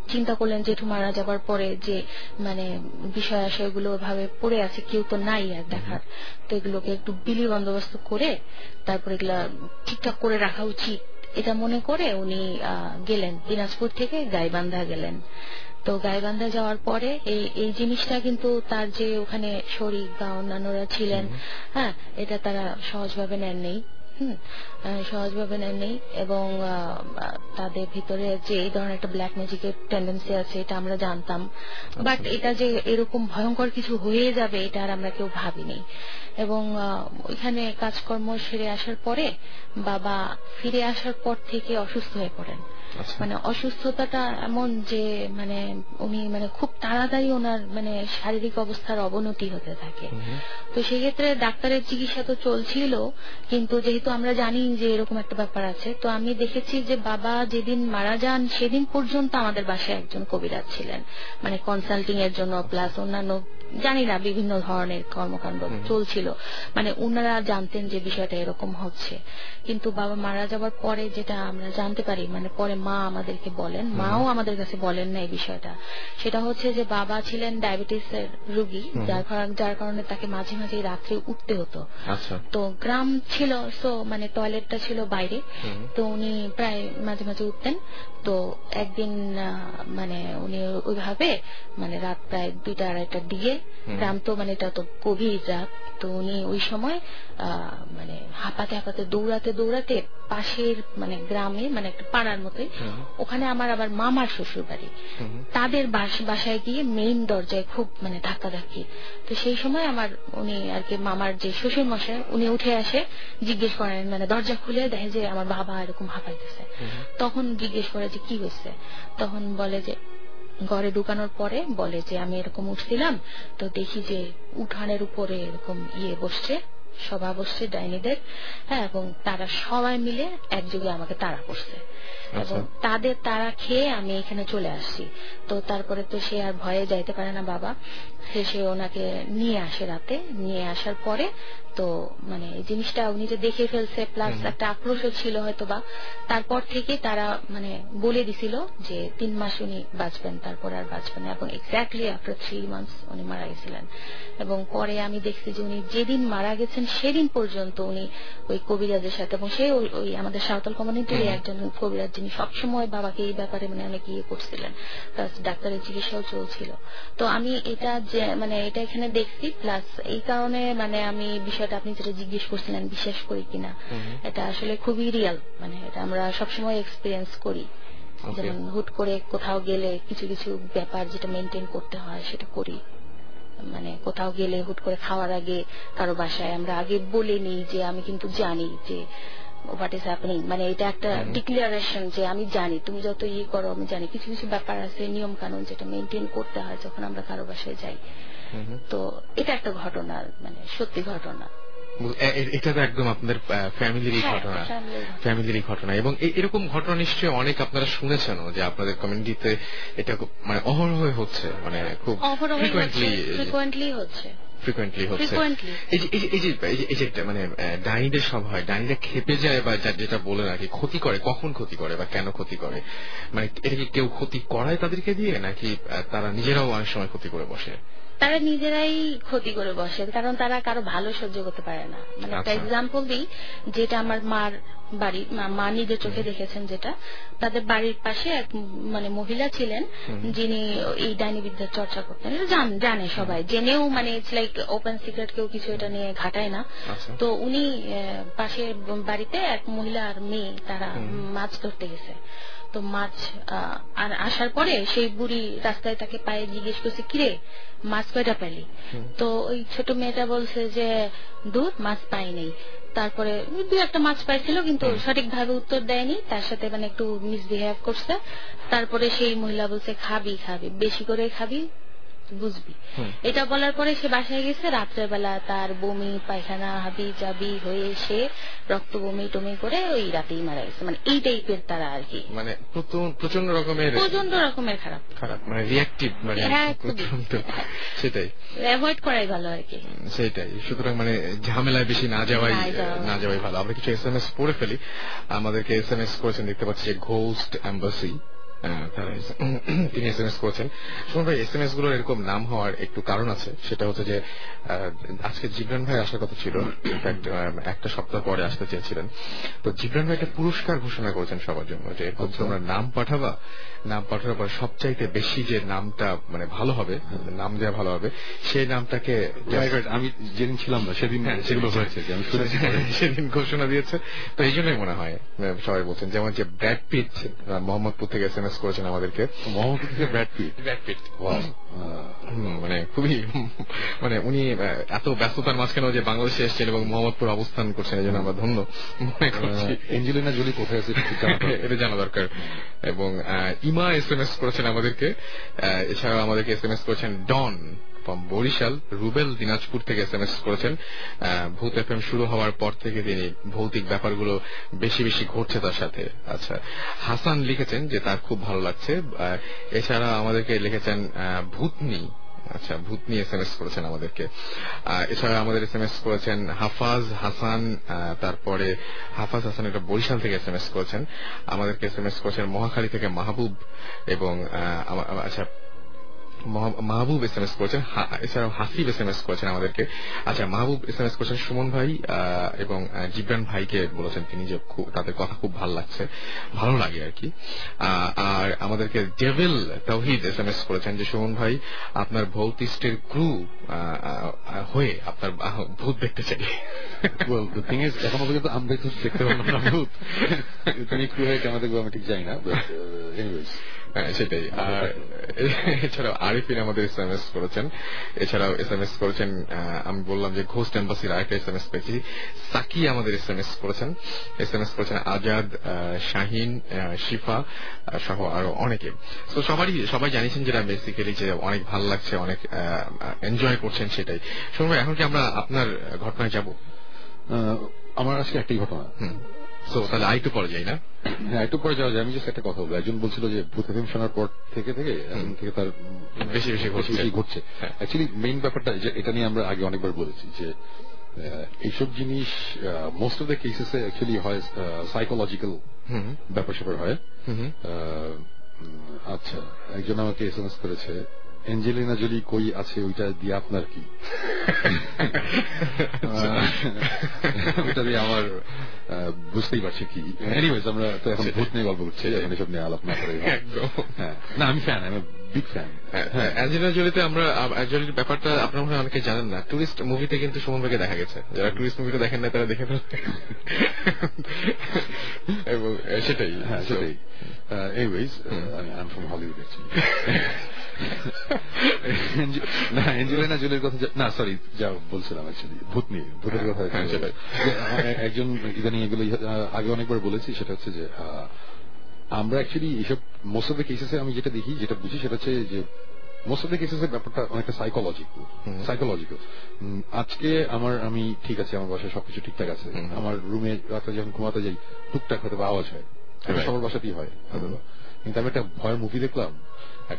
চিন্তা করলেন জেঠু মারা যাবার পরে যে মানে বিষয় আশয়গুলো ভাবে পড়ে আছে কেউ তো নাই আর দেখার। তো এগুলোকে একটু বিলি বন্দোবস্ত করে তারপর এগুলা ঠিকঠাক করে রাখা উচিত। এটা মনে করে উনি গেলেন। দিনাজপুর থেকে গাইবান্ধা গেলেন। তো গাইবান্ধা যাওয়ার পরে এই এই জিনিসটা কিন্তু তার যে ওখানে শরিক বা অন্যান্যরা ছিলেন হ্যাঁ এটা তারা সহজভাবে হুম আহ, সহজভাবে নেননি এবং তাদের ভিতরে যে এই ধরনের একটা ব্ল্যাক ম্যাজিকের টেন্ডেন্সি আছে এটা আমরা জানতাম। বাট এটা যে এরকম ভয়ঙ্কর কিছু হয়ে যাবে এটা আর আমরা কেউ ভাবিনি। এবং ওইখানে কাজকর্ম সেরে আসার পরে বাবা ফিরে আসার পর থেকে অসুস্থ হয়ে পড়েন। আচ্ছা মানে অসুস্থতাটা এমন যে মানে উনি মানে খুব তাড়াতাড়ি ওনার মানে শারীরিক অবস্থার অবনতি হতে থাকে। তো সেক্ষেত্রে ডাক্তারের চিকিৎসা তো চলছিল কিন্তু যেহেতু আমরা জানি যে এরকম একটা ব্যাপার আছে তো আমি দেখেছি যে বাবা যেদিন মারা যান সেদিন পর্যন্ত আমাদের বাসায় একজন কবিরাজ ছিলেন। মানে কনসাল্টিং এর জন্য প্লাস অন্যান্য জানি না বিভিন্ন ধরনের কর্মকাণ্ড চলছিল। মানে ওনারা জানতেন যে বিষয়টা এরকম হচ্ছে। কিন্তু বাবা মারা যাবার পরে যেটা আমরা জানতে পারি মানে পরে মা আমাদেরকে বলেন মাও আমাদের কাছে বলেন না এই বিষয়টা। সেটা হচ্ছে যে বাবা ছিলেন ডায়াবেটিস এর রুগী যার কারণ- যার কারণে তাকে মাঝে মাঝে রাত্রে উঠতে হতো। আচ্ছা। তো গ্রাম ছিল সো মানে টয়লেটটা ছিল বাইরে। তো উনি প্রায় মাঝে মাঝে উঠতেন। তো একদিন মানে উনি ওইভাবে মানে রাত প্রায় দুইটা আড়াইটার দিকে গ্রাম তো মানে এটা তো গভীর রাত তো উনি ওই সময় মানে হাঁপাতে হাঁপাতে দৌড়াতে দৌড়াতে পাশের মানে গ্রামে মানে একটা পাড়ার মতোই ওখানে আমার আবার মামার শ্বশুর বাড়ি তাদের বাস- বাসায় গিয়ে মেইন দরজায় খুব মানে ধাক্কা ধাক্কি তো সেই সময় আমার উনি আর কি মামার যে শ্বশুর মশাই উনি উঠে আসে জিজ্ঞেস করেন মানে দরজা খুলে দেখে যে আমার বাবা এরকম হাঁপাইতেছে। তখন জিজ্ঞেস করে যে কি হয়েছে? তখন বলে যে, ঘরে ঢুকানোর পরে বলে যে, আমি এরকম উঠছিলাম, তো দেখি যে উঠানের উপরে এরকম ইয়ে বসছে, সভা বসছে ডাইনিদের হ্যাঁ এবং তারা সবাই মিলে একযোগে আমাকে তাড়া করছে। এবং তাদের তারা খেয়ে আমি এখানে চলে আসছি। তো তারপরে তো সে আর ভয়ে যাইতে পারে না বাবা। সে ওনাকে নিয়ে আসে রাতে। নিয়ে আসার পরে তো মানে জিনিসটা উনি যে দেখে ফেলছে প্লাস একটা আক্রোশও ছিল হয়তো বা তারপর থেকে তারা মানে বলে দিছিল যে তিন মাস উনি বাঁচবেন তারপর আর বাঁচবেন না। এবং এক্স্যাক্টলি আফটার থ্রি মান্থস উনি মারা গেছিলেন। এবং পরে আমি দেখছি যে উনি যেদিন মারা গেছেন সেদিন পর্যন্ত উনি ওই কবিরাজের সাথে এবং সে ওই- ওই আমাদের সাঁওতাল কমিউনিটির একজন কবিরাজ যিনি সবসময় বাবাকে এই ব্যাপারে মানে অনেক ইয়ে করছিলেন প্লাস ডাক্তারের চিকিৎসাও চলছিল। তো আমি এটা যে মানে এটা এখানে দেখছি প্লাস এই কারণে মানে আমি বিষয়টা আপনি যেটা জিজ্ঞেস করছিলেন বিশ্বাস করি কিনা এটা আসলে খুবই রিয়াল মানে এটা আমরা সবসময় এক্সপিরিয়েন্স করি। যেমন হুট করে কোথাও গেলে কিছু কিছু ব্যাপার যেটা মেনটেন করতে হয় সেটা করি। মানে কোথাও গেলে হুট করে খাওয়ার আগে কারও বাসায় আমরা আগে বলে নিই যে আমি কিন্তু জানি যে হোয়াট ইজ হ্যাপেনিং মানে এটা একটা ডিক্লারেশন যে আমি জানি তুমি যত ইয়ে করো আমি জানি। কিছু কিছু ব্যাপার আছে নিয়ম কানুন যেটা মেনটেন করতে হয় যখন আমরা কারও বাসায় যাই। তো এটা একটা ঘটনা মানে সত্যি ঘটনা। এটা তো একদম আপনাদের ফ্যামিলিরই ঘটনা। ফ্যামিলিরই ঘটনা। এবং এরকম ঘটনা নিশ্চয়ই অনেক আপনারা শুনেছেন যে আপনাদের কমিউনিটিতে এটা মানে অহরহ হচ্ছে মানে খুব ফ্রিকুয়েন্টলি ফ্রিকুয়েন্টলি হচ্ছে। ফ্রিকুয়েন্টলি হচ্ছে। এই যে এই যে- মানে ডাইনিদের সব হয় ডাইনিরা খেপে যায় বা যেটা বলে নাকি ক্ষতি করে কখন ক্ষতি করে বা কেন ক্ষতি করে? মানে এটা কি কেউ ক্ষতি করায় তাদেরকে দিয়ে নাকি তারা নিজেরাও অনেক সময় ক্ষতি করে বসে? তারা নিজেরাই ক্ষতি করে বসেন কারণ তারা কারও ভালো সহ্য করতে পারে না। মানে একটা আচ্ছা। এক্সাম্পল দিই যেটা আমার মার বাড়ি মা- নিজের চোখে দেখেছেন যেটা। তাদের বাড়ির পাশে এক মানে মহিলা ছিলেন যিনি এই ডাইনি বিদ্যার চর্চা করতেন। জান- জানে সবাই। জেনেও মানে ইটস লাইক ওপেন সিক্রেট কেউ কিছু এটা নিয়ে ঘাটায় না। আচ্ছা। তো উনি পাশের বাড়িতে এক মহিলা আর মেয়ে তারা মাছ ধরতে গেছে। তো মাছ আর আসার পরে সেই বুড়ি রাস্তায় তাকে পায়ে জিজ্ঞেস করছে কিরে মাছ কয়টা পেলি? তো ওই ছোট মেয়েটা বলছে যে দূর মাছ পাই নাই। তারপরে দু একটা মাছ পাইছিল কিন্তু সঠিকভাবে উত্তর দেয়নি। তার সাথে মানে একটু মিসবিহেভ করছে। তারপরে সেই মহিলা বলছে খাবি খাবি বেশি করে খাবি। বুঝবি। এটা বলার পরে সে বাসায় গেছে রাত্রের বেলা তার বমি পায়খানা হাবি জাবি হয়ে সে রক্ত বমি টমি করে ওই রাতেই মারা গেছে। মানে এই টাইপের তারা আর কি। মানে প্রচণ্ড রকমের প্রচণ্ড রকমের খারাপ। খারাপ মানে রিয়াক্টিভ মানে হ্যাঁ, [laughs] সেটাই। অ্যাভয়েড করাই ভালো আর কি। সেটাই। সুতরাং মানে ঝামেলায় বেশি না যাওয়াই না না যাওয়াই ভালো। আমরা কিছু এস এম এস পড়ে ফেলি। আমাদেরকে এস এম এস করেছেন দেখতে পাচ্ছি ঘোস্ট অ্যাম্বাসি তারা [clears throat] তিনি এস এম এস করেছেন। সুমন ভাই এস এম এসগুলোর এরকম নাম হওয়ার একটু কারণ আছে। সেটা হচ্ছে যে আজকে জিবরান ভাই আসার কথা ছিল। একটা সপ্তাহ পরে আসতে চেয়েছিলেন। তো জিবরান ভাই একটা পুরস্কার ঘোষণা করেছেন সবার জন্য যে এরকম তোমরা নাম পাঠাবা নাম পাঠানোর পর সবচাইতে বেশি যে নামটা মানে ভালো হবে নাম দেওয়া ভালো হবে সেই নামটাকে. আমি যেদিন ছিলাম না সেদিন হ্যাঁ, সেগুলো হয়েছে। [laughs] সেদিন ঘোষণা দিয়েছে। তো এই জন্যই মনে হয় সবাই বলছেন যেমন যে ব্র্যাড পিট মোহাম্মদপুর থেকে এস এম এস করেছেন আমাদেরকে। মোহাম্মদপুর থেকে ব্র্যাড পিট ব্র্যাড পিট মানে খুবই মানে উনি এত ব্যস্ততার মাঝখানেও যে বাংলাদেশে এসেছেন এবং মোহাম্মদপুর অবস্থান করছেন এই জন্য আমরা ধন্য মনে করছি। এঞ্জেলিনা জোলি কোথায় আছে। [laughs] এটা জানা দরকার। এবং ইমা এস এম এস করেছেন আমাদেরকে। এছাড়াও আমাদেরকে এস এম এস করেছেন ডন ফ্রম বরিশাল। রুবেল দিনাজপুর থেকে এস এম এস করেছেন। ভূত এফ এম শুরু হওয়ার পর থেকে তিনি ভৌতিক ব্যাপারগুলো বেশি বেশি ঘটছে তার সাথে। আচ্ছা হাসান লিখেছেন যে তার খুব ভালো লাগছে। এছাড়া আমাদেরকে লিখেছেন ভূতনি। আচ্ছা ভূত নিয়ে এস এম এস করেছেন আমাদেরকে। এছাড়া আমাদের এস এম এস করেছেন হাফাজ হাসান তারপরে হাফাজ হাসান এটা বরিশাল থেকে এস এম এস করেছেন। আমাদেরকে এস এম এস করেছেন মহাখালী থেকে মাহবুব এবং আচ্ছা মাহবুব এস এম এস করেছেন এছাড়াও হাসিব এস এম এস করেছেন আমাদেরকে। আচ্ছা মাহবুব এস এম এস করেছেন সুমন ভাই এবং জিবরান ভাইকে বলেছেন তিনি যে তাদের কথা খুব ভালো লাগছে ভালো লাগে আর কি। আর আমাদেরকে devil Touhid S M S করেছেন যে সুমন ভাই আপনার ভৌতিষ্টের ক্রু হয়ে আপনার ভূত দেখতে চাই। Well, the thing এখনও পর্যন্ত আমরা দেখতে পারলাম না ভূত। [laughs] তুমি একটু হয়ে কেন দেখব আমি ঠিক জানি না হ্যাঁ সেটাই। আর এছাড়াও আরিফিন আমাদের এস এম এস করেছেন। এছাড়াও এস এম এস করেছেন আমি বললাম যে ঘোস্ট এম্বাসির আরেকটা এস এম এস পেয়েছি। সাকি আমাদের এস এম এস করেছেন। এস এম এস করেছেন আজাদ শাহিন শিফা সহ আরও অনেকে। তো সবারই সবাই জানিয়েছেন যেটা বেসিক্যালি যে অনেক ভালো লাগছে অনেক এনজয় করছেন সেটাই। ভাই, এখন কি আমরা আপনার ঘটনায় যাব? আমার আজকে একটাই ঘটনা। তো তাহলে আরেকটু পরে যাই না? হ্যাঁ একটু পরে যাওয়া যায়। আমি জাস্ট একটা কথা বলব। একজন বলছিল যে ভূত এফএম শোনার পর থেকে থেকে এখন থেকে তার বেশি বেশি বেশি ঘটছে। হ্যাঁ। অ্যাকচুয়ালি মেইন ব্যাপারটা এটা নিয়ে আমরা আগে অনেকবার বলেছি যে এইসব জিনিস মোস্ট অফ দ্য কেসেসে অ্যাকচুয়ালি হয় সাইকোলজিক্যাল ব্যাপার স্যাপার হয়। আচ্ছা একজন আমাকে এস এম এস করেছে এঞ্জেলিনা জলি কই আছে ওইটা দিয়ে আপনার কি? [laughs] ওইটা দিয়ে আমার বুঝতেই পারছি কি এনিওয়েজ আমরা তো এখন ভূত নিয়ে গল্প করছি এখন এসব নিয়ে আলাপ না করে একদম হ্যাঁ না আমি ফ্যান আমি বিগ ফ্যান হ্যাঁ অ্যাঞ্জেলিনা জলিতে আমরা অ্যাঞ্জেলির ব্যাপারটা আপনার মনে অনেকে জানেন না। টুরিস্ট মুভিতে কিন্তু সুমন ভাইকে দেখা গেছে। যারা টুরিস্ট মুভিটা দেখেন না তারা দেখে ফেলবে। এবং সেটাই। হ্যাঁ সেটাই। এনিওয়েজ আমি আই ফ্রম হলিউড না অ্যাঞ্জেলিনা জলির কথা না সরি যা বলছিলাম অ্যাকচুয়ালি ভূত নিয়ে ভূতের কথা হ্যাঁ, আ- একজন ইদানিং এগুলো আগে অনেকবার বলেছি সেটা হচ্ছে যে আ, আমরা অ্যাকচুয়ালি এইসব মোস্ট অফ দ্য কেসেসে আমি যেটা দেখি যেটা বুঝি সেটা হচ্ছে যে মোস্ট অফ দ্য কেসেসের ব্যাপারটা অনেকটা সাইকোলজিক্যাল সাইকোলজিক্যাল আজকে আমার আমি ঠিক আছে আমার বাসায় সবকিছু ঠিকঠাক আছে। আমার রুমে রাতে যখন ঘুমাতে যাই টুকটাক হয়তো বা আওয়াজ হয়। সবার বাসাতেই হয় কিন্তু আমি একটা ভয়ের মুভি দেখলাম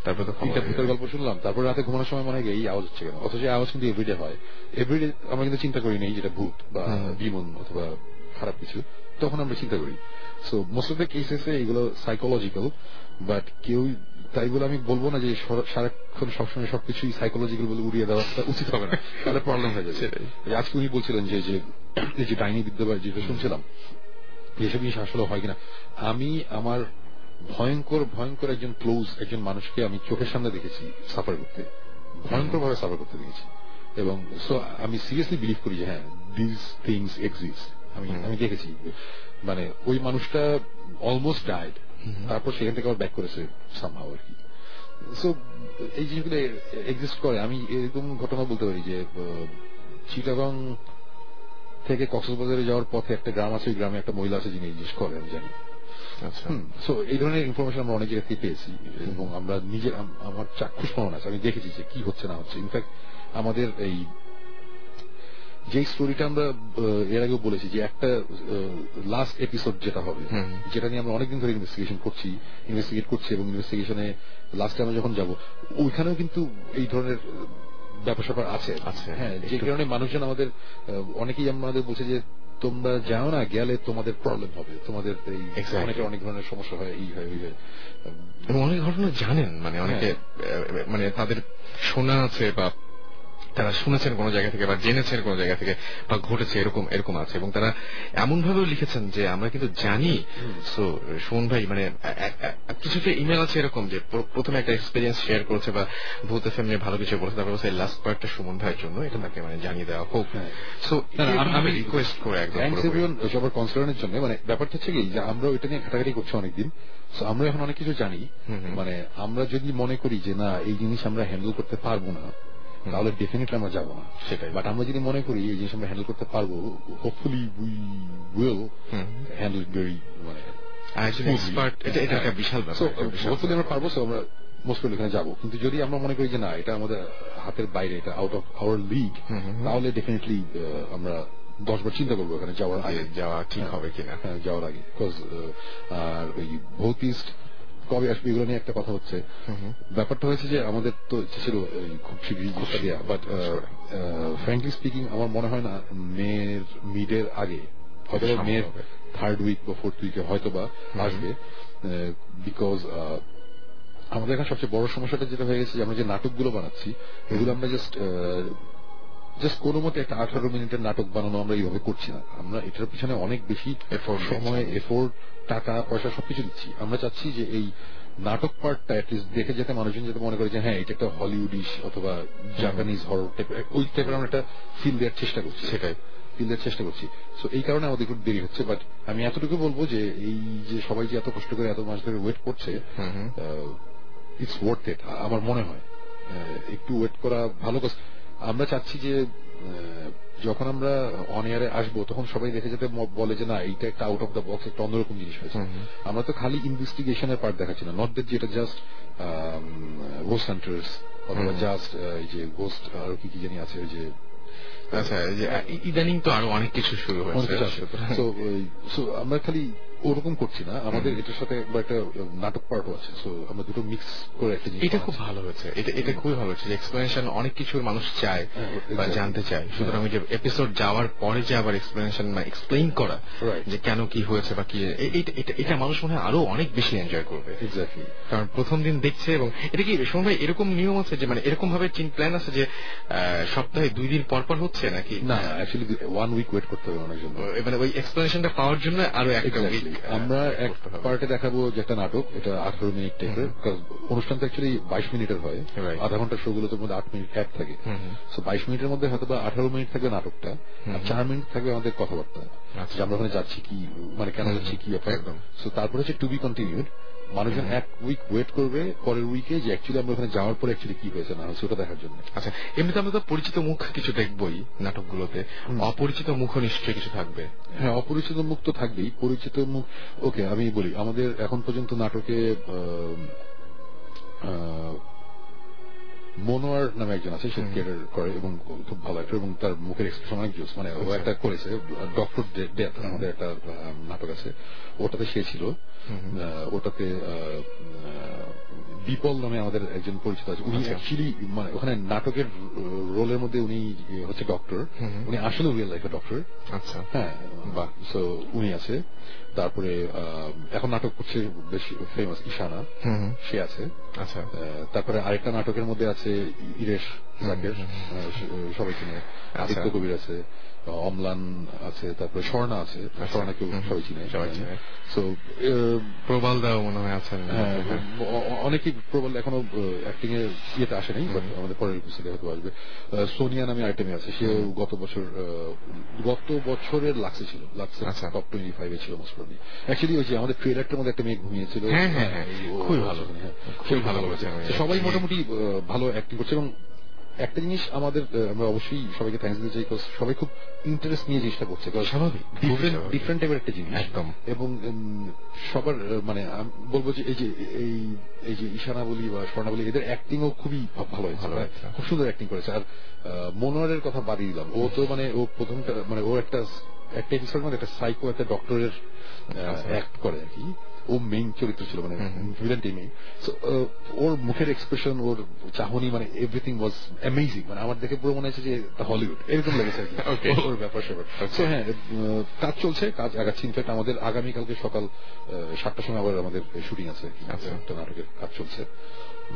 তারপরে তো তিনটা ভূতের গল্প শুনলাম তারপর রাতে ঘুমানোর সময় মনে হয় এই আওয়াজ হচ্ছে কেন? অথচ এই আওয়াজ কিন্তু এভরিডে হয়। এভরিডে আমরা কিন্তু চিন্তা করি নেই যেটা ভূত বা। বিমন অথবা খারাপ কিছু। তখন আমরা চিন্তা করি। সো মোস্ট অফ দ্য কেসেসে এগুলো সাইকোলজিক্যাল বাট কেউ তাই বলে আমি বলব না যে সারাক্ষণ সবসময় সবকিছুই সাইকোলজিক্যাল বলে উড়িয়ে দেওয়াটা উচিত হবে না। তাহলে প্রবলেম হয়ে যাবে। আজকে উনি বলছিলেন যে যে ডাইনি বিদ্যা যেটা শুনছিলাম এসব জিনিস আসলে হয় কিনা? আমি আমার ভয়ঙ্কর ভয়ঙ্কর একজন ক্লোজ একজন মানুষকে আমি চোখের সামনে দেখেছি সাফার করতে। ভয়ঙ্কর ভাবে সাফার করতে দেখেছি। এবং সো আমি সিরিয়াসলি বিলিভ করি যে হ্যাঁ দিস থিংস এক্সিস্ট আমি। আমি দেখেছি। মানে ওই মানুষটা অলমোস্ট ডাইড তারপর সেখান থেকে আবার ব্যাক করেছে সামহাও আর কি। সো এই জিনিসগুলো এক্সিস্ট করে। আমি এরকম ঘটনা বলতে পারি যে চিটাগং থেকে কক্সবাজারে যাওয়ার পথে একটা গ্রাম আছে ওই গ্রামে একটা মহিলা আছে যিনি এই জিনিস করে আমি জানি। আচ্ছা। সো এই ধরনের ইনফরমেশন আমরা অনেক জায়গা থেকে পেয়েছি। এবং আমরা নিজের আমার চাক্ষুষ প্রমাণ আছে। আমি দেখেছি যে কি হচ্ছে না হচ্ছে। ইনফ্যাক্ট আমাদের এই যে স্টোরিটা আমরা এর আগেও বলেছি যে একটা লাস্ট এপিসোড যেটা হবে যেটা নিয়ে আমরা অনেকদিন ধরে ইনভেস্টিগেশন করছি ইনভেস্টিগেট করছি এবং ইনভেস্টিগেশনে লাস্টে আমরা যখন যাব ওইখানেও কিন্তু এই ধরনের ব্যাপার স্যাপার আছে। হ্যাঁ যে কারণে মানুষজন আমাদের অনেকেই আমাদের বলছে যে তোমরা যাও না গেলে তোমাদের প্রবলেম হবে তোমাদের এই অনেকের অনেক ধরনের সমস্যা হয় এই হয় ওই হয়। অনেক ঘটনা জানেন মানে অনেকে আহ, মানে তাদের শোনা আছে বা তারা শুনেছেন কোনো জায়গা থেকে বা জেনেছেন কোনো জায়গা থেকে বা ঘটেছে এরকম এরকম আছে। এবং তারা এমন ভাবেও লিখেছেন যে আমরা কিন্তু জানি সো সুমন ভাই মানে কিছু কিছু ইমেল আছে এরকম যে প্রথমে একটা এক্সপিরিয়েন্স শেয়ার করেছে বা ভূত এফ নিয়ে ভালো কিছু বলেছে তারপর বলছে লাস্ট কয়েকটা সুমন ভাইয়ের জন্য এটা তাকে মানে জানিয়ে দেওয়া হোক। হ্যাঁ। সো না, আমি- রিকোয়েস্ট করে একদম সবার কনসার্নের জন্য। মানে ব্যাপারটা হচ্ছে কি যে আমরা ওইটা নিয়ে ঘাটাঘাটি করছি অনেকদিন। তো আমরা এখন অনেক কিছু জানি। মানে আমরা যদি মনে করি যে না এই জিনিস আমরা হ্যান্ডেল করতে পারব না তাহলে ডেফিনেটলি আমরা যাব না। সেটাই। বাট আমরা যদি মনে করি এই জিনিস আমরা হ্যান্ডেল করতে পারব hopefully we will handle very মানে এটা একটা বিশাল হোপফুলি আমরা পারব আমরা এখানে যাব। কিন্তু যদি আমরা মনে করি যে না এটা আমাদের হাতের বাইরে এটা আউট অফ আওয়ার লিগ। তাহলে ডেফিনেটলি আমরা দশবার চিন্তা করব ওখানে যাওয়ার আগে। যাওয়া ঠিক হবে কিনা। হ্যাঁ যাওয়ার আগে। বিকজ আর ওই ভৌতিস্ট কবে আসবে এগুলো নিয়ে একটা কথা হচ্ছে। ব্যাপারটা হয়েছে যে আমাদের তো ইচ্ছে ছিল খুব শীঘ্রই দেওয়া বাট ফ্র্যাঙ্কলি স্পিকিং আমার মনে হয় না মেয়ের মিডের আগে হয়তো মেয়ের থার্ড উইক বা ফোর্থ উইকে হয়তো বা আসবে বিকজ আমাদের এখন সবচেয়ে বড় সমস্যাটা যেটা হয়ে গেছে যে আমরা যে নাটকগুলো বানাচ্ছি এগুলো আমরা জাস্ট জাস্ট কোনো মতে একটা আঠারো মিনিটের নাটক বানানো আমরা এইভাবে করছি না। আমরা এটার পিছনে অনেক বেশি সময় এফোর্ট টাকা পয়সা সবকিছু দিচ্ছি। আমরা চাচ্ছি যে এই নাটক পার্টটা অ্যাটলিস্ট দেখে যেতে মানুষজন যাতে মনে করে যে হ্যাঁ এটা একটা হলিউডিশ অথবা জাপানিজ হরর টাইপের ওই টাইপের আমরা একটা ফিল দেওয়ার চেষ্টা করছি। সেটাই। ফিল দেওয়ার চেষ্টা করছি। সো এই কারণে আমাদের একটু দেরি হচ্ছে বাট আমি এতটুকু বলব যে এই যে সবাই যে এত কষ্ট করে এত মাস ধরে ওয়েট করছে। ইটস ওয়ার্থ ইট আমার মনে হয়। একটু ওয়েট করা ভালো কাজ আমরা চাচ্ছি যে যখন আমরা অন এয়ারে আসব তখন সবাই দেখে যেতে বলে যে না এইটা একটা আউট অফ দ্য বক্স একটা অন্যরকম জিনিস হয়েছে। আমরা তো খালি ইনভেস্টিগেশনের পার্ট দেখাচ্ছি না। নট দ্যাট যেটা জাস্ট গোস্ট হান্টার্স অথবা জাস্ট এই যে গোস্ট আর কি কি জানি আছে ওই যে আচ্ছা ইদানিং তো আরও অনেক কিছু শুরু হয়েছে। [laughs] আমরা খালি ওরকম করছি না। আমাদের এটার সাথে একটা নাটক পার্টও আছে। সো আমরা দুটো মিক্স করে একটা জিনিস এটা খুব ভালো হয়েছে। এটা এটা খুবই ভালো হয়েছে এক্সপ্লেনেশন অনেক কিছুর মানুষ চায় হ্যাঁ, বা জানতে চায়। সুতরাং ওই যে এপিসোড যাওয়ার পরে যে আবার এক্সপ্লেনেশন বা এক্সপ্লেইন করা যে কেন কি হয়েছে বা কি এটা- মানুষ মনে হয় আরও অনেক বেশি এনজয় করবে। এক্স্যাক্টলি কারণ প্রথম দিন দেখছে এবং এটা কি সোম ভাই এরকম নিয়ম আছে যে মানে এরকম ভাবে চিন প্ল্যান আছে যে সপ্তাহে দুই দিন পর পর হচ্ছে নাকি? না অ্যাকচুয়ালি ওয়ান উইক ওয়েট করতে হবে অনেক জন্য। মানে ওই এক্সপ্লেনেশনটা পাওয়ার জন্য আরও একটা Exactly. আমরা এক পার্টে দেখাবো যে একটা নাটক এটা আঠারো মিনিট টাইপের অনুষ্ঠান তো অ্যাকচুয়ালি বাইশ মিনিটের হয়। আধা ঘণ্টার শো তোর মধ্যে আট মিনিট অ্যাড থাকে। হুম। বাইশ মিনিটের মধ্যে হয়তো বা আঠারো মিনিট থাকবে নাটকটা আর চার মিনিট থাকবে আমাদের কথাবার্তা। আচ্ছা। যে আমরা ওখানে যাচ্ছি কি মানে কেন যাচ্ছি কি ব্যাপার। একদম। তো তারপরে হচ্ছে টু বি কন্টিনিউড মানুষজন এক উইক ওয়েট করবে পরের উইকে যে অ্যাকচুয়ালি আমরা ওখানে যাওয়ার পরে অ্যাকচুয়ালি কি হয়েছে না হয়েছে ওটা দেখার জন্য। আচ্ছা এমনিতে আমরা তো পরিচিত মুখ কিছু দেখবই নাটকগুলোতে। অপরিচিত মুখ নিশ্চয়ই কিছু থাকবে। হ্যাঁ অপরিচিত মুখ তো থাকবেই। পরিচিত মুখ ওকে আমি বলি আমাদের এখন পর্যন্ত নাটকে মনোয়ার নামে একজন আছে সে থিয়েটার করে এবং খুব ভালো একটা এবং তার মুখের এক্সপ্রেশন অনেক জোস মানে ও আচ্ছা। একটা করেছে ডক্টর ডেথ আমাদের একটা নাটক আছে ওটাতে সে ছিল ওটাতে বিপল নামে আমাদের একজন পরিচিত আছে উনি আচ্ছা। অ্যাকচুয়ালি মানে ওখানে নাটকের রোলের মধ্যে উনি হচ্ছে ডক্টর। উনি আসলে রিয়েল লাইফে ডক্টর আচ্ছা হ্যাঁ বাহ। সো উনি আছে তারপরে এখন নাটক করছে বেশি ফেমাস ইশানা। সে আছে। আচ্ছা। তারপরে আরেকটা নাটকের মধ্যে আছে ইরেশ সবাই চিনে আদিত্য কবির আছে। অম্লান আছে তারপরে স্বর্ণা আছে হুম, হুম। সবাই চিনে। সো প্রবাল দাও মনে হয় আছেন হ্যাঁ, অনেকেই প্রবল এখনও অ্যাক্টিং এর ইয়েতে আসে নাই বাট আমাদের পরের এপিসোডে হয়তো আসবে সোনিয়া নামে আইটেমে আছে সেও গত বছর গত বছরের লাক্সে ছিল লাক্সে আচ্ছা। টপ টোয়েন্টি ফাইভে ছিল মোস্ট প্রবলি অ্যাকচুয়ালি ওই যে আমাদের ট্রেলারটার মধ্যে একটা মেয়ে ঘুমিয়েছিল হ্যাঁ, হ্যাঁ। খুবই ভালো। খুবই ভালো। সবাই মোটামুটি ভালো অ্যাক্টিং করছে এবং একটা জিনিস আমাদের আমরা অবশ্যই সবাইকে থ্যাংকস দিতে চাই সবাই খুব ইন্টারেস্ট নিয়ে জিনিসটা করছে স্বাভাবিক, ডিফারেন্ট টাইপের একটা জিনিস। একদম। এবং সবার মানে বলব যে এই যে এই এই যে ঈশানা বলি বা স্বর্ণা বলি এদের অ্যাক্টিং ও খুবই ভালো হয়েছে ভালো মানে খুব সুন্দর অ্যাক্টিং করেছে। আর মনোয়ারের কথা বাদই দিলাম। ও তো মানে ও প্রথমটা মানে ও একটা একটা এপিসোড মধ্যে একটা সাইকো একটা ডক্টরের আচ্ছা। অ্যাক্ট করে আর কি। ও মেইন চরিত্র ছিল মানে ভিলেনটি মেইন ওর মুখের এক্সপ্রেশন ওর চাহনি মানে এভরিথিং ওয়াজ অ্যামেজিং মানে আমার দেখে পুরো মনে হয়েছে যে হলিউড এরকম লেগেছে আর কি। [laughs] ওর ব্যাপার স্যাপার Okay. হ্যাঁ কাজ চলছে কাজ আগাচ্ছে। ইনফ্যাক্ট আমাদের আগামীকালকে সকাল সাতটার সময় আবার আমাদের শুটিং আছে। আচ্ছা। একটা নাটকের কাজ চলছে।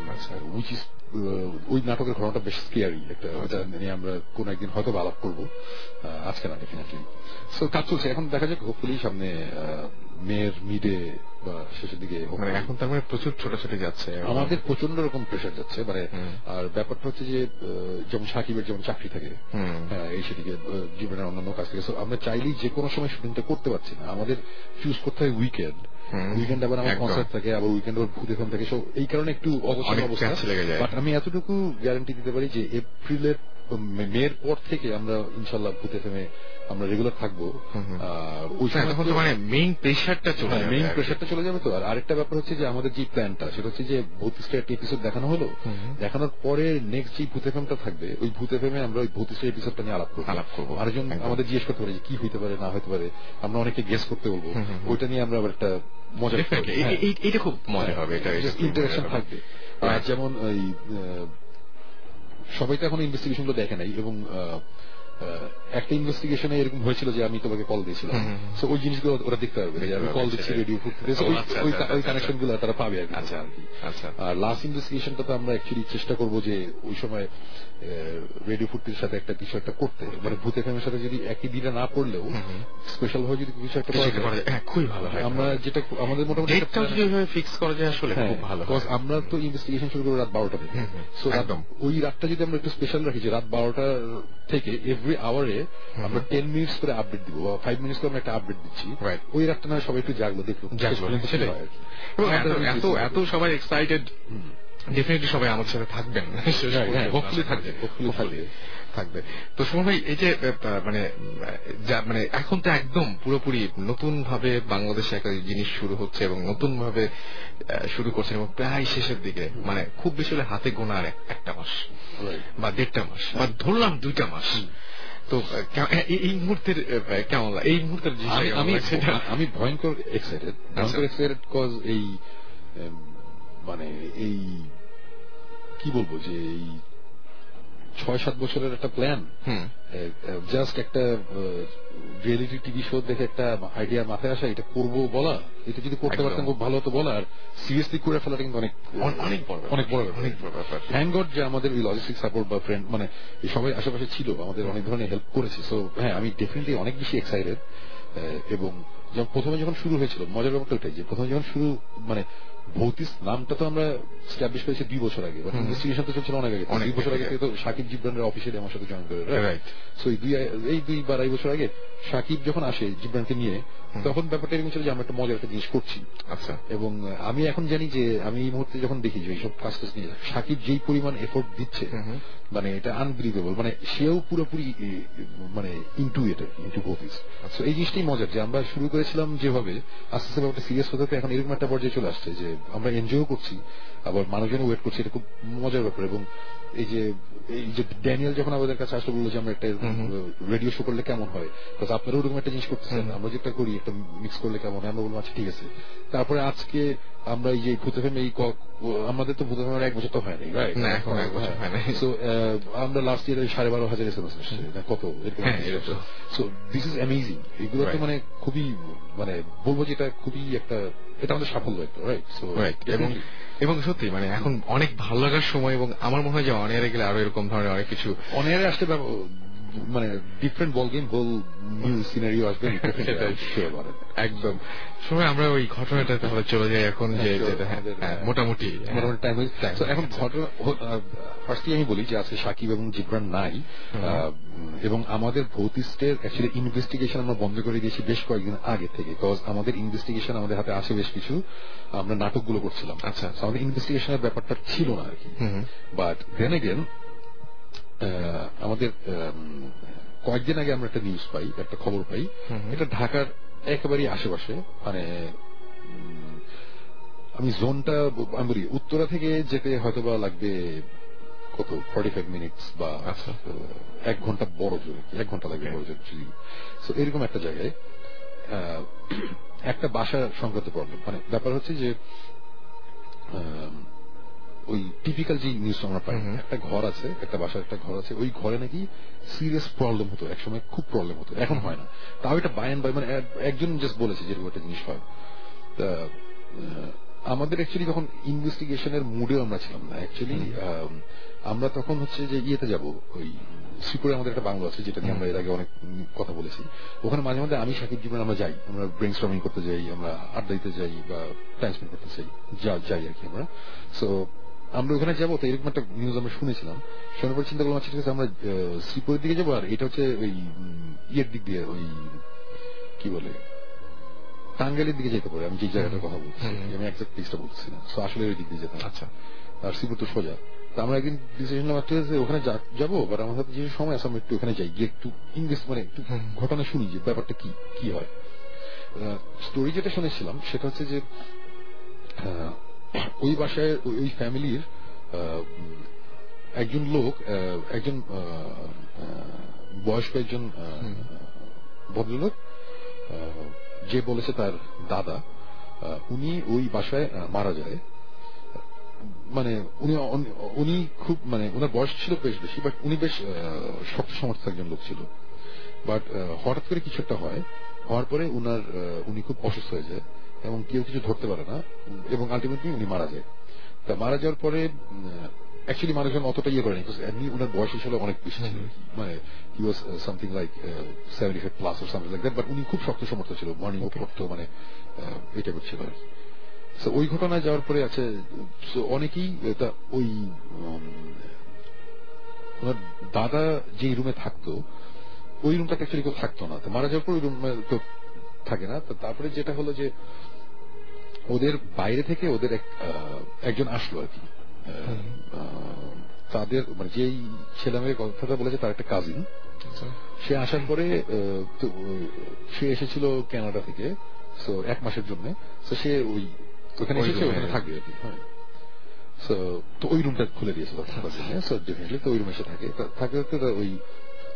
আচ্ছা। উইচ ইস ওই নাটকের ঘটনাটা বেশ স্কেয়ারি একটা ওটা নিয়ে আমরা কোন একদিন হয়তো আলাপ করব। আজকে না ডেফিনেটলি সো কাজ চলছে। এখন দেখা যাক হোপফুলি সামনে মেয়ের মিডে বা শেষের দিকে মানে এখন তার মানে প্রচুর ছোটাছুটি যাচ্ছে। আমাদের প্রচণ্ড রকম প্রেশার যাচ্ছে। মানে আর ব্যাপারটা হচ্ছে যে যেমন সাকিবের যেমন চাকরি থাকে। হ্যাঁ, এই সেদিকে জীবনের অন্যান্য কাজ থেকে। আমরা চাইলেই যে কোনো সময় শুটিংটা করতে পারছি না। আমাদের চুজ করতে হয় উইকেন্ড। উইকেন্ড আবার আমার। কনসার্ট থাকে আবার উইকেন্ড আবার ভূত এখান থাকে সো এই কারণে একটু অবসর অবস্থা। বাট আমি এতটুকু গ্যারান্টি দিতে পারি যে এপ্রিলের মে- মের পর থেকে আমরা ইনশাল্লাহ ভূত এফএমে আমরা রেগুলার থাকব। হ্যাঁ, তখন তো মানে মেইন প্রেশারটা চলে যাবে মেইন প্রেশারটা চলে যাবে তো। আর আরেকটা ব্যাপার হচ্ছে যে আমাদের যে প্ল্যানটা সেটা হচ্ছে যে ভূত একটা এপিসোড দেখানো হলো। দেখানোর পরে নেক্সট যে ভূত এফএমটা থাকবে ওই ভূত এফএমে আমরা ওই ভূত এপিসোডটা নিয়ে আলাপ করব। আলাপ করব। আরেকজন। আমাদের জিজ্ঞেস করতে পারে যে কি হইতে পারে না হইতে পারে আমরা অনেকে গেস করতে বলব। ওইটা নিয়ে আমরা আবার একটা মজা এই- এই- খুব মজা হবে এটা এটা হবে। থাকবে। আর যেমন ওই সবাই তো এখন ইনভেস্টিগেশনগুলো দেখে নাই এবং একটা ইনভেস্টিগেশনে এরকম হয়েছিল যে আমি তোমাকে কল দিয়েছিলাম। সো ওই জিনিসগুলো ওরা দেখতে পারবে। কল দিচ্ছি রেডিও ফুটতে ও, আচ্ছা, ওই আচ্ছা, ওই আচ্ছা, কানেকশনগুলো তারা পাবে আর কি। আচ্ছা আর আচ্ছা। আর লাস্ট ইনভেস্টিগেশনটা তো আমরা অ্যাকচুয়ালি চেষ্টা করব যে ওই সময় রেডিও ফুটতির সাথে একটা কিছু একটা করতে। মানে ভূত এফএমের সাথে যদি একই দিনে না হুম। স্পেশাল ভাবে যদি কিছু একটা করা যায়। হ্যাঁ, খুবই ভালো হয়। আমরা যেটা আমাদের মোটামুটি একটা যদি ওইভাবে ফিক্স করা যায় আসলে হ্যাঁ, খুব ভালো। আমরা তো ইনভেস্টিগেশন শুরু করব রাত বারোটা থেকে। রাত- একদম। ওই রাতটা যদি আমরা একটু স্পেশাল রাখি যে রাত বারোটা থেকে এভরি আওয়ারে আমরা টেন মিনিটস করে আপডেট দিব বা ফাইভ মিনিটস করে আমরা একটা আপডেট দিচ্ছি. ওই রাতটা না সবাই একটু জাগলো দেখল। এত- আমাদের এত এত সবাই এক্সাইটেড ডেফিনেটলি সবাই আমার সাথে থাকবেন। হ্যাঁ, পর্যন্ত। হ্যাঁ, থাকবে, তো সুমন ভাই এই যে মানে যা মানে এখন তো একদম পুরোপুরি নতুন ভাবে বাংলাদেশে একটা জিনিস শুরু হচ্ছে এবং নতুন ভাবে শুরু করছেন এবং প্রায় শেষের দিকে মানে খুব বেশি হলে হাতে গোনা আর একটা মাস। বা দেড়টা মাস বা ধরলাম দুইটা মাস। তো এই- মুহূর্তের কেমন এই মুহূর্তের আমি আমি ভয়ঙ্কর এক্সাইটেড ভয়ঙ্কর এক্সাইটেড কজ এই মানে এই কি বলব যে এই ছয় সাত বছরের একটা প্ল্যান জাস্ট একটা রিয়েলিটি টিভি শো দেখে একটা আইডিয়া মাথায় আসা এটা করব বলা এটা যদি করতে পারতাম খুব ভালো হতো বলা আর সিরিয়াসলি করে ফেলাটা কিন্তু অনেক অনেক বড় অনেক বড় অনেক বড় ব্যাপার। থ্যাংক গড যে আমাদের এই লজিস্টিক সাপোর্ট বা ফ্রেন্ড মানে এই সবাই আশেপাশে ছিল আমাদের অনেক ধরনের হেল্প করেছে। সো হ্যাঁ আমি ডেফিনেটলি অনেক বেশি এক্সাইটেড এবং প্রথমে যখন শুরু হয়েছিল মজার ব্যাপারটা ওটাই যে প্রথমে যখন শুরু মানে ভৌতিস নামটা তো আমরা স্ট্যাবলিশ করেছি দুই বছর আগে। বাট ইনভেস্টিগেশন তো চলছিল অনেক আগে। দুই বছর আগে। তো সাকিব জিব্রানের অফিসিয়ালি আমার সাথে জয়েন করে রাইট সো এই দুই এই দুই বা আড়াই বছর আগে সাকিব যখন আসে জিব্রানকে নিয়ে তখন ব্যাপারটা এরকম ছিল যে আমরা একটা মজার একটা জিনিস করছি। আচ্ছা। এবং আমি এখন জানি যে আমি এই মুহূর্তে যখন দেখি যে এইসব কাজ টাজ নিয়ে সাকিব যেই পরিমাণ এফোর্ট দিচ্ছে। মানে এটা আনবিলিভেবল মানে সেও পুরোপুরি মানে ইন্টু এটা ইন্টু তো এই জিনিসটাই মজার যে আমরা শুরু করেছিলাম যেভাবে আস্তে আস্তে ব্যাপারটা সিরিয়াস হতে এখন এরকম একটা পর্যায়ে চলে আসছে যে আমরা এনজয়ও করছি আবার মানুষজন ওয়েট করছে এটা খুব মজার ব্যাপার এবং এই যে এই যে ড্যানিয়েল যখন আমাদের কাছে আসলে বলল যে আমরা একটা। রেডিও শো করলে কেমন হয় Because আপনারা ওরকম একটা জিনিস করতেছেন। আমরা যেটা করি একটা মিক্স করলে কেমন হয় আমরা বললাম আচ্ছা ঠিক আছে তারপরে আজকে আমরা এই যে ভূতে ফেমে এই আমাদের তো ভূতে ফেমের এক বছর তো হয়নি right? এখন এক বছর হয় নাই। So, আহ, আমরা লাস্ট ইয়ারে সাড়ে বারো হাজার এস এম এস কত। সো দিস ইজ অ্যামেজিং এগুলো তো মানে খুবই মানে বলব যে এটা খুবই একটা এটা আমাদের সাফল্য একটা রাইট রাইট এবং এবং সত্যি মানে এখন অনেক ভালো লাগার সময় এবং আমার মনে হয় যে অনেয়ারে গেলে আরও এরকম ধরনের অনেক কিছু অনেয়ারে আসতে মানে different ball game whole new scenario আসবে. [laughs] একদম সময় আমরা ওই ঘটনাটা তাহলে চলে যাই এখন যে হ্যাঁ, হ্যাঁ, হ্যাঁ, মোটামুটি। মোটামুটি টাইম এখন ঘটনা ফার্স্টলি আমি বলি যে আজকে সাকিব এবং জিব্রান নাই এবং আমাদের ভৌতিস্টের অ্যাকচুয়ালি ইনভেস্টিগেশন আমরা বন্ধ করে দিয়েছি বেশ কয়েকদিন আগে থেকে বিকজ আমাদের ইনভেস্টিগেশন আমাদের হাতে আছে বেশ কিছু আমরা নাটকগুলো করছিলাম আচ্ছা। So, আমাদের ইনভেস্টিগেশনের ব্যাপারটা ছিল না আর কি। বাট দেন এগেন আমাদের কয়েকদিন আগে আমরা একটা নিউজ পাই একটা খবর পাই। এটা ঢাকার একেবারেই আশেপাশে মানে আমি জোনটা আমি বলি উত্তরা থেকে যেতে হয়তো বা লাগবে কত ফর্টি ফাইভ মিনিটস বা আচ্ছা। এক ঘণ্টা বড় জোরে এক ঘণ্টা লাগবে. বড় জোরে যদি So, এরকম একটা জায়গায় একটা বাসা সংক্রান্ত প্রবলেম মানে ব্যাপার হচ্ছে যে ওই টিপিক্যাল যে নিউজ আমরা পাই। একটা ঘর আছে একটা বাসার একটা ঘর আছে ওই ঘরে নাকি সিরিয়াস প্রবলেম হতো একসময় খুব প্রবলেম হতো এখন হয় না। তাও এটা বাই অ্যান্ড বাই মানে একজন জাস্ট বলেছে যেরকম একটা জিনিস হয়। তা আমাদের অ্যাকচুয়ালি তখন ইনভেস্টিগেশনের মুডেও আমরা ছিলাম না অ্যাকচুয়ালি আমরা তখন হচ্ছে যে ইয়েতে যাব ওই শ্রীপুরে আমাদের একটা বাংলো আছে যেটা নিয়ে আমরা এর আগে অনেক কথা বলেছি। ওখানে মাঝে মাঝে আমি সাকিব জীবন আমরা যাই আমরা ব্রেন স্টর্মিং করতে যাই আমরা আড্ডা দিতে যাই বা টাইম স্পেন্ড করতে চাই যা যাই আর কি আমরা। সো আমরা ওখানে যাব তো এরকম একটা নিউজ আমরা শুনেছিলাম। শোনার পর চিন্তা করলাম আচ্ছা ঠিক আছে আমরা শ্রীপুরের দিকে যাব আর এটা হচ্ছে ওই ইয়ের দিক দিয়ে ওই কি বলে টাঙ্গাইলের দিকে যেতে পারে। আমি যে জায়গাটার কথা বলছি। আমি একজাক্ট প্লেসটা বলছি না। তো আসলে ওই দিক দিয়ে যেতাম আচ্ছা। আর শ্রীপুর তো সোজা। তো আমরা একদিন ডিসিশন ঠিক আছে ওখানে যাব বাট আমার সাথে যে সময় আছে আমরা একটু ওখানে যাই গিয়ে একটু ইংলিশ মানে একটু ঘটনা শুনি যে ব্যাপারটা কি কি হয়। স্টোরি যেটা শুনেছিলাম সেটা হচ্ছে যে ওই বাসায় ওই- ফ্যামিলির একজন লোক একজন বয়স্ক একজন ভদ্রলোক যে বলেছে তার দাদা উনি ওই বাসায় মারা যায়। মানে উনি উনি খুব মানে ওনার বয়স ছিল বেশ বেশি বাট উনি বেশ শক্ত সমর্থ একজন লোক ছিল। বাট হঠাৎ করে কিছু একটা হয় হওয়ার পরে উনার উনি খুব অসুস্থ হয়ে যায়। এবং কেউ কিছু ধরতে পারে না এবং আলটিমেটলি উনি মারা যায়। তা মারা যাওয়ার পরে অ্যাকচুয়ালি মানুষজন অতটা ইয়ে করেনি এমনি উনার বয়স ছিল অনেক বেশি ছিল। মানে he was something like seventy five plus or something like that but উনি খুব শক্ত সমর্থ ছিল মর্নিং ওয়াক করতো মানে আহ, এই টাইপের ছিল আর কি। ওই ঘটনায় যাওয়ার পরে আছে অনেকেই এটা ওই ওনার দাদা যে রুমে থাকতো ওই রুমটাতে অ্যাকচুয়ালি কেউ থাকতো না। মারা যাওয়ার পর ওই রুমে কেউ থাকে না। তো তারপরে যেটা হলো যে ওদের বাইরে থেকে ওদের একজন আসলো আর কি। তাদের মানে যেই ছেলে মেয়ে কথাটা বলেছে তার একটা কাজিন আচ্ছা। সে আসার পরে সে এসেছিল কানাডা থেকে তো এক মাসের জন্য। তো সে ওই ওখানে এসেছে ওখানে থাকবে আর কি হ্যাঁ। তো ওই রুমটা খুলে ডেফিনেটলি তো ওই রুমে সে থাকে। থাকতে থাকতে ওই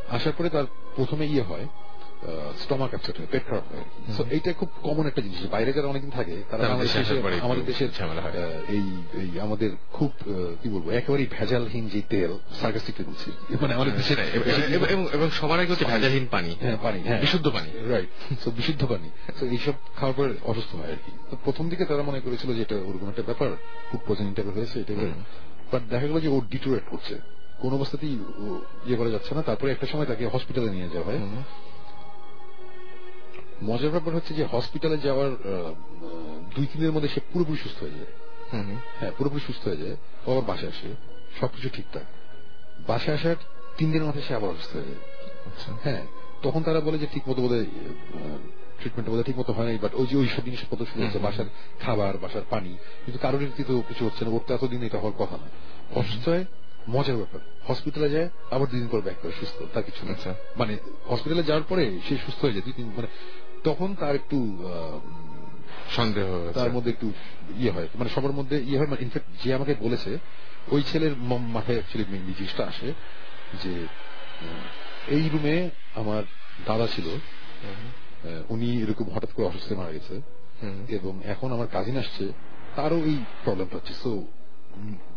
আসার পরে তার প্রথমে ইয়ে হয় স্টমাক আপসেট হয় পেট খারাপ হয়। সো এইটা খুব কমন একটা জিনিস। বাইরে যারা অনেকদিন থাকে তারা আমাদের দেশের এই এই আমাদের খুব কি বলব একেবারেই ভেজালহীন যে তেল সার্কাস্টিকলি বলছি মানে আমাদের দেশের এবং সবার আগে হচ্ছে ভেজালহীন পানি। হ্যাঁ পানি হ্যাঁ। বিশুদ্ধ পানি। রাইট তো বিশুদ্ধ পানি। তো এইসব খাওয়ার পর অসুস্থ হয় আর কি। তো প্রথম দিকে তারা মনে করেছিল যে এটা ওরকম একটা ব্যাপার ফুড পয়জনিং টাইপের হয়েছে এটা বাট দেখা গেল যে ও ডিটোরেট করছে। কোন অবস্থাতেই ইয়ে করা যাচ্ছে না। তারপরে একটা সময় তাকে হসপিটালে নিয়ে যাওয়া হয়। মজার ব্যাপার হচ্ছে যে হসপিটালে যাওয়ার দুই তিনের মধ্যে সে পুরোপুরি সুস্থ হয়ে যায়। হ্যাঁ পুরোপুরি সুস্থ হয়ে যায়। ও আবার বাসায় আসে। সবকিছু ঠিকঠাক বাসায় আসার তিন দিনের মাথায় সে আবার অসুস্থ হয়ে যায়। আচ্ছা। হ্যাঁ তখন তারা বলে যে ঠিক মতো বোধ ট্রিটমেন্ট বোধ ঠিক মতো হয় নাই বাট ওই যে ওই সব জিনিসপত্র শুরু হচ্ছে বাসার খাবার বাসার পানি কিন্তু কারোর তো কিছু হচ্ছে না। ওর তো এতদিন এটা হওয়ার কথা না। অসুস্থ হয় মজার ব্যাপার। হসপিটালে যায় আবার দুদিন পর ব্যাক করে সুস্থ তার কিছু না আচ্ছা। মানে হসপিটালে যাওয়ার পরে সে সুস্থ হয়ে যায়। দুই তিন মানে তখন তার একটু সন্দেহ তার মধ্যে একটু ইয়ে হয়। মানে সবার মধ্যে ইয়ে হয় ইনফ্যাক্ট যে আমাকে বলেছে ওই ছেলের মাথায় অ্যাকচুয়ালি মেন জিনিসটা আসে যে এই রুমে আমার দাদা ছিল উনি এরকম হঠাৎ করে অসুস্থ মারা গেছে। এবং এখন আমার কাজিন আসছে তারও এই প্রবলেমটা হচ্ছে। So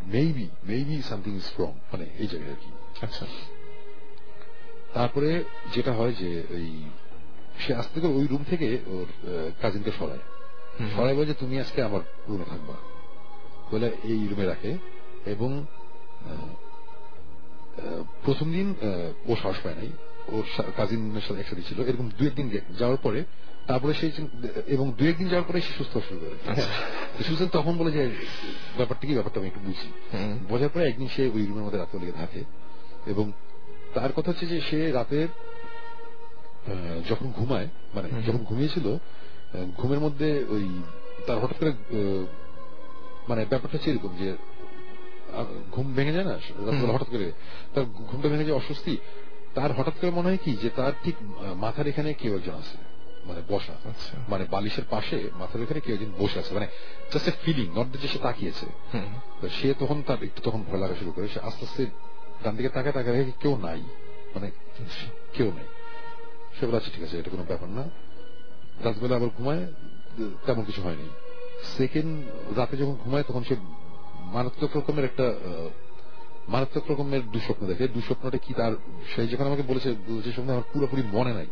maybe maybe something is wrong মানে এই জায়গায় আর কি। আচ্ছা। তারপরে যেটা হয় যে ওই সে আস্তে করে ওই রুম থেকে ওর কাজিনকে সরায়। সরাই বলে তুমি আজকে আমার রুমে থাকবা। বলে এই রুমে রাখে এবং প্রথম দিন ও সাহস পায় নাই। ওর কাজিনের সাথে একসাথে ছিল। এরকম দু একদিন যাওয়ার পরে তারপরে সে এবং দু একদিন যাওয়ার পরে সে সুস্থ শুরু করে। হ্যাঁ। সুস্থ তখন বলে যে ব্যাপারটা কি ব্যাপারটা আমি একটু বুঝি বোঝার পরে একদিন সে ওই রুমের মধ্যে রাতে লেগে থাকে এবং তার কথা হচ্ছে যে সে রাতের যখন ঘুমায় মানে যখন ঘুমিয়েছিল ঘুমের মধ্যে ওই তার হঠাৎ করে মানে ব্যাপারটা হচ্ছে এরকম যে ঘুম ভেঙে যায় না হঠাৎ করে তার ঘুমটা ভেঙে যায় অস্বস্তি তার হঠাৎ করে মনে হয় কি যে তার ঠিক মাথার এখানে কেউ একজন আছে মানে বসা। আচ্ছা। মানে বালিশের পাশে মাথার এখানে কেউ একজন বসে আছে মানে জাস্ট এ ফিলিং নট যে সে তাকিয়েছে। সে তখন তার একটু তখন ভয় লাগা শুরু করে সে আস্তে আস্তে ডান দিকে তাকায় তাকায় কেউ নাই মানে কেউ নেই। সে বলে আচ্ছা ঠিক আছে এটা কোনো ব্যাপার না। রাতবেলা আবার ঘুমায় তেমন কিছু হয়নি। সেকেন্ড রাতে যখন ঘুমায় তখন সে মারাত্মক রকমের একটা মারাত্মক রকমের দুঃস্বপ্ন দেখে। দুঃস্বপ্নটা কি তার সেই যখন আমাকে বলেছে যে স্বপ্ন আমার পুরোপুরি মনে নাই।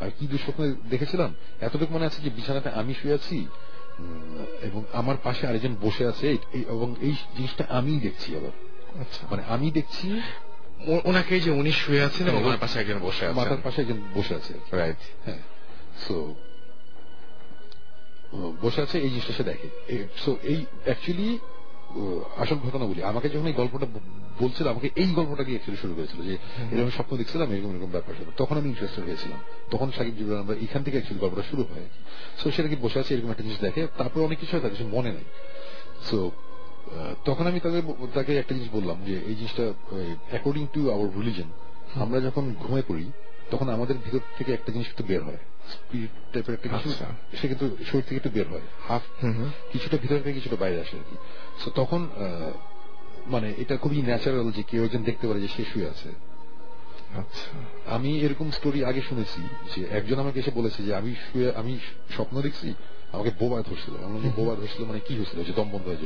আর কি দুঃস্বপ্ন দেখেছিলাম? এতটুকু মনে আছে যে বিছানাতে আমি শুয়ে আছি এবং আমার পাশে আরেকজন বসে আছে এবং এই জিনিসটা আমি দেখছি আবার। আচ্ছা। মানে আমি দেখছি ওনাকে যে উনি শুয়ে আছেন এবং ওনার পাশে একজন বসে আছেন। মাথার পাশে একজন বসে আছে। রাইট হ্যাঁ। সো বসে আছে এই জিনিসটা সে দেখে। সো এই অ্যাকচুয়ালি আসল ঘটনা বলি আমাকে যখন এই গল্পটা বলছিল আমাকে এই গল্পটা দিয়ে শুরু করেছিল যে এরকম স্বপ্ন দেখছিলাম এরকম এরকম ব্যাপার ছিল। তখন আমি ইন্টারেস্টেড হয়েছিলাম। তখন সাকিব জিবরান আমরা এখান থেকে অ্যাকচুয়ালি গল্পটা শুরু হয়। সো সেটা কি বসে আছে এরকম একটা জিনিস দেখে। তারপর অনেক কিছু হয় তার কিছু মনে নেই। সো তখন আমি তাকে তাকে একটা জিনিস বললাম যে এই জিনিসটা অ্যাকর্ডিং টু আওয়ার রিলিজন আমরা যখন ঘুমিয়ে পড়ি তখন আমাদের ভিতর থেকে একটা জিনিস কিন্তু বের হয়। স্পিরিট টাইপের একটা কিছু আচ্ছা। সে কিন্তু শরীর থেকে একটু বের হয়। হাফ। কিছুটা ভিতর থেকে কিছুটা বাইরে আসে আর কি। তখন মানে এটা খুবই ন্যাচারাল যে কেউ একজন দেখতে পারে যে সে শুয়ে আছে। আচ্ছা। আমি এরকম স্টোরি আগে শুনেছি যে একজন আমাকে এসে বলেছে যে আমি শুয়ে আমি স্বপ্ন দেখছি আমাকে বোবা ধরছিল। আমি বোবা ধরছিল মানে কি হয়েছিল? যে দম বন্ধ হয়ে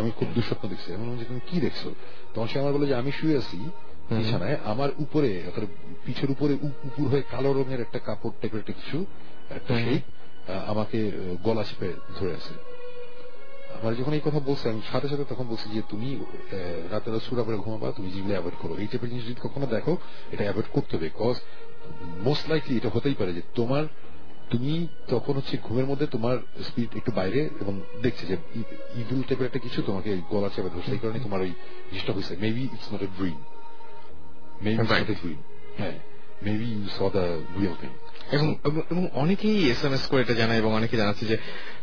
আমি খুব দুঃস্বপ্ন দেখছি। আমি যে তুমি কি দেখছ? তখন সে আমার বলল যে আমি শুয়ে আছি বিছানায়। আমার উপরে পিঠের উপরে উপর হয়ে কালো রঙের একটা কাপড় টাইপের একটা কিছু একটা। সেই আমাকে গলা চেপে ধরে আছে। আমার যখন এই কথা বলছে আমি সাথে সাথে তখন বলছি যে তুমি রাতে রাত সুরা করে ঘুমাবা তুমি যেগুলো অ্যাভয়েড করো। এই টাইপের জিনিস যদি কখনো দেখো এটা অ্যাভয়েড করতে হবে। কজ মোস্ট লাইকলি এটা হতেই পারে যে তোমার তুমি তখন হচ্ছে ঘুমের মধ্যে তোমার স্পিড একটু বাইরে এবং দেখছে যে ইভিল টাইপের একটা কিছু তোমাকে গলা চেপে ধরছে এই কারণে তোমার ওই জিনিসটা হয়েছে। Maybe it's not a dream maybe it's not a dream হ্যাঁ maybe you saw the real thing এবং এবং- অনেকেই এস এম এস করে এটা জানায় এবং অনেকে জানাচ্ছে যে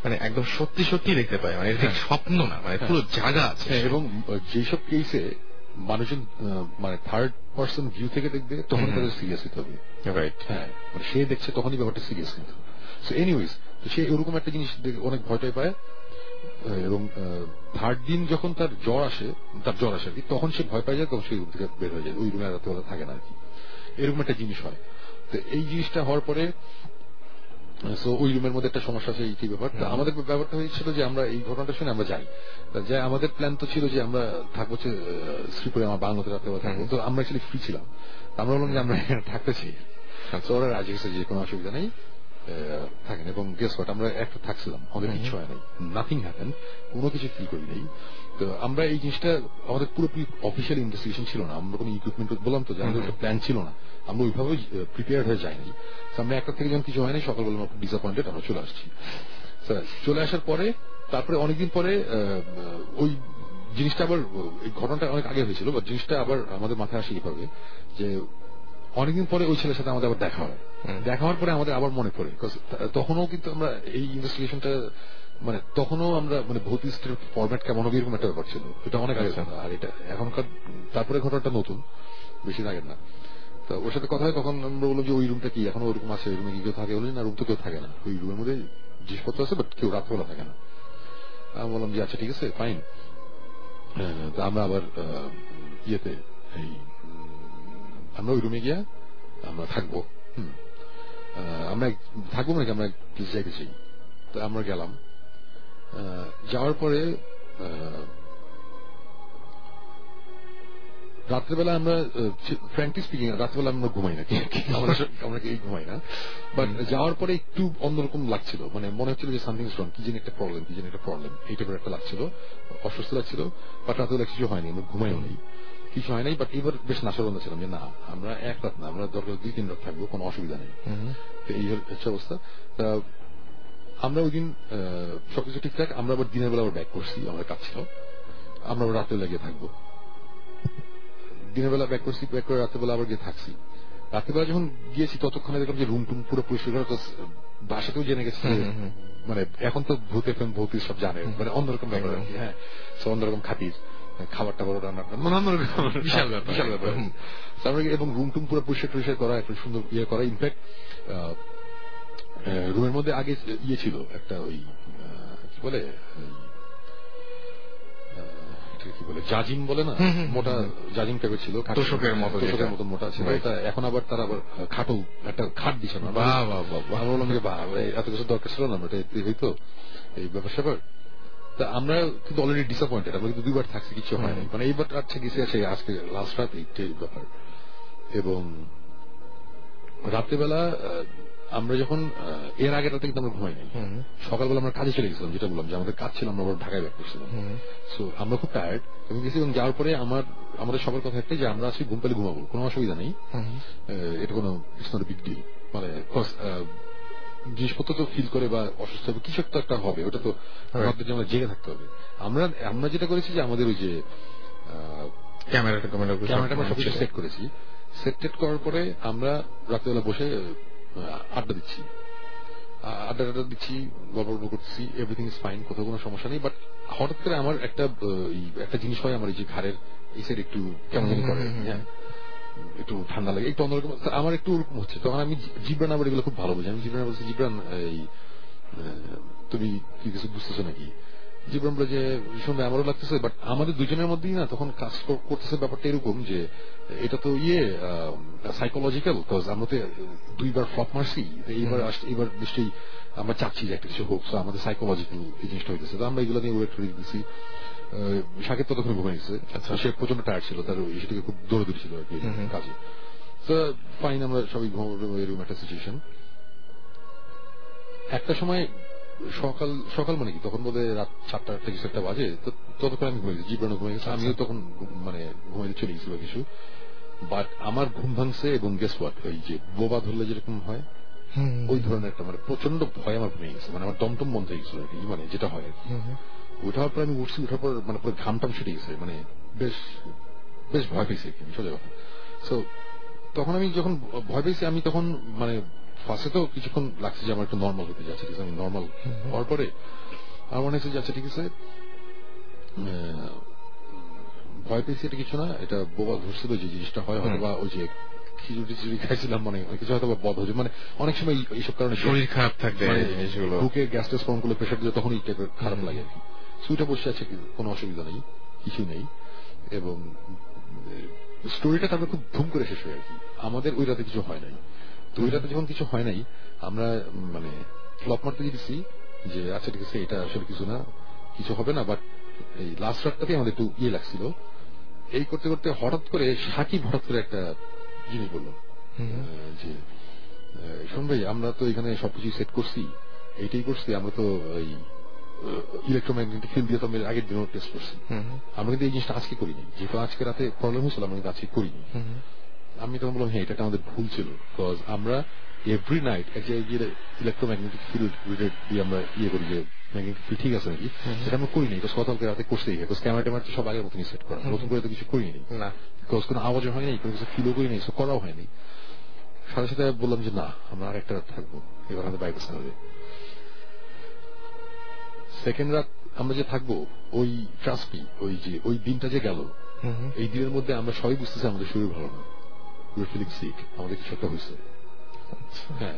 মানে একদম সত্যি সত্যি দেখতে পায়। মানে এটা ঠিক স্বপ্ন না মানে পুরো জায়গা আছে। হ্যাঁ, এবং যেসব কেসে মানুষজন মানে থার্ড পার্সন ভিউ থেকে দেখবে তখন তাদের সিরিয়াস হতে হবে। হ্যাঁ মানে সে দেখছে তখনই ব্যাপারটা সিরিয়াস কিন্তু। সো এনিওয়েজ সে এরকম একটা জিনিস অনেক ভয়টাই পায়। এবং থার্ড দিন যখন তার জ্বর আসে তার জ্বর আসে আর কি তখন সে ভয় পায় যায় তখন সে রুম থেকে বের হয়ে যায় ওই রুমে রাত্রেবেলা থাকে না আর কি। এরকম একটা জিনিস হয়। তো এই জিনিসটা হওয়ার পরে সো ওই রুমের মধ্যে একটা সমস্যা আছে এই ব্যাপার তা আমাদের ব্যাপারটা হয়েছিল যে আমরা এই ঘটনাটা শুনে আমরা যাই। যাই আমাদের প্ল্যান তো ছিল যে আমরা থাকব হচ্ছে শ্রীপুরে আমার বাংলাতে রাতে থাকব। তো আমরা অ্যাকচুয়ালি ফ্রি ছিলাম। আমরা বললাম যে আমরা এখানে থাকতে চাই। তো ওরা রাজি হয়েছে যে কোনো অসুবিধা নেই থাকেন। এবং গেস হোয়াট আমরা একটা থাকছিলাম। আমাদের কিছু হয় নাই। নাথিং হ্যাপেন কোনো কিছু ফিল করি নাই আমরা এই জিনিসটা আমাদের পুরোপুরি অফিসিয়াল ইনভেস্টিগেশন ছিল না। আমরা কোনো ইকুইপমেন্ট বললাম তো আমাদের প্ল্যান ছিল না। আমরা ওইভাবে প্রিপেয়ার হয়ে যাইনি। আমরা একটা থেকে যখন কিছু হয়নি সকালবেলা আমরা ডিসঅ্যাপয়েন্টেড আমরা চলে আসছি। চলে আসার পরে তারপরে অনেকদিন পরে ওই জিনিসটা আবার এই ঘটনাটা অনেক আগে হয়েছিল বা জিনিসটা আবার আমাদের মাথায় আসে এইভাবে যে অনেকদিন পরে ওই ছেলের সাথে আমাদের আবার দেখা হয়। দেখা হওয়ার পরে আমাদের আবার মনে পড়ে তখনও কিন্তু আমরা এই ইনভেস্টিগেশনটা মানে তখনও আমরা মানে ভৌত ফরম্যাট কেমন হবে এরকম একটা ব্যাপার ছিল। এটা অনেক আগে। আচ্ছা। আর এটা এখনকার তারপরে ঘটনাটা নতুন বেশি আগের না। তো ওর সাথে কথা হয় তখন আমরা বললাম যে ওই রুমটা কি? এখনও ওরকম আছে ওই রুমে কি কেউ থাকে বলি? না রুম তো কেউ থাকে না। ওই রুমের মধ্যে জিনিসপত্র আছে বাট কেউ রাত্রেবেলা থাকে না। আমি বললাম যে আচ্ছা ঠিক আছে ফাইন তা আমরা আবার ইয়েতে এই আমরা ওই রুমে গিয়া আমরা থাকব। হুম। আমরা থাকব নাকি আমরা কিছু জায়গায় চাই তো আমরা গেলাম। যাওয়ার পরে রাত্রেবেলা আমরা ফ্র্যাঙ্কলি স্পিকিং রাত্রেবেলা আমরা ঘুমাই না আমরা কেউ ঘুমাই না। বাট যাওয়ার পরে একটু অন্যরকম লাগছিল। মানে মনে হচ্ছিল যে সামথিং রং কি যেন একটা প্রবলেম কি যেন একটা প্রবলেম এই টাইপের একটা লাগছিল। অসুস্থ লাগছিল বাট রাত্রেবেলা কিছু হয়নি আমরা ঘুমাইও নেই। কিছু হয় নাই বাট এবার বেশ নাশাবন্ধ ছিলাম যে না আমরা এক রাত না আমরা দরকার দুই তিন রাত থাকব কোনো অসুবিধা নেই। তো এই হচ্ছে অবস্থা। আমরা ওই দিন সবকিছু ঠিকঠাক আমরা আবার দিনের বেলা আবার ব্যাক করছি আমাদের কাজ ছিল। আমরা আবার রাতের বেলা গিয়ে থাকব। দিনের বেলা ব্যাক করছি ব্যাক করে রাতের বেলা আবার গিয়ে থাকছি। রাতের বেলা যখন গিয়েছি ততক্ষণে দেখলাম যে রুম টুম পুরো পরিষ্কার করা বাসাতেও জেনে গেছে। মানে এখন তো ভূত এফএম ভূত সব জানে মানে অন্যরকম ব্যাপার আর কি, হ্যাঁ। So, অন্যরকম খাতির খাবার টাবার রান্না মানে অন্যরকম বিশাল ব্যাপার। বিশাল ব্যাপার। এবং রুম টুম পুরো পরিষ্কার টরিষ্কার করা একটা সুন্দর ইয়ে করা ইনফ্যাক্ট রুমের মধ্যে আগে ইয়ে ছিল একটা ওই কি বলে? কি জাজিম বলে না? মোটা জাজিম টাইপের ছিল তোষকের মতো তোষকের মতো মোটা ছিল। এটা এখন আবার তারা আবার খাটো একটা খাট দিছে না বাহ, বাহ, বাহ, বললাম যে বাহ এত কিছু দরকার ছিল না এটা হইতো। এই ব্যাপার স্যাপার। তা আমরা কিন্তু অলরেডি ডিসঅ্যাপয়েন্টেড আমরা কিন্তু দুইবার থাকছি কিছু হয়নি মানে এইবার আচ্ছা গেছে আছে আজকে লাস্ট রাত ব্যাপার। এবং রাত্রেবেলা আমরা যখন এর আগে রাতে কিন্তু আমরা ঘুমাই নাই। সকালবেলা আমরা কাজে চলে গেছিলাম যেটা বললাম যে আমাদের কাজ ছিল আমরা ঢাকায় ব্যাক করছিলাম। সো আমরা খুব টায়ার্ড এবং গেছি এবং যাওয়ার পরে আমার আমাদের সবার কথা একটাই যে আমরা আসি ঘুম পেলে ঘুমাবো কোনো অসুবিধা নেই। এটা কোনো ইটস নট বিগ ডিল মানে জিনিসপত্র তো ফিল করে বা অসুস্থ হবে কিছু একটা একটা হবে ওটা তো আমাদের জন্য জেগে থাকতে হবে। আমরা আমরা যেটা করেছি যে আমাদের ওই যে ক্যামেরাটা ক্যামেরা ক্যামেরাটা আমরা সবকিছু সেট করেছি। সেট টেট করার পরে আমরা রাত্রেবেলা বসে আড্ডা দিচ্ছি। আড্ডা টাড্ডা দিচ্ছি গল্প গল্প করতেছি এভরিথিং ইজ ফাইন কোথাও কোনো সমস্যা নেই বাট হঠাৎ করে আমার একটা একটা জিনিস হয় আমার এই যে ঘাড়ের এই সাইড একটু কেমন করে। হ্যাঁ। একটু ঠান্ডা লাগে একটু অন্যরকম আমার একটু ওরকম হচ্ছে তখন আমি জিব্রান আবার এগুলো খুব ভালো বুঝি। আমি জিব্রান বলছি জিব্রান এই তুমি কি কিছু বুঝতেছো নাকি? জীবন বলে যে আমারও লাগতেছে বাট আমাদের দুজনের মধ্যেই না তখন কাজ করতেছে ব্যাপারটা এরকম যে এটা তো ইয়ে সাইকোলজিক্যাল আমরা তো দুইবার ফ্লপ মারছি এইবার নিশ্চয়ই আমরা চাচ্ছি যে একটা কিছু হোক আমাদের সাইকোলজিক্যাল এই জিনিসটা হইতেছে। তো আমরা এগুলো নিয়ে ওয়েট করে সাকিব ততক্ষণ ঘুমিয়ে গেছে আচ্ছা। সে প্রচণ্ড টায়ার্ড ছিল তার সেটাকে খুব দৌড়ে ছিল আর কি। কাজে। তো ফাইন আমরা সবাই ঘুমাবো এরকম একটা সিচুয়েশন একটা সময় সকাল সকাল মানে কি? তখন বোধহয় রাত চারটা আটটা কিছু একটা বাজে। তো ততক্ষণ আমি ঘুমিয়ে গেছি ঘুমিয়ে গেছে। আমিও তখন মানে ঘুমাইতে চলে কিছু। বাট আমার ঘুম ভাঙছে এবং গেস হোয়াট ওই যে বোবা ধরলে যেরকম হয় ওই ধরনের একটা মানে প্রচণ্ড ভয় আমার ঘুমিয়ে গেছে। মানে আমার টমটম বন্ধ হয়ে গেছিল মানে যেটা হয় ওঠার পর আমি উঠছি ওঠার পর মানে পুরো ঘাম টাম ছুটে গেছে মানে বেশ বেশ ভয় পেয়েছি সোজা কথা। সো তখন আমি যখন ভয় পেয়েছি আমি তখন মানে ফার্স্টে তো কিছুক্ষণ লাগছে যে আমার একটু নর্মাল হতে যাচ্ছে ঠিক আছে? আমি নর্মাল হওয়ার পরে আমার মনে হচ্ছে যাচ্ছে ঠিক আছে ভয় পেয়েছি এটা কিছু না এটা বোবা ধরছিল যে জিনিসটা হয় হয়তো বা ওই যে খিচুড়ি খাইছিলাম মানে অনেক কিছু হয়তো বদ হয়েছে মানে অনেক সময় এইসব কারণে শরীর খারাপ থাকলে মানে জিনিসগুলো বুকে গ্যাস টেস ফর্ম করলে প্রেশার দিলে তখন এই টাইপের খারাপ লাগে আর কি। সুইটা বসে আছে কোনো অসুবিধা নেই কিছু নেই। এবং স্টোরিটা তারপরে খুব ধুম করে শেষ হয় আর কি। আমাদের ওই রাতে কিছু হয় নাই। তো ওই রাতে যখন কিছু হয় নাই আমরা মানে ফ্লপ মারতে দিয়েছি যে আচ্ছা ঠিক আছে এটা আসলে কিছু না কিছু হবে না বাট এই লাস্ট রাতটাতে আমাদের একটু ইয়ে লাগছিল। এই করতে করতে হঠাৎ করে সাকিব হঠাৎ করে একটা জিনিস বলল যে শোন ভাই আমরা তো এখানে সবকিছু সেট করছি এইটাই করছি আমরা তো এই ইলেকট্রোম্যাগনেটিক ফিল্ড দিয়ে তো আমরা আগের দিনও টেস্ট করছি। আমরা কিন্তু এই জিনিসটা আজকে করিনি যেহেতু আজকে রাতে প্রবলেম হয়েছিল আমরা কিন্তু আজকে করিনি। আমি তখন বললাম হ্যাঁ এটা আমাদের ভুল ছিল বিকজ আমরা এভরি নাইট এক জায়গায় গিয়ে ইলেকট্রোম্যাগনেটিক ফিল্ড রিলেটেড দিয়ে আমরা ইয়ে করি যে ম্যাগনেটিক ফিল্ড ঠিক আছে নাকি? সেটা আমরা করিনি বিকজ গতকালকে রাতে করতেই বিকজ ক্যামেরা ট্যামেরা সব আগের মতনই সেট করা নতুন করে তো কিছু করিনি। না। বিকজ কোনো আওয়াজও হয়নি কোনো কিছু ফিলও করিনি সো করাও হয়নি। সাথে সাথে বললাম যে না আমরা আর একটা রাত থাকব এবার আমাদের বাইক আসতে হবে। সেকেন্ড রাত আমরা যে থাকব ওই ট্রাস্টমি ওই যে ওই দিনটা যে গেল এই দিনের মধ্যে আমরা সবাই বুঝতেছি আমাদের শরীর ভালো না। সিক আমাদের কিছু একটা হয়েছে। হ্যাঁ।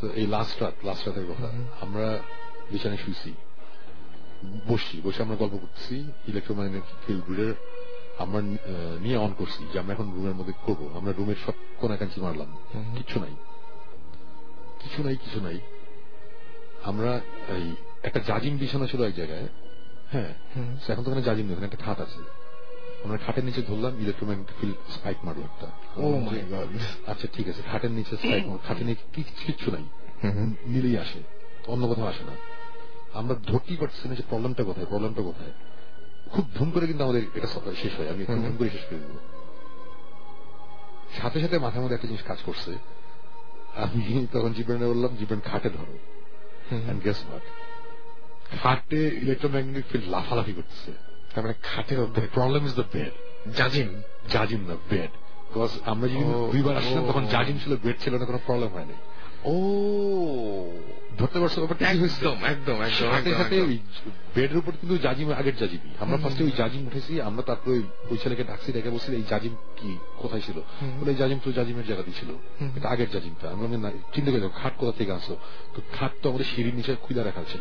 তো এই লাস্ট রাত লাস্ট রাতের কথা। আমরা বিছানায় শুয়েছি বসছি বসে আমরা গল্প করতেছি ইলেকট্রোম্যাগনেটিক ফিল্ড গ্রিডের আমরা নিয়ে অন করছি যে আমরা এখন রুমের মধ্যে করব। আমরা রুমের সব কোনাকাঞ্চি মারলাম। কিছু নাই। কিছু নাই কিছু নাই। আমরা এই একটা জাজিম বিছানা ছিল এক জায়গায়। হ্যাঁ। এখন তো ওখানে জাজিম নেই ওখানে একটা খাট আছে। আমরা খাটের নিচে ধরলাম ইলেকট্রোম্যাগনেটিক ফিল্ড স্পাইক মারলো একটা। Oh my god. আচ্ছা ঠিক আছে খাটের নিচে স্পাইক খাটের নিচে কিচ্ছু নাই। মিলেই আসে অন্য কোথাও আসে না। আমরা ধরতেই পারছি না যে প্রবলেমটা কোথায় প্রবলেমটা কোথায়। খুব ধুম করে কিন্তু আমাদের এটা শেষ হয়। আমি ধুম করে শেষ করে দেবো। সাথে সাথে মাথার মধ্যে একটা জিনিস কাজ করছে। আমি তখন জীবনে বললাম জীবন খাটে ধরো। গেস খাটে ইলেকট্রোম্যাগনেটিক ফিল্ড লাফালাফি করতেছে। তার মানে খাটের মধ্যে প্রবলেম ইজ দ্য বেড জাজিম জাজিম না বেড বিকজ আমরা যেদিন ও, দুইবার আসছিলাম ও। তখন জাজিম ছিল বেড ছিল না কোনো প্রবলেম হয়নি। ও। ধরতে পারছ একদম একদম একদম সাথে সাথে ওই বেডের উপর কিন্তু জাজিম আগের জাজিমি আমরা ফার্স্টে ওই জাজিম উঠেছি আমরা তারপরে ওই- ছেলেকে ডাকছি ডেকে বলছি এই জাজিম কি কোথায় ছিল? বলে জাজিম তো জাজিমের জায়গাতেই ছিল। এটা আগের জাজিমটা আমরা চিন্তা করে খাট কোথা থেকে আসো তো খাট তো আমাদের সিঁড়ির নিচে খুলে রাখা ছিল।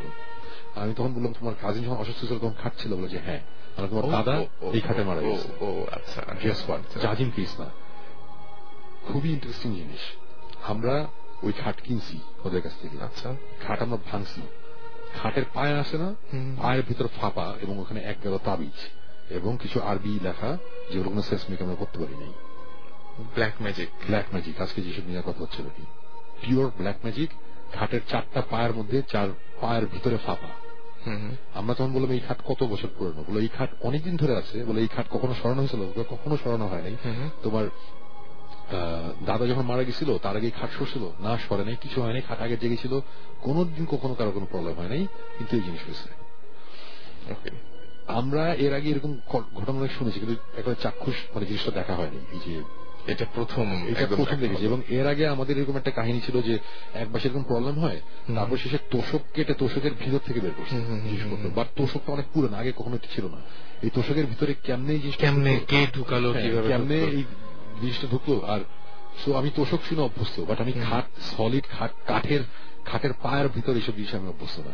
আমি তখন বললাম তোমার কাজিন যখন অসুস্থ ছিল তখন খাট ছিল বলে যে হ্যাঁ আমরা তোমার দাদা এই খাটে মারা গেছে। ও আচ্ছা গেস হোয়াট জাজিম না খুবই ইন্টারেস্টিং জিনিস। আমরা ওই খাট কিনছি ওদের কাছ থেকে। আচ্ছা। খাট আমরা ভাঙছি। খাটের পায়ে আসে না পায়ের ভিতর ফাঁপা এবং ওখানে এক গেল তাবিজ এবং কিছু আরবি লেখা যেগুলো কোনো সেসমিক আমরা করতে পারি নাই। ব্ল্যাক ম্যাজিক ব্ল্যাক ম্যাজিক আজকে যেসব নিয়ে কথা হচ্ছে নাকি? পিওর ব্ল্যাক ম্যাজিক খাটের চারটা পায়ের মধ্যে চার পায়ের ভিতরে ফাঁপা। আমরা তখন বললাম এই খাট কত বছর পুরনো? বলে এই খাট অনেকদিন ধরে আছে। বলে এই খাট কখনো সরানো হয়েছিল? কখনো সরানো হয় নাই তোমার দাদা যখন মারা গেছিল তার আগে খাট সরছিল? না সরে নাই কিছু হয়নি খাট আগে জেগেছিল কোনোদিন কখনো কারও কোনো প্রবলেম হয় নাই কিন্তু এই জিনিস হয়েছে। ওকে আমরা এর আগে এরকম ঘটনা শুনেছি কিন্তু একেবারে চাক্ষুষ মানে জিনিসটা দেখা হয়নি এই যে এটা প্রথম এটা প্রথম দেখেছি। এবং এর আগে আমাদের এরকম একটা কাহিনী ছিল যে একবার সেরকম প্রবলেম হয় তারপর শেষে তোষক কেটে তোষকের ভিতর থেকে বের করছে বাট তোষকটা অনেক পুরনো আগে কখনো ছিল না। এই তোষকের ভিতরে কেমনে কেমনে কে ঢুকালো হ্যাঁ, কীভাবে কেমনে এই জিনিসটা ঢুকলো? আর সো আমি তোষক শুনে অভ্যস্ত বাট আমি খাট সলিড খাট কাঠের খাটের পায়ের ভিতর এইসব জিনিস আমি অভ্যস্ত না।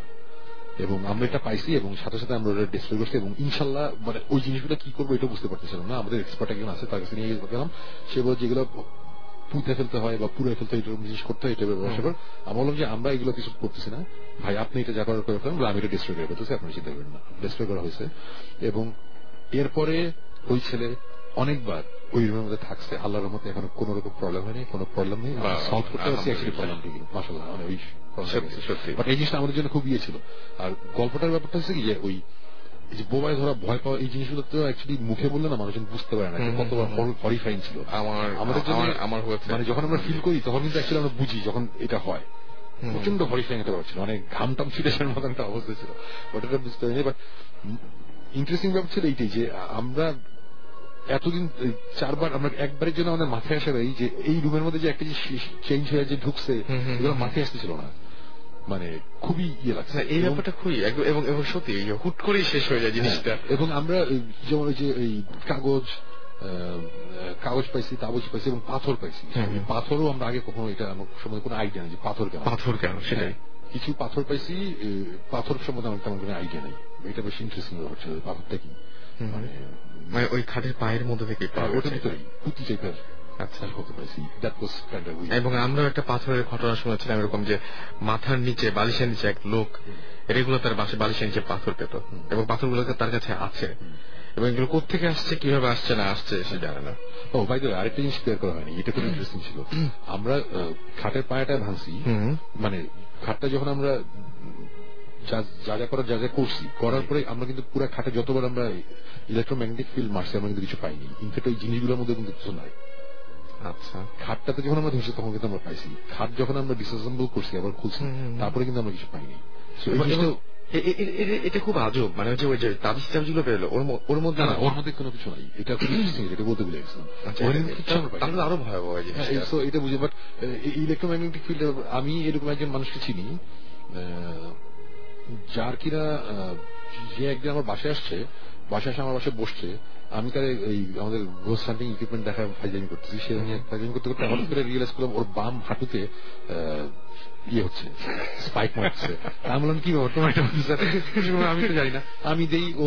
এবং আমরা এটা পাইছি এবং সাথে সাথে আমরা ওটা ডিসপ্লে করছি এবং ইনশাল্লাহ মানে ওই জিনিসগুলো কি করব এটা বুঝতে পারতেছিলাম না। আমাদের এক্সপার্ট একজন আছে তার কাছে নিয়ে গেলাম। সে বলে যেগুলো পুঁতে ফেলতে হয় বা পুড়ে ফেলতে হয় জিনিস করতে হয় এটা ব্যবহার করে আমি বললাম যে আমরা এগুলো কিছু করতেছি না। ভাই আপনি এটা যা করার করে ফেলেন আমি এটা ডিস্ট্রয় করে ফেলতেছি আপনার চিন্তা করেন না। ডিস্ট্রয় করা হয়েছে। এবং এরপরে ওই ছেলে অনেকবার ওই রুমের মধ্যে থাকছে। আল্লাহর মধ্যে এখন কোন রকম প্রবলেম হয়নি কোনো প্রবলেম নেই। সলভ করতে পারছি অ্যাকচুয়ালি আলহামদুলিল্লাহ। প্রবলেম ঠিক মাসাল্লাহ মানে ওই সত্যি, সত্যি। বাট এই জিনিসটা আমাদের জন্য খুব ইয়ে ছিল। আর গল্পটার ব্যাপারটা হচ্ছে কি যে ওই এই যে বোবায় ধরা ভয় পাওয়া এই জিনিসগুলো তো অ্যাকচুয়ালি মুখে বললে না মানুষজন বুঝতে পারে না হুম, হরিফাইন ছিল। আমার আমাদের জন্য আমার- হয়েছে। মানে যখন আমরা ফিল করি তখন কিন্তু অ্যাকচুয়ালি আমরা বুঝি যখন এটা হয়। প্রচণ্ড হরিফাইং একটা ব্যাপার ছিল। অনেক ঘাম টাম ছিটে আসার মতো একটা অবস্থা ছিল। ওটা বুঝতে পারিনি। বাট ইন্টারেস্টিং ব্যাপার ছিল এইটাই যে আমরা এতদিন চারবার আমরা একবারের জন্য আমাদের মাথায় আসে এই যে এই রুমের মধ্যে যে একটা যে চেঞ্জ হয়ে যে ঢুকছে এগুলো মাথায় আসতেছিল না। মানে খুবই ইয়ে লাগছে। এই ব্যাপারটা খুবই এবং এবং সত্যি হুট করেই শেষ হয়ে যায় জিনিসটা। হ্যাঁ, এবং আমরা যেমন ওই যে এই কাগজ কাগজ পাইছি কাগজ পাইছি এবং পাথর পাইছি। হুম। এই পাথরও আমরা আগে কখনো এটা আমার সময় কোনো আইডিয়া নেই যে পাথর কেন। পাথর কেন সেটাই। হ্যাঁ, কিছু পাথর পাইছি পাথর সম্বন্ধে আমার তেমন কোনো আইডিয়া নেই। এটা বেশ ইন্টারেস্টিং ব্যাপার ছিল পাথরটা কি? মানে মানে ওই খাটের পায়ের মধ্যে থেকে গেছে। ভিতরেই পুঁতি টাইপের আচ্ছা। এবং আমরাও একটা পাথরের ঘটনা শুনেছিলাম এরকম যে মাথার নিচে বালিশের নিচে এক লোক রেগুলার তার বাসে বালিশের নিচে পাথর পেত। এবং পাথরগুলোকে তার কাছে আছে। এবং এগুলো কোথেকে আসছে কীভাবে আসছে না আসছে সে জানে না। ও ভাই তো আরেকটা জিনিস ক্লিয়ার করা হয়নি। এটা খুব ইন্টারেস্টিং ছিল। আমরা খাটের পায়াটা ভাঙছি। মানে খাটটা যখন আমরা যা যা যা করার যা যা করছি করার পরে আমরা কিন্তু পুরো খাটে যতবার আমরা ইলেকট্রোম্যাগনেটিক ফিল্ড মারছি আমরা কিন্তু কিছু পাইনি। ইনফ্যাক্ট ওই জিনিসগুলোর মধ্যে কিন্তু কিছু নাই। আচ্ছা। খাটটাতে যখন আমরা ধরছি তখন কিন্তু আমরা পাইছি। খাট যখন আমরা ডিসঅ্যাসেম্বল করছি আবার খুলছি। তারপরে কিন্তু আমরা কিছু পাইনি। এটা খুব আজব। মানে হচ্ছে ওই যে তাবিজ টাবিজগুলো বেরোলো ওর মধ্যে না ওর মধ্যে কোনো কিছু নাই। এটা খুব ইন্টারেস্টিং এটা বলতে ভুলে গেছিলাম। আচ্ছা। তাহলে আরও ভয়াবহ হ্যাঁ, এটা বুঝে বাট ইলেকট্রোম্যাগনেটিক ফিল্ড আমি এরকম একজন মানুষকে চিনি যার কিনা যে একদিন আমার বাসায় আসছে বাসায় এসে আমার বাসায় বসছে আমি তার এই আমাদের গোস হান্টিং ইকুইপমেন্ট দেখা ফাইজামি করতেছি সে ফাইজামি করতে করতে হঠাৎ করে রিয়েলাইজ করলাম ওর বাম হাঁটুতে ইয়ে হচ্ছে স্পাইক মারছে আমি বললাম কি ব্যাপার? তোমার এটা বলছে?" আমি তো জানি না। আমি দেই ও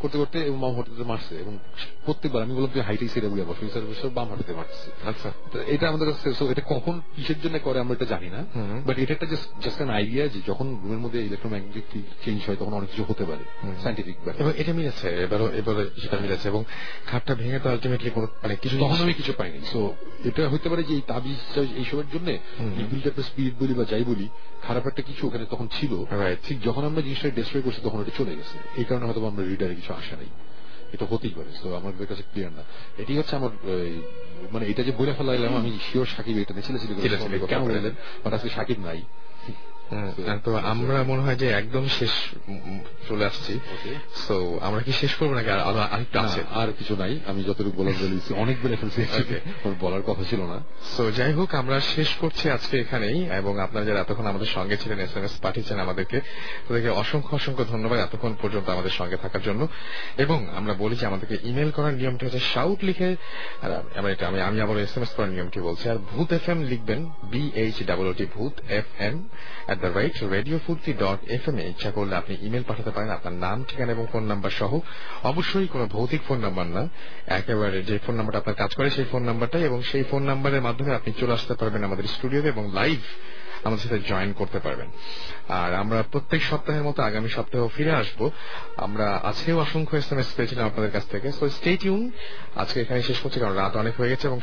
করতে করতে এবং বাম হাঁটুতে মারছে এবং প্রত্যেকবার আমি বললাম তুই হাইটেই সেরে বুঝে বসে। স্যার বসে বাম হাঁটুতে মারছে আচ্ছা। এটা আমাদের কাছে এটা কখন কিসের জন্য করে আমরা এটা জানি না। বাট এটা একটা জাস্ট অ্যান আইডিয়া যে যখন রুমের মধ্যে ইলেকট্রোম্যাগনেটিক চেঞ্জ হয় তখন অনেক কিছু হতে পারে সাইন্টিফিক এবং এটা মিলেছে এবারও এবারে সেটা মিলেছে এবং খাটটা ভেঙে তো আলটিমেটলি কোনো মানে কিছু তখন আমি কিছু পাইনি। সো এটা হতে পারে যে এই তাবিজ এইসবের জন্য হুম। ইভিল টাইপের স্পিরিট বলি বা যাই বলি খারাপ একটা কিছু ওখানে তখন ছিল। ঠিক যখন আমরা জিনিসটা ডিস্ট্রয় করছি তখন ওটা চলে গেছে। এই কারণে হয়তো আমরা রিডারে কিছু আসা নাই। এটা হতেই পারে তো আমাদের কাছে ক্লিয়ার না। এটি হচ্ছে আমার মানে এটা যে বলে ফেলা এলাম আমি শিওর সাকিব এটা নিয়ে ছেলে ছিল কেন বললেন। বাট আজকে সাকিব নাই। তো আমরা মনে হয় যে একদম শেষ চলে আসছি. সো আমরা কি শেষ করব নাকি? আর- আরেকটা আছে? আর কিছু নাই। আমি যতটুকু বলার বলেছি অনেক বলে ফেলছি বলার কথা ছিল না। তো যাই হোক আমরা শেষ করছি আজকে এখানেই। এবং আপনারা যারা এতক্ষণ আমাদের সঙ্গে ছিলেন এস এম এস পাঠিয়েছেন আমাদেরকে তাদেরকে অসংখ্য অসংখ্য ধন্যবাদ এতক্ষণ পর্যন্ত আমাদের সঙ্গে থাকার জন্য। এবং আমরা বলি যে আমাদেরকে ইমেল করার নিয়মটি হচ্ছে শাউট লিখে আর এটা আমি আমি আবার এস এম এস করার নিয়মটি বলছি। আর ভূত এফ এম লিখবেন B H double Bhoot F M at the right radio Foorti dot F M এ ইচ্ছা করলে আপনি ইমেল পাঠাতে পারেন। আপনার নাম, ঠিকানা এবং ফোন নাম্বার সহ অবশ্যই কোনো ভৌতিক ফোন নাম্বার না। একেবারে যে ফোন নাম্বারটা আপনার কাজ করে সেই ফোন নাম্বারটাই এবং সেই ফোন নাম্বারের মাধ্যমে আপনি চলে আসতে পারবেন আমাদের স্টুডিওতে এবং লাইভ আমাদের সাথে জয়েন করতে পারবেন। আর আমরা প্রত্যেক সপ্তাহের মতো আগামী সপ্তাহেও ফিরে আসব। আমরা আজকেও অসংখ্য এস এম এস পেয়েছিলাম আপনাদের কাছ থেকে। সো স্টে টিউন আজকে এখানে শেষ করছি, কারণ রাত অনেক হয়ে গেছে এবং